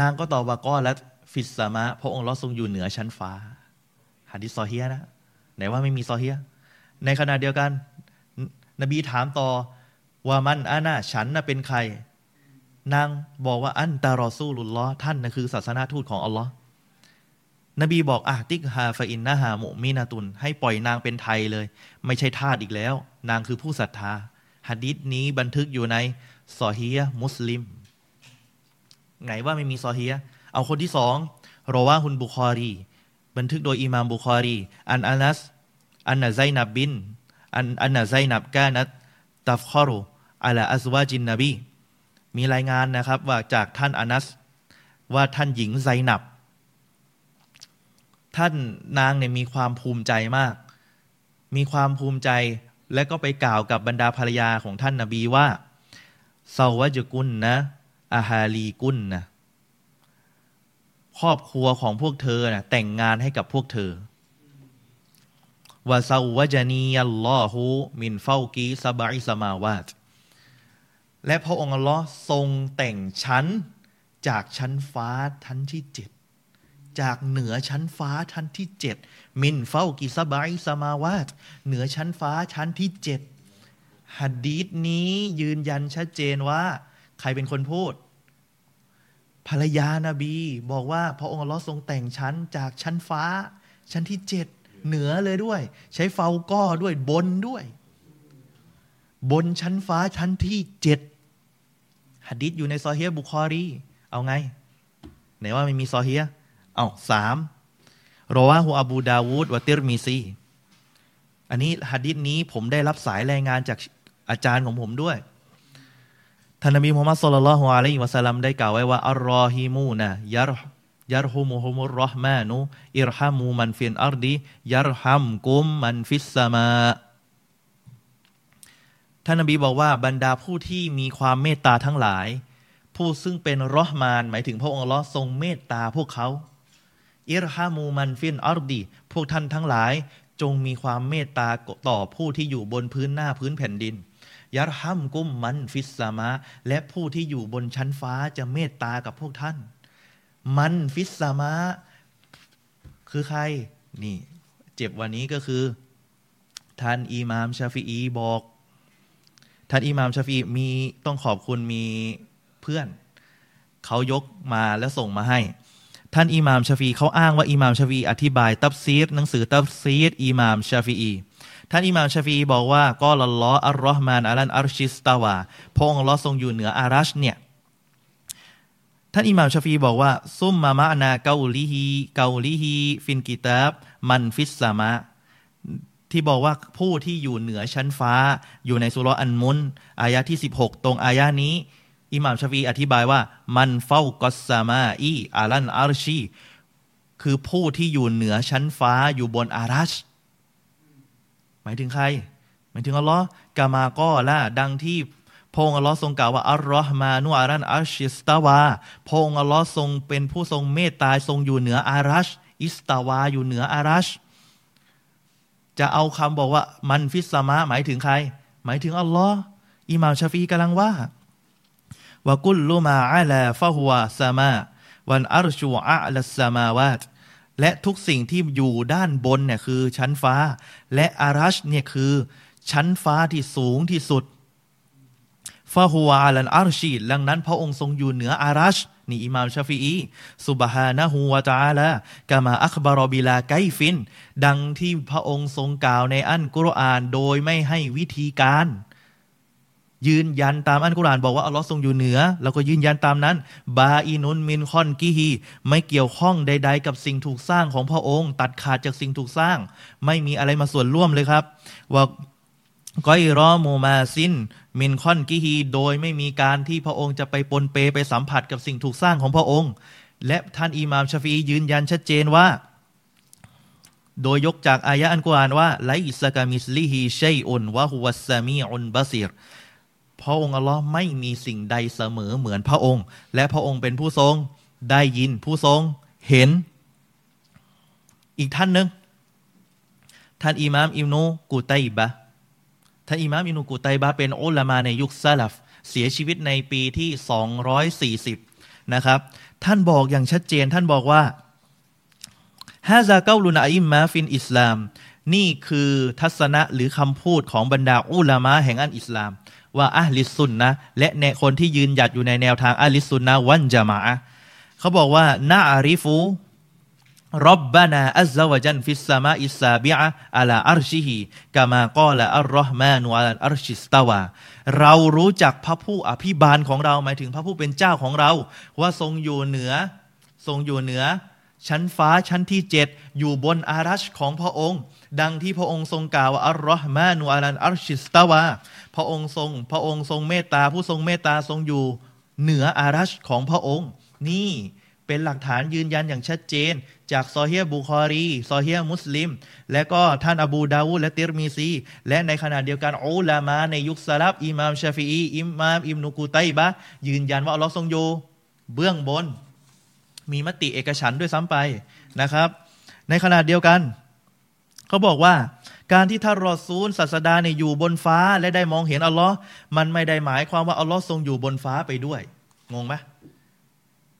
Speaker 1: นางก็ตอบว่าก็และฟิสามะพระองค์ลอทรงอยู่เหนือชั้นฟ้าฮะดิษ صحيح นะไหนว่าไม่มี صحيحในขณะเดียวกัน นบีถามต่อว่าمن أناฉันน่ะเป็นใคร นางบอกว่าأنت رسول اللهท่านน่ะคือศาสนาทูตของอัลลอฮ์นบีบอกأعتقها فإنها مؤمنة ให้ปล่อยนางเป็นไทยเลย ไม่ใช่ทาสอีกแล้ว นางคือผู้ศรัทธาฮะดิษนี้บันทึกอยู่ในصحيح มุสลิมไงว่าไม่มี صحيحเอาคนที่สองรอว่าฮุนบุคอรี บันทึกโดยอิมามบุคอรี อันอานัส อันนาไซนับบิน อันอันนาไซนับกานัตตัฟคอรุอัลอัสวาจินนบีมีรายงานนะครับว่าจากท่านอานัส ว่าท่านหญิงไซนับ ท่านนางเนี่ยมีความภูมิใจมาก มีความภูมิใจและก็ไปกล่าวกับบรรดาภรรยาของท่านนาบีว่าزوجكن أهاليكنครอบครัวของพวกเธอนะแต่งงานให้กับพวกเธอ وزوجني الله من فوق سبع سماواتและพระองค์อัลลอฮ์ทรงแต่งฉันจากชั้นฟ้าชั้นที่เจ็ดจากเหนือชั้นฟ้าชั้นที่เจ็ดمن فوق سبع سماواتเหนือชั้นฟ้าชั้นที่เจ็ดฮัดดีษนี้ยืนยันชัดเจนว่า ใครเป็นคนพูด ภรรยานาบีบอกว่าพระองค์ลอทรงแต่งชั้นจากชั้นฟ้าชั้นที่เจ็ด เหนือเลยด้วย ใช้เฝ้าก้อด้วยบนด้วย บนชั้นฟ้าชั้นที่เจ็ดฮัดดิษอยู่ในซอเฮียบุคอรี เอาไง ไหนว่าไม่มีซอเฮียเอาสามرواه أبو داود والترمذي อันนี้ฮะดีษนี้ผมได้รับสายรายงานจากอาจารย์ของผมด้วยท่านนบีมุฮัมมัดصلى الله عليه وسلمได้กล่าวไว้ว่าالراحمون ير يرحمهم الرحمن ارحموا من في الأرض يرحمكم من في السماءท่านนบีบอกว่าบรรดาผู้ที่มีความเมตตาทั้งหลาย ผู้ซึ่งเป็นرحمن หมายถึงพระองค์อัลลอฮ์ทรงเมตตาพวกเขาارحموا من في الأرضพวกท่านทั้งหลายจงมีความเมตตาต่อผู้ที่อยู่บนพื้นหน้าพื้นแผ่นดินيرحمكم من في السماءและผู้ที่อยู่บนชั้นฟ้าจะเมตตากับพวกท่าน من في السماءคือใคร นี่ เจ็บวันนี้ก็คือ ท่านอิหม่ามชาฟีอีบอก ท่านอิหมามชาฟีมีต้องขอบคุณมีเพื่อน เขายกมาแล้วส่งมาให้ ท่านอิหมามชาฟีเขาอ้างว่าอิหมามชาฟีอธิบาย ตับซีดหนังสือตับซีดอิหมามชาฟีท่านอิหม่ามชาฟีบอกว่าก็ลลออัลลอฮ์มานอัลันอัรชิสตาวาพระองค์ลอทรงอยู่เหนืออารัชเนี่ย ท่านอิหม่ามชาฟีบอกว่า ซุมมามะนาเกาลิฮีเกาลิฮีฟินกิตาบมันฟิสซามะ ที่บอกว่าผู้ที่อยู่เหนือชั้นฟ้า อยู่ในสุรอันมุนอายะที่ 16 ตรงอายะนี้ อิหม่ามชาฟีอธิบายว่า มันเฝ้ากอสามาอีอาลันอารชี คือผู้ที่อยู่เหนือชั้นฟ้าอยู่บนอารัช หมายถึงใคร หมายถึงอัลลอฮ์กามาก็ละดังที่ พงอัลลอฮ์ทรงกล่าวว่าอัลลอฮ์มานุอารันอัชชิสตาวาพงอัลลอฮ์ทรงเป็นผู้ทรงเมตตาทรงอยู่เหนืออารัชอิสตาวาอยู่เหนืออารัชจะเอาคำบอกว่ามันฟิสมะหมายถึงใคร หมายถึงอัลลอฮ์อิหม่ามชาฟีกำลังว่าวกุลลุมาอัลาฟะฮุวาซามาวันอัรชูอัลสมาวาตและทุกสิ่งที่อยู่ด้านบนเนี่ยคือชั้นฟ้า และอารัชเนี่ยคือ ชั้นฟ้าที่สูงที่สุด ฟาฮัวอัลันอารชีดังนั้นพระองค์ทรงอยู่เหนืออารัชนี่อิมามชาฟีอีสุบฮานะฮูวาตาละกามาอัคบารอบิลาไกฟิน ดังที่พระองค์ทรงกล่าวในอันกุรอานโดยไม่ให้วิธีการ ยืนยันตามอันกุรอานบอกว่าอัลลอฮ์ทรงอยู่เหนือ แล้วก็ยืนยันตามนั้น บาอินุนมินคอนกิฮีไม่เกี่ยวข้องใด ๆ กับสิ่งถูกสร้างของพระองค์ ตัดขาดจากสิ่งถูกสร้าง ไม่มีอะไรมาส่วนร่วมเลยครับว่า ก้อยรอมูมาซิน มินคอนกิฮี โดยไม่มีการที่พระองค์จะไปปนเปไปสัมผัสกับสิ่งถูกสร้างของพระองค์ และท่านอิหม่ามชฟียืนยันชัดเจนว่า โดยยกจากอายะอันกุรอานว่าไลสกามิสลิฮีชัยอุนวะฮุวัสซามีอุนบาซิรพระองค์อัลลอฮ์ไม่มีสิ่งใดเสมอเหมือนพระองค์ และพระองค์เป็นผู้ทรงได้ยินผู้ทรงเห็น อีกท่านหนึ่งท่านอิหมามอิมนูกูไตบะ ท่านอิมามอินุกุตัยบะเป็นอุลามาในยุคซาลฟเสียชีวิตในปีที่ 240 นะครับ ท่านบอกอย่างชัดเจนท่านบอกว่าฮาซาเกาลุนอิมมาฟินอิสลาม นี่คือทัศนะหรือคำพูดของบรรดาอุลามะแห่งอันอิสลาม ว่าอัลิสุนนะและแนคนที่ยืนหยัดอยู่ในแนวทางอัลลิสุนนะวันจามะเขาบอกว่าنعرف ربنا في السماء السابعة على عرشه كما قال الرحمن على العرش استوىเรารู้จักพระผู้อภิบาลของเราหมายถึงพระผู้เป็นเจ้าของเรา ว่าทรงอยู่เหนือ ทรงอยู่เหนือ ชั้นฟ้าชั้นที่เจ็ดอยู่บนอารัชของพระองค์ ดังที่พระองค์ทรงกล่าวว่าالرحمن على العرش استوىพระองค์ทรง พระองค์ทรงเมตตาผู้ทรงเมตตาทรงอยู่เหนืออารัชของพระองค์ นี่เป็นหลักฐานยืนยันอย่างชัดเจน จากซอเฮียะห์บุคอรีซอเฮียะห์มุสลิม และก็ท่านอบูดาวูดและติรมีซี และในขณะเดียวกันอุลามาในยุคสลัฟอิมามชาฟีอิมามอิบนุกุไตบะยืนยันว่าอัลลอฮ์ทรงอยู่เบื้องบน มีมติเอกฉันท์ด้วยซ้ำไปนะครับ ในขณะเดียวกัน เขาบอกว่าการที่ท่านรอซูลศาสดาเนี่ยอยู่บนฟ้าและได้มองเห็นอัลลอฮ์มันไม่ได้หมายความว่าอัลลอฮ์ทรงอยู่บนฟ้าไปด้วย งงไหม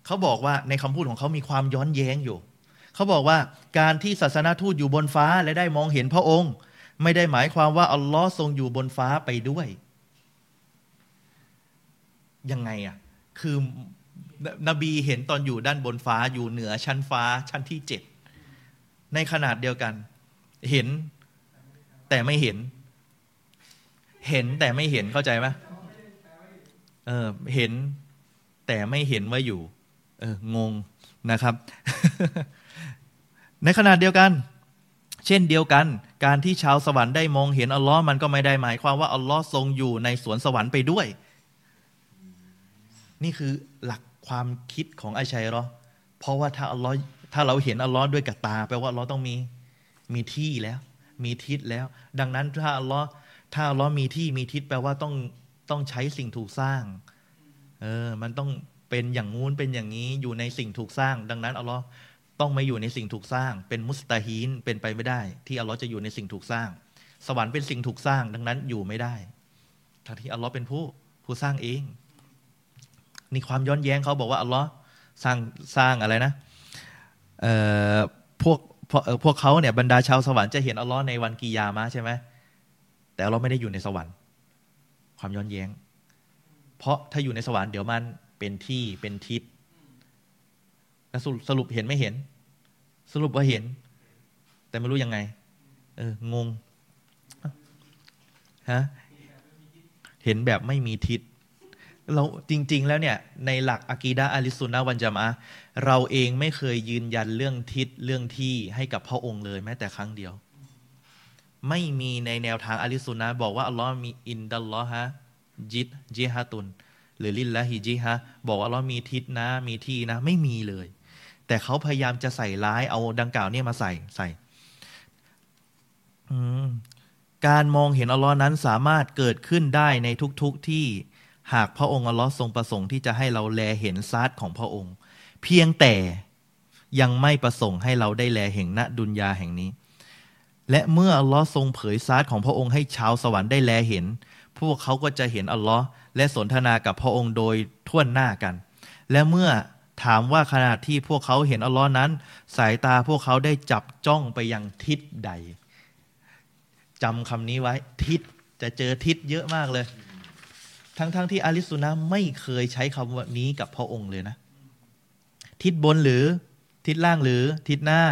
Speaker 1: เขาบอกว่าในคำพูดของเขามีความย้อนแย้งอยู่ เขาบอกว่าการที่ศาสนาทูตอยู่บนฟ้าและได้มองเห็นพระองค์ ไม่ได้หมายความว่าอัลลอฮ์ทรงอยู่บนฟ้าไปด้วย ยังไงอะ คือนบีเห็นตอนอยู่ด้านบนฟ้าอยู่เหนือชั้นฟ้าชั้นที่เจ็ดในขนาดเดียวกัน เห็นแต่ไม่เห็น เห็นแต่ไม่เห็นเข้าใจไหมเออเห็นแต่ไม่เห็นว่าอยู่ เอองงนะครับ ในขณะเดียวกัน เช่นเดียวกัน การที่ชาวสวรรค์ได้มองเห็นอัลลอฮ์มันก็ไม่ได้หมายความว่าอัลลอฮ์ทรงอยู่ในสวนสวรรค์ไปด้วย นี่คือหลักความคิดของไอชัยรอเพราะว่าถ้าอัลลอฮ์ถ้าเราเห็นอัลลอฮ์ด้วยกับตาแปลว่าอัลลอฮ์ต้องมีมีที่แล้ว มีทิศแล้ว ดังนั้นถ้าอัลลอฮ์ถ้าอัลลอฮ์มีที่มีทิศแปลว่าต้องต้องใช้สิ่งถูกสร้างเออมันต้องเป็นอย่างงู้นเป็นอย่างนี้อยู่ในสิ่งถูกสร้าง ดังนั้นอัลลอฮ์ ต้องไม่อยู่ในสิ่งถูกสร้าง เป็นมุสตาฮีนเป็นไปไม่ได้ ที่อัลลอฮ์จะอยู่ในสิ่งถูกสร้าง สวรรค์เป็นสิ่งถูกสร้าง ดังนั้นอยู่ไม่ได้ทั้งที่อัลลอฮ์เป็นผู้ผู้สร้างเองนี่ความย้อนแย้งเขาบอกว่าอัลลอฮ์สร้างสร้างอะไรนะเอ่อพวกพวกเขาเนี่ยบรรดาชาวสวรรค์จะเห็นอัลลอฮ์ในวันกิยามะใช่ไหมแต่เราไม่ได้อยู่ในสวรรค์ ความย้อนแย้ง เพราะถ้าอยู่ในสวรรค์เดี๋ยวมันเป็นที่เป็นทิศ แล้วสรุปเห็นไม่เห็น สรุปว่าเห็น แต่ไม่รู้ยังไง เอองงฮะเห็นแบบไม่มีทิศเราจริง ๆ แล้วเนี่ย ในหลักอะกีดะอาลิสุนนะวันจามะเราเองไม่เคยยืนยันเรื่องทิศเรื่องที่ให้กับพระองค์เลยแม้แต่ครั้งเดียว ไม่มีในแนวทางอาลิสุนนะบอกว่าอัลลอฮ์มีอินดัลลอฮะจิตจิฮะตุน หรือลินละฮิจิฮะบอกว่าเรามีทิศนะ มีที่นะ ไม่มีเลย แต่เขาพยายามจะใส่ร้ายเอาดังกล่าวเนี่ยมาใส่ใส่การมองเห็นอัลลอฮ์นั้นสามารถเกิดขึ้นได้ในทุกๆทที่หากพระองค์อัลลอฮ์ทรงประสงค์ที่จะให้เราแลเห็นซาดของพระองค์ เพียงแต่ยังไม่ประสงค์ให้เราได้แลเห็นณดุนยาแห่งนี้ และเมื่ออัลลอฮ์ทรงเผยซาดของพระองค์ให้ชาวสวรรค์ได้แลเห็น พวกเขาก็จะเห็นอัลลอฮ์และสนทนากับพระองค์โดยท่วนหน้ากัน และเมื่อ ถามว่าขณะที่พวกเขาเห็นอัลลอฮ์นั้น สายตาพวกเขาได้จับจ้องไปยังทิศใดจำคำนี้ไว้ทิศจะเจอทิศเยอะมากเลย ทั้งๆทที่อาลิสุนะไม่เคยใช้คำว่านี้กับพระองค์เลยนะ ทิศบนหรือทิศล่างหรือทิศหน้า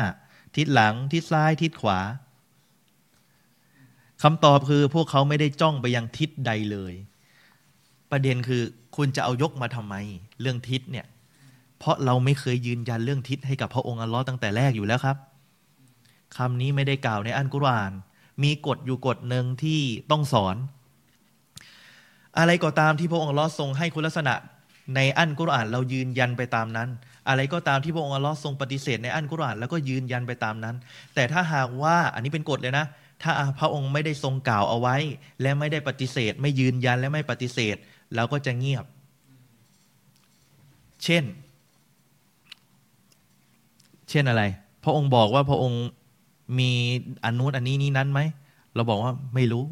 Speaker 1: ทิศหลัง ทิศซ้ายทิศขวาคำตอบคือพวกเขาไม่ได้จ้องไปยังทิศใดเลย ประเด็นคือคุณจะเอายกมาทำไม เรื่องทิศเนี่ย เพราะเราไม่เคยยืนยันเรื่องทิศให้กับพระองค์อัลลอฮ์ตั้งแต่แรกอยู่แล้วครับคำนี้ไม่ได้กล่าวในอันกุรอาน มีกฎอยู่กฎหนึ่งที่ต้องสอน อะไรก็ตามที่พระองค์อัลลอฮ์ทรงให้คุณลักษณะในอันกุรอานเรายืนยันไปตามนั้น อะไรก็ตามที่พระองค์อัลลอฮ์ทรงปฏิเสธในอันกุรอานแล้วก็ยืนยันไปตามนั้น แต่ถ้าหากว่าอันนี้เป็นกฎเลยนะ ถ้าพระองค์ไม่ได้ทรงกล่าวเอาไว้ และไม่ได้ปฏิเสธ ไม่ยืนยันและไม่ปฏิเสธเราก็จะเงียบ เช่น เช่นอะไร พระองค์บอกว่าพระองค์มีอันนู้นอันนี้นี้นั้นไหม เราบอกว่าไม่รู้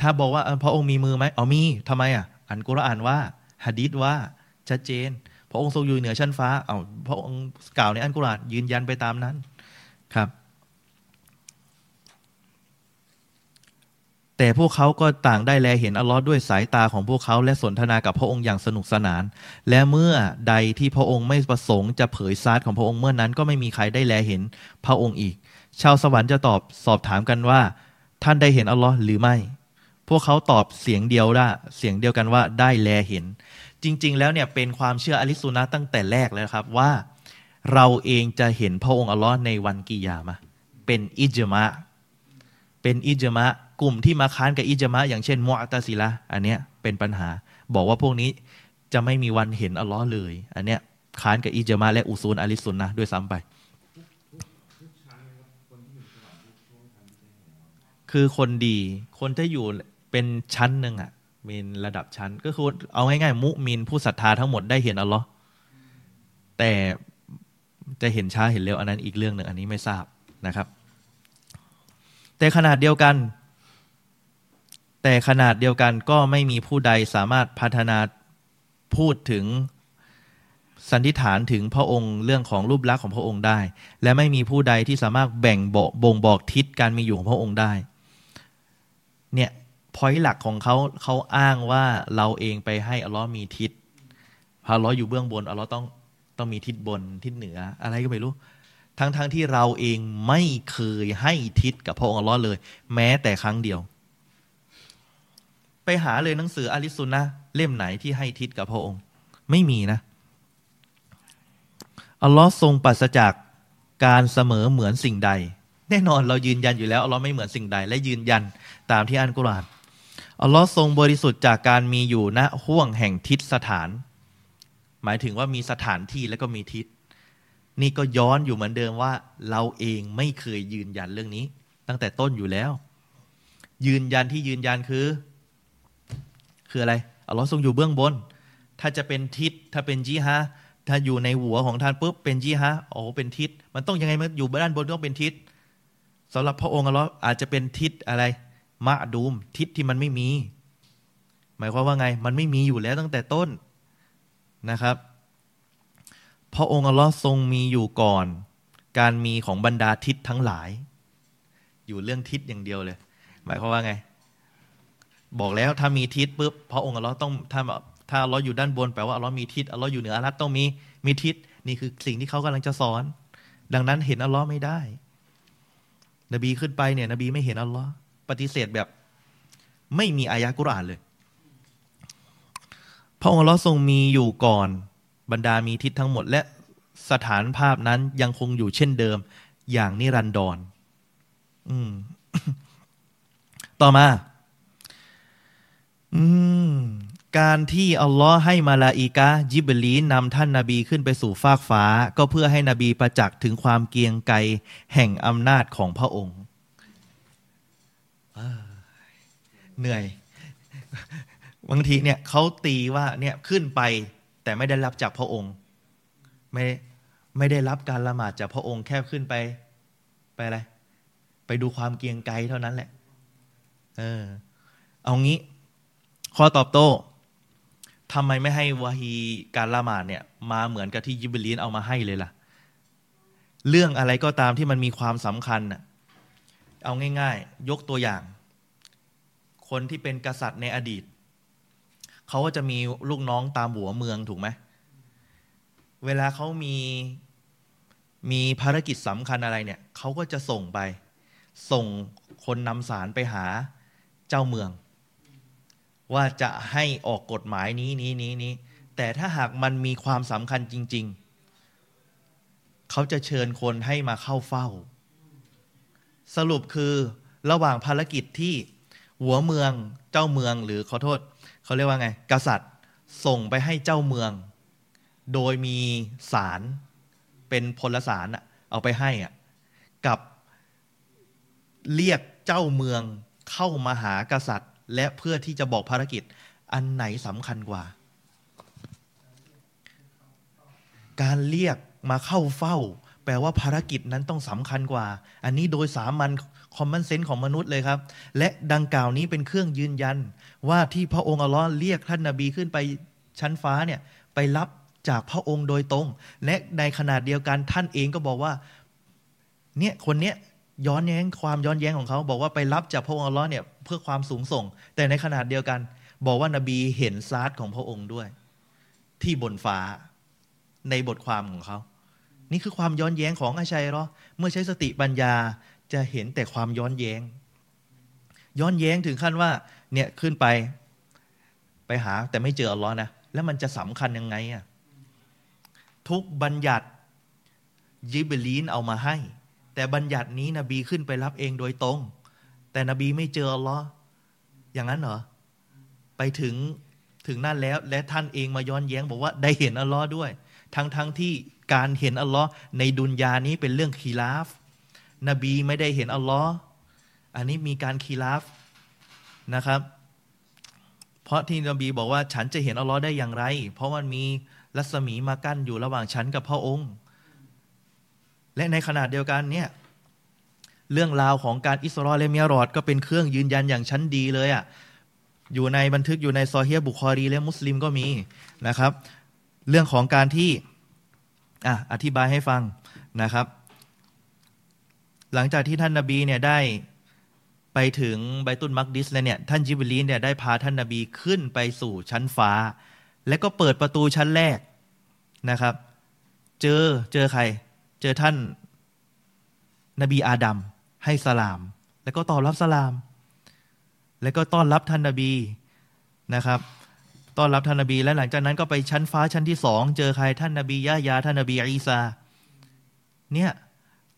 Speaker 1: ถ้าบอกว่าพระองค์มีมือไหมอ๋อมีทำไมอะอันกุรอานว่าฮะดีษว่าชัดเจน พระองค์ทรงอยู่เหนือชั้นฟ้าเอาพระองค์กล่าวในอันกุรอานยืนยันไปตามนั้นครับ แต่พวกเขาก็ต่างได้แลเห็นอัลลอฮ์ด้วยสายตาของพวกเขาและสนทนากับพระองค์อย่างสนุกสนาน และเมื่อใดที่พระองค์ไม่ประสงค์จะเผยซาดของพระองค์เมื่อนั้นก็ไม่มีใครได้แลเห็นพระองค์อีก ชาวสวรรค์จะตอบสอบถามกันว่า ท่านได้เห็นอัลลอฮ์หรือไม่ พวกเขาตอบเสียงเดียวได้เสียงเดียวกันว่าได้แลเห็น จริง ๆ แล้วเนี่ยเป็นความเชื่ออลิสุนะตั้งแต่แรกเลยครับว่า เราเองจะเห็นพระองค์อัลลอฮ์ในวันกิยามะเป็นอิจมะ เป็นอิจมะกลุ่มที่มาค้านกับอิจมะอย่างเช่นมอตาซิละอันเนี้ยเป็นปัญหา บอกว่าพวกนี้จะไม่มีวันเห็นอัลลอฮ์เลย อันเนี้ยค้านกับอิจมะและอุซูลอาลิสุนนะด้วยซ้ำไป คือคนดีคนที่อยู่เป็นชั้นหนึ่งอะเป็นระดับชั้น ก็คือเอาง่ายๆมุมินผู้ศรัทธาทั้งหมดได้เห็นอัลลอฮ์แต่จะเห็นช้าเห็นเร็วอันนั้นอีกเรื่องหนึ่งอันนี้ไม่ทราบนะครับ แต่ขนาดเดียวกัน แต่ขนาดเดียวกันก็ไม่มีผู้ใดสามารถพัฒนาพูดถึงสันนิษฐานถึงพระองค์เรื่องของรูปลักษณ์ของพระองค์ได้ และไม่มีผู้ใดที่สามารถแบ่งบอกบ่งบอกทิศการมีอยู่ของพระองค์ได้ เนี่ยพอยหลักของเขาเขาอ้างว่าเราเองไปให้อัลลอฮ์มีทิศพออัลลอฮ์อยู่เบื้องบนอัลลอฮ์ต้องต้องมีทิศบนทิศเหนือ อะไรก็ไม่รู้ ทั้งๆทที่เราเองไม่เคยให้ทิศกับพระองค์อัลลอฮ์เลย แม้แต่ครั้งเดียว ไปหาเลยหนังสืออาลิสุนนะเล่มไหนที่ให้ทิศกับพระองค์ ไม่มีนะอัลลอฮ์ทรงปัสจากการเสมอเหมือนสิ่งใด แน่นอนเรายืนยันอยู่แล้วอัลลอฮ์ไม่เหมือนสิ่งใด และยืนยันตามที่อันกุรอานอัลลอฮ์ทรงบริสุทธิ์จากการมีอยู่ณห่วงแห่งทิศสถาน หมายถึงว่ามีสถานที่แล้วก็มีทิศ นี่ก็ย้อนอยู่เหมือนเดิมว่า เราเองไม่เคยยืนยันเรื่องนี้ ตั้งแต่ต้นอยู่แล้ว ยืนยันที่ยืนยันคือ คืออะไรอัลลอฮ์ทรงอยู่เบื้องบน ถ้าจะเป็นทิศถ้าเป็นจีฮะถ้าอยู่ในหัวของท่านปุ๊บเป็นจีฮะโอ้เป็นทิศมันต้องยังไงมันอยู่ด้านบนต้องเป็นทิศสำหรับพระองค์อัลลอฮ์อาจจะเป็นทิศอะไรมะดูม ทิศที่มันไม่มี หมายความว่าไง มันไม่มีอยู่แล้วตั้งแต่ต้นนะครับ พระองค์อัลลอฮ์ทรงมีอยู่ก่อน การมีของบรรดาทิศทั้งหลาย อยู่เรื่องทิศอย่างเดียวเลย หมายความว่าไง บอกแล้วถ้ามีทิศปุ๊บพระองค์อัลลอฮ์ต้องถ้าถ้าอัลลอฮ์อยู่ด้านบนแปลว่าอัลลอฮ์มีทิศอัลลอฮ์อยู่เหนืออัลลอฮ์ต้องมีมีทิศนี่คือสิ่งที่เขากำลังจะสอน ดังนั้นเห็นอัลลอฮ์ไม่ได้ นบีขึ้นไปเนี่ย นบีไม่เห็นอัลลอฮ์ปฏิเสธแบบ ไม่มีอายะกุรอานเลยพระองค์อัลลอฮ์ทรงมีอยู่ก่อน บรรดามีทิศทั้งหมดและสถานภาพนั้นยังคงอยู่เช่นเดิม อย่างนิรันดรอืม ต่อมา อืม การที่อัลลอฮ์ให้มาลาอิกะยิบลีนำท่านนาบีขึ้นไปสู่ฟากฟ้า ก็เพื่อให้นบีประจักษ์ถึงความเกียงไกรแห่งอำนาจของพระองค์เหนื่อย บางทีเนี่ยเขาตีว่าเนี่ยขึ้นไป แต่ไม่ได้รับจากพระองค์ ไม่ไม่ได้รับการละหมาดจากพระองค์แค่ขึ้นไปไปอะไร ไปดูความเกียงไกรเท่านั้นแหละ เออ เอางี้ ข้อตอบโต้ทำไมไม่ให้วาฮีการละหมาดเนี่ย มาเหมือนกับที่ยิบลีนเอามาให้เลยล่ะ เรื่องอะไรก็ตามที่มันมีความสำคัญเอาง่าย ๆ ยกตัวอย่าง คนที่เป็นกษัตริย์ในอดีต เขาก็จะมีลูกน้องตามหัวเมืองถูกไหมเวลาเขามีมีภารกิจสำคัญอะไรเนี่ยเขาก็จะส่งไป ส่งคนนำสารไปหาเจ้าเมือง ว่าจะให้ออกกฎหมายนี้นี้นี้นี้แต่ถ้าหากมันมีความสำคัญจริง ๆ เขาจะเชิญคนให้มาเข้าเฝ้า สรุปคือระหว่างภารกิจที่หัวเมืองเจ้าเมืองหรือขอโทษ เขาเรียกว่าไง กษัตริย์ส่งไปให้เจ้าเมือง โดยมีสารเป็นพลสารอะเอาไปให้อะกับเรียกเจ้าเมืองเข้ามาหากษัตริย์ และเพื่อที่จะบอกภารกิจ อันไหนสำคัญกว่า การเรียกมาเข้าเฝ้า แปลว่าภารกิจนั้นต้องสำคัญกว่า อันนี้โดยสามัญคอมมอนเซนส์ของมนุษย์เลยครับ และดังกล่าวนี้เป็นเครื่องยืนยัน ว่าที่พระองค์อัลลอฮ์เรียกท่านนาบีขึ้นไปชั้นฟ้าเนี่ยไปรับจากพระองค์โดยตรง และในขนาดเดียวกันท่านเองก็บอกว่าเนี่ยคนเนี้ยย้อนแย้งความย้อนแย้งของเขา บอกว่าไปรับจากพระองค์อัลลอฮ์เนี่ยเพื่อความสูงส่ง แต่ในขนาดเดียวกัน บอกว่านบีเห็นซาดของพระองค์ด้วย ที่บนฟ้าในบทความของเขา นี่คือความย้อนแย้งของอาชัยรอเมื่อใช้สติปัญญาจะเห็นแต่ความย้อนแย้ง ย้อนแย้งถึงขั้นว่า เนี่ยขึ้นไปไปหาแต่ไม่เจออัลลอฮ์นะ แล้วมันจะสำคัญยังไงอะทุกบัญญัติยิบลีนเอามาให้ แต่บัญญัตินี้นบีขึ้นไปรับเองโดยตรง แต่นบีไม่เจออัลลอฮ์อย่างนั้นเหรอ ไปถึงถึงนั่นแล้ว และท่านเองมาย้อนแย้งบอกว่าได้เห็นอัลลอฮ์ด้วย ทั้งทั้งที่การเห็นอัลลอฮ์ในดุนยานี้เป็นเรื่องคีลาฟ นบีไม่ได้เห็นอัลลอฮ์อันนี้มีการคีลาฟ นะครับ เพราะที่นบีบอกว่าฉันจะเห็นอัลลอฮ์ได้อย่างไร เพราะมันมีรัศมีมากั้นอยู่ระหว่างฉันกับพระองค์ และในขณะเดียวกันเนี่ยเรื่องราวของการอิสรอและเมียรอดก็เป็นเครื่องยืนยันอย่างชั้นดีเลยอะ่ะอยู่ในบันทึกอยู่ในซอเฮียบุคอรีและมุสลิมก็มีนะครับ เรื่องของการที่อะอธิบายให้ฟังนะครับ หลังจากที่ท่านนาบีเนี่ยได้ ไปถึงไบตุนมักดิสแล้วเนี่ย ท่านจิบลีนเนี่ยได้พาท่านนาบีขึ้นไปสู่ชั้นฟ้า แล้วก็เปิดประตูชั้นแรกนะครับ เจอเจอใคร เจอท่านนบีอาดัมให้สลาม แล้วก็ตอบรับสลาม แล้วก็ต้อนรับท่านนาบีนะครับ ต้อนรับท่านนาบี และหลังจากนั้นก็ไปชั้นฟ้าชั้นที่สองเจอใครท่านนาบียะยาท่านนาบีอีซาเนี่ย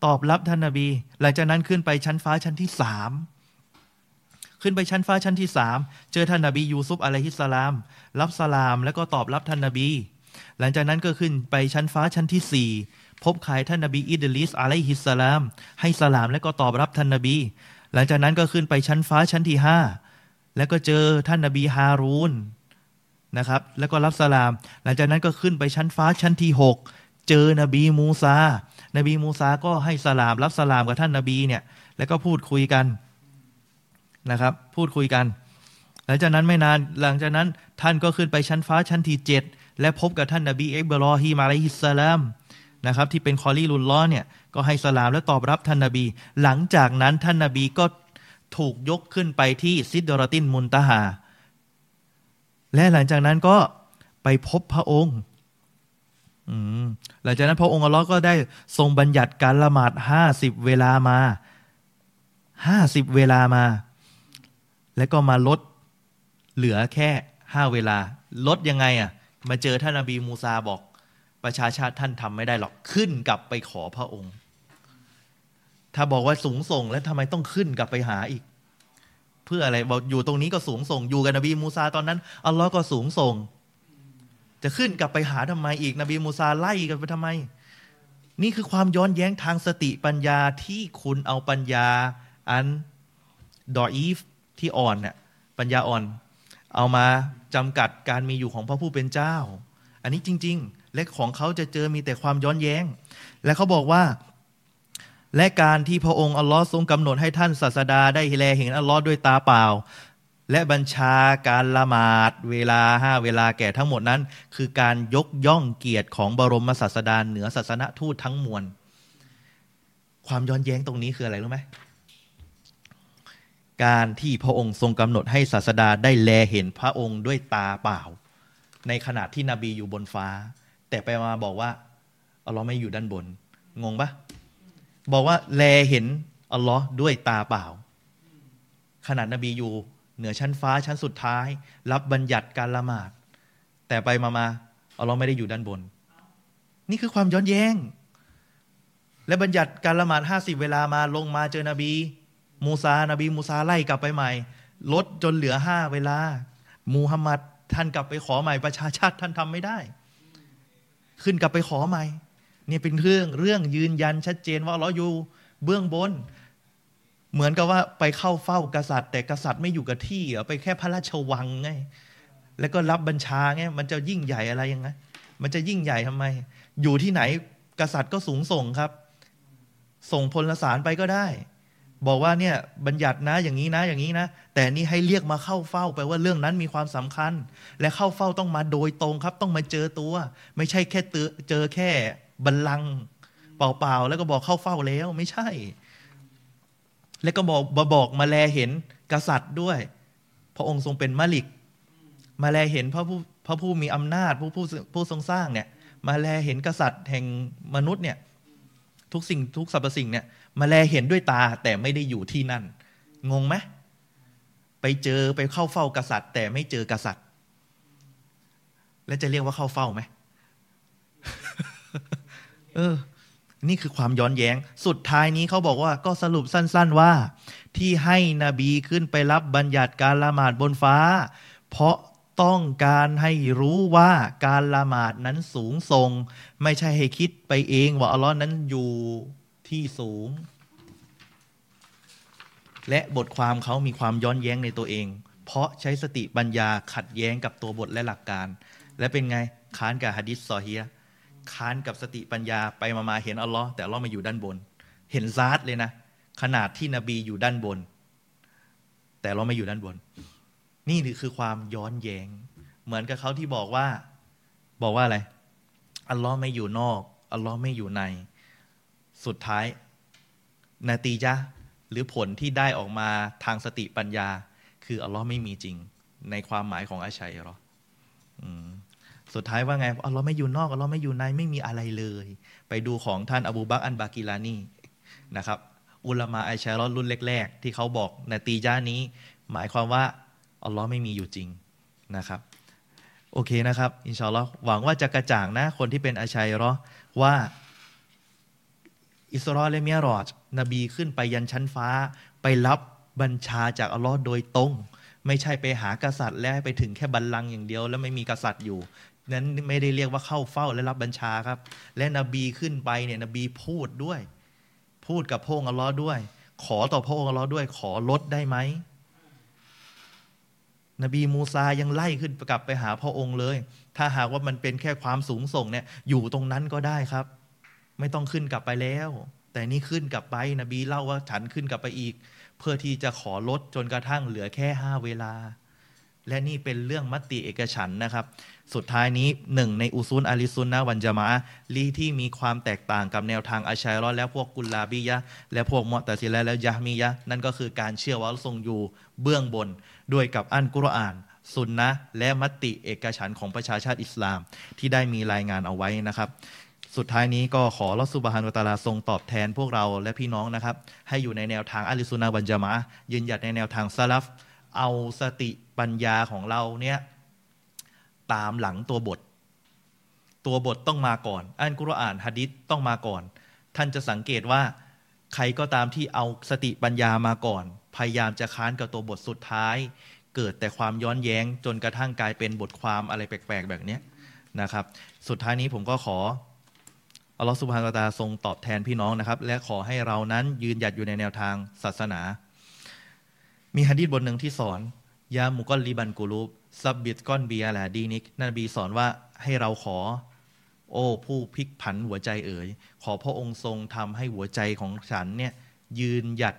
Speaker 1: ตอบรับท่านนาบี หลังจากนั้นขึ้นไปชั้นฟ้าชั้นที่สาม ขึ้นไปชั้นฟ้าชั้นที่สามเจอท่านนาบียูซุฟอะลัยฮิสสลาม รับสลามแล้วก็ตอบรับท่านนาบี หลังจากนั้นก็ขึ้นไปชั้นฟ้าชั้นที่สี่พบใครท่านนาบีอิดลิสอะลัยฮิสสลาม ให้สลามแล้วก็ตอบรับท่านนาบี หลังจากนั้นก็ขึ้นไปชั้นฟ้าชั้นที่ห้าแล้วก็เจอท่านนาบีฮารูนนะครับ แล้วก็รับสลาม หลังจากนั้นก็ขึ้นไปชั้นฟ้าชั้นที่หกเจอนบีมูซา นบีมูซาก็ให้สลามรับสลามกับท่านนาบีเนี่ย แล้วก็พูดคุยกัน นะครับ พูดคุยกัน หลังจากนั้นไม่นานหลังจากนั้นท่านก็ขึ้นไปชั้นฟ้าชั้นที่เจ็ดและพบกับท่านนาบีเอ็กบรอฮีมาลัยฮิสสลามนะครับที่เป็นคอลีลุลล้อเนี่ยก็ให้สลามและตอบรับท่านนาบี หลังจากนั้นท่านนาบีก็ถูกยกขึ้นไปที่ซิดดรตินมุนตาหา และหลังจากนั้นก็ไปพบพระองค์หลังจากนั้นพระองค์อัลลอฮ์ก็ได้ทรงบัญญัติการละหมาดห้าสิบเวลามาห้าสิบเวลามา แล้วก็มาลดเหลือแค่ห้าเวลา ลดยังไงอะ มาเจอท่านอบีมูซาบอก ประชาชาติท่านทำไม่ได้หรอกขึ้นกลับไปขอพระองค์ ถ้าบอกว่าสูงส่งแล้วทำไมต้องขึ้นกลับไปหาอีก เพื่ออะไรบอกอยู่ตรงนี้ก็สูงส่ง อยู่กับนบีมูซาตอนนั้นอัลลอฮ์ก็สูงส่ง จะขึ้นกลับไปหาทำไมอีก นบีมูซาไล่กันไปทำไม นี่คือความย้อนแย้งทางสติปัญญาที่คุณเอาปัญญาอันดออีฟ ที่อ่อนเนี่ยปัญญาอ่อน เอามาจำกัดการมีอยู่ของพระผู้เป็นเจ้า อันนี้จริง ๆ และของเขาจะเจอมีแต่ความย้อนแย้ง และเขาบอกว่า และการที่พระองค์อัลลอฮ์ทรงกำหนดให้ท่านศาสดาได้แลเห็นอัลลอฮ์ด้วยตาเปล่า และบัญชาการละหมาดเวลาห้าเวลาแก่ทั้งหมดนั้น คือการยกย่องเกียรติของบรมศาสดาเหนือศาสนทูตทั้งมวลความย้อนแย้งตรงนี้คืออะไรรู้ไหม การที่พระองค์ทรงกำหนดให้ศาสดาได้แลเห็นพระองค์ด้วยตาเปล่า ในขณะที่นบีอยู่บนฟ้า แต่ไปมาบอกว่าอัลลอฮ์ไม่อยู่ด้านบน งงปะบอกว่าแลเห็นอัลลอฮ์ด้วยตาเปล่า ขนาดนบีอยู่เหนือชั้นฟ้าชั้นสุดท้าย รับบัญญัติการละหมาด แต่ไปมามาอัลลอฮ์ไม่ได้อยู่ด้านบน นี่คือความย้อนแย้ง และบัญญัติการละหมาดห้าสิบเวลามาลงมาเจอนบี มูซานบีมูซาไล่กลับไปใหม่ ลดจนเหลือห้าเวลา มูฮัมหมัดท่านกลับไปขอใหม่ประชาชาติท่านทำไม่ได้ ขึ้นกลับไปขอใหม่เนี่ยเป็นเรื่องเรื่องยืนยันชัดเจนว่าเราอยู่เบื้องบน เหมือนกับว่าไปเข้าเฝ้ากษัตริย์ แต่กษัตริย์ไม่อยู่กับที่ไปแค่พระราชวังไงแล้วก็รับบัญชาไงมันจะยิ่งใหญ่อะไรยังไงมันจะยิ่งใหญ่ทำไม อยู่ที่ไหนกษัตริย์ก็สูงส่งครับ ส่งพลสารไปก็ได้ บอกว่าเนี่ยบัญญัตินะอย่างนี้นะอย่างนี้นะ แต่นี่ให้เรียกมาเข้าเฝ้าแปลว่าเรื่องนั้นมีความสำคัญ และเข้าเฝ้าต้องมาโดยตรงครับ ต้องมาเจอตัว ไม่ใช่แค่เจอแค่บัลลังเปล่าๆแล้วก็บอกเข้าเฝ้าแล้วไม่ใช่ แล้วก็บอกบอกมาแลเห็นกษัตริย์ด้วย พระองค์ทรงเป็นมาลิก มาแลเห็นพระผู้พระผู้มีอำนาจผู้ผู้ผู้ทรงสร้างเนี่ย มาแลเห็นกษัตริย์แห่งมนุษย์เนี่ย ทุกสิ่งทุกสรรพสิ่งเนี่ยมาแลเห็นด้วยตาแต่ไม่ได้อยู่ที่นั่น งงไหมไปเจอไปเข้าเฝ้ากษัตริย์ แต่ไม่เจอกษัตริย์ แล้วจะเรียกว่าเข้าเฝ้าไหมเออ นี่คือความย้อนแย้ง สุดท้ายนี้เขาบอกว่าก็สรุปสั้น ๆว่า ที่ให้นบีขึ้นไปรับบัญญัติการละหมาดบนฟ้า เพราะ ต้องการให้รู้ว่าการละหมาดนั้นสูงส่ง ไม่ใช่ให้คิดไปเองว่าอัลลอฮ์นั้นอยู่ที่สูง และบทความเขามีความย้อนแย้งในตัวเอง เพราะใช้สติปัญญาขัดแย้งกับตัวบทและหลักการ และเป็นไงค้านกับฮะดิษซอเฮียค้านกับสติปัญญาไปมาเห็นอัลลอฮ์แต่อัลลอฮ์มาอยู่ด้านบน เห็นซาดเลยนะ ขนาดที่นบีอยู่ด้านบน แต่เราไม่อยู่ด้านบน นี่คือความย้อนแยง้ง เหมือนกับเขาที่บอกว่า บอกว่าอะไร อัลลอฮ์ไม่อยู่นอก อัลลอฮ์ไม่อยู่ใน สุดท้าย นาตีจ้ะหรือผลที่ได้ออกมาทางสติปัญญา คืออัลลอฮ์ไม่มีจริง ในความหมายของอาชัยหรอสุดท้ายว่าไงอัลลอฮ์ไม่อยู่นอกอัลลอฮ์ไม่อยู่ในไม่มีอะไรเลย ไปดูของท่านอบูบักอันบากิลานีนะครับ อุลามาไอชารอรุ่นแรก ๆ ที่เขาบอกนาตีจ้านี้ หมายความว่า อัลลอฮ์ไม่มีอยู่จริงนะครับ โอเคนะครับ อินชาอัลลอฮ์หวังว่าจะกระจ่างนะ คนที่เป็นอาชัยรอว่าอิสราเอลเมียรอดนบีขึ้นไปยันชั้นฟ้า ไปรับบัญชาจากอัลลอฮ์โดยตรง ไม่ใช่ไปหากษัตริย์ แล้วไปถึงแค่บัลลังก์อย่างเดียว แล้วไม่มีกษัตริย์อยู่ นั้นไม่ได้เรียกว่าเข้าเฝ้าและรับบัญชาครับ และนบีขึ้นไปเนี่ยนบีพูดด้วย พูดกับพระองค์อัลลอฮ์ด้วย ขอต่อพระองค์อัลลอฮ์ด้วย ขอลดได้ไหม นบีมูซายังไล่ขึ้นกลับไปหาพระองค์เลย ถ้าหากว่ามันเป็นแค่ความสูงส่งเนี่ยอยู่ตรงนั้นก็ได้ครับ ไม่ต้องขึ้นกลับไปแล้ว แต่นี่ขึ้นกลับไป นบีเล่าว่าฉันขึ้นกลับไปอีก เพื่อที่จะขอลดจนกระทั่งเหลือแค่ห้าเวลา และนี่เป็นเรื่องมติเอกฉันนะครับ สุดท้ายนี้หนึ่งในอุซุนอาลิซุนนะวันจามะลีที่มีความแตกต่างกับแนวทางอาชัยรอดและพวกกุลลาบียะและพวกมอตซิลและยะมียะนั่นก็คือการเชื่อว่าทรงอยู่เบื้องบน ด้วยกับอันกุรอานสุนนะและมติเอกฉันของประชาชาติอิสลาม ที่ได้มีรายงานเอาไว้นะครับ สุดท้ายนี้ก็ขอรอสุบฮานุตาลาทรงตอบแทนพวกเราและพี่น้องนะครับ ให้อยู่ในแนวทางอัลิซุนนะวันจามะยืนหยัดในแนวทางซาลฟเอาสติปัญญาของเราเนี่ยตามหลังตัวบท ตัวบทต้องมาก่อนอันกุรอานฮะดิษต้องมาก่อน ท่านจะสังเกตว่าใครก็ตามที่เอาสติปัญญามาก่อน พยายามจะค้านกับตัวบทสุดท้าย เกิดแต่ความย้อนแย้งจนกระทั่งกลายเป็นบทความอะไรแปลกๆ แบบนี้นะครับ สุดท้ายนี้ผมก็ขออัลลอฮฺสุบฮานตาทรงตอบแทนพี่น้องนะครับ และขอให้เรานั้นยืนหยัดอยู่ในแนวทางศาสนา มีฮะดีษบทหนึ่งที่สอน ยามุกอลลิบันกูลูบซับบิดก้อนเบียแลดีนิกนบีสอนว่าให้เราขอ โอ้ผู้พลิกผันหัวใจเอ๋ยขอพระองค์ทรงทำให้หัวใจของฉันเนี่ยยืนหยัด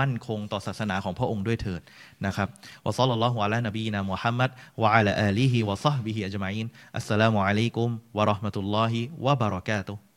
Speaker 1: มั่นคงต่อศาสนาของพระองค์ด้วยเถิดนะครับวะซัลลัลลอฮุอะลานบีนะมุฮัมมัดวะอะลาอาลีฮิวะซอฮบิฮิอัจมัยนอัสสลามุอะลัยกุมวะเราะห์มะตุลลอฮิวะบะเราะกาตุฮ์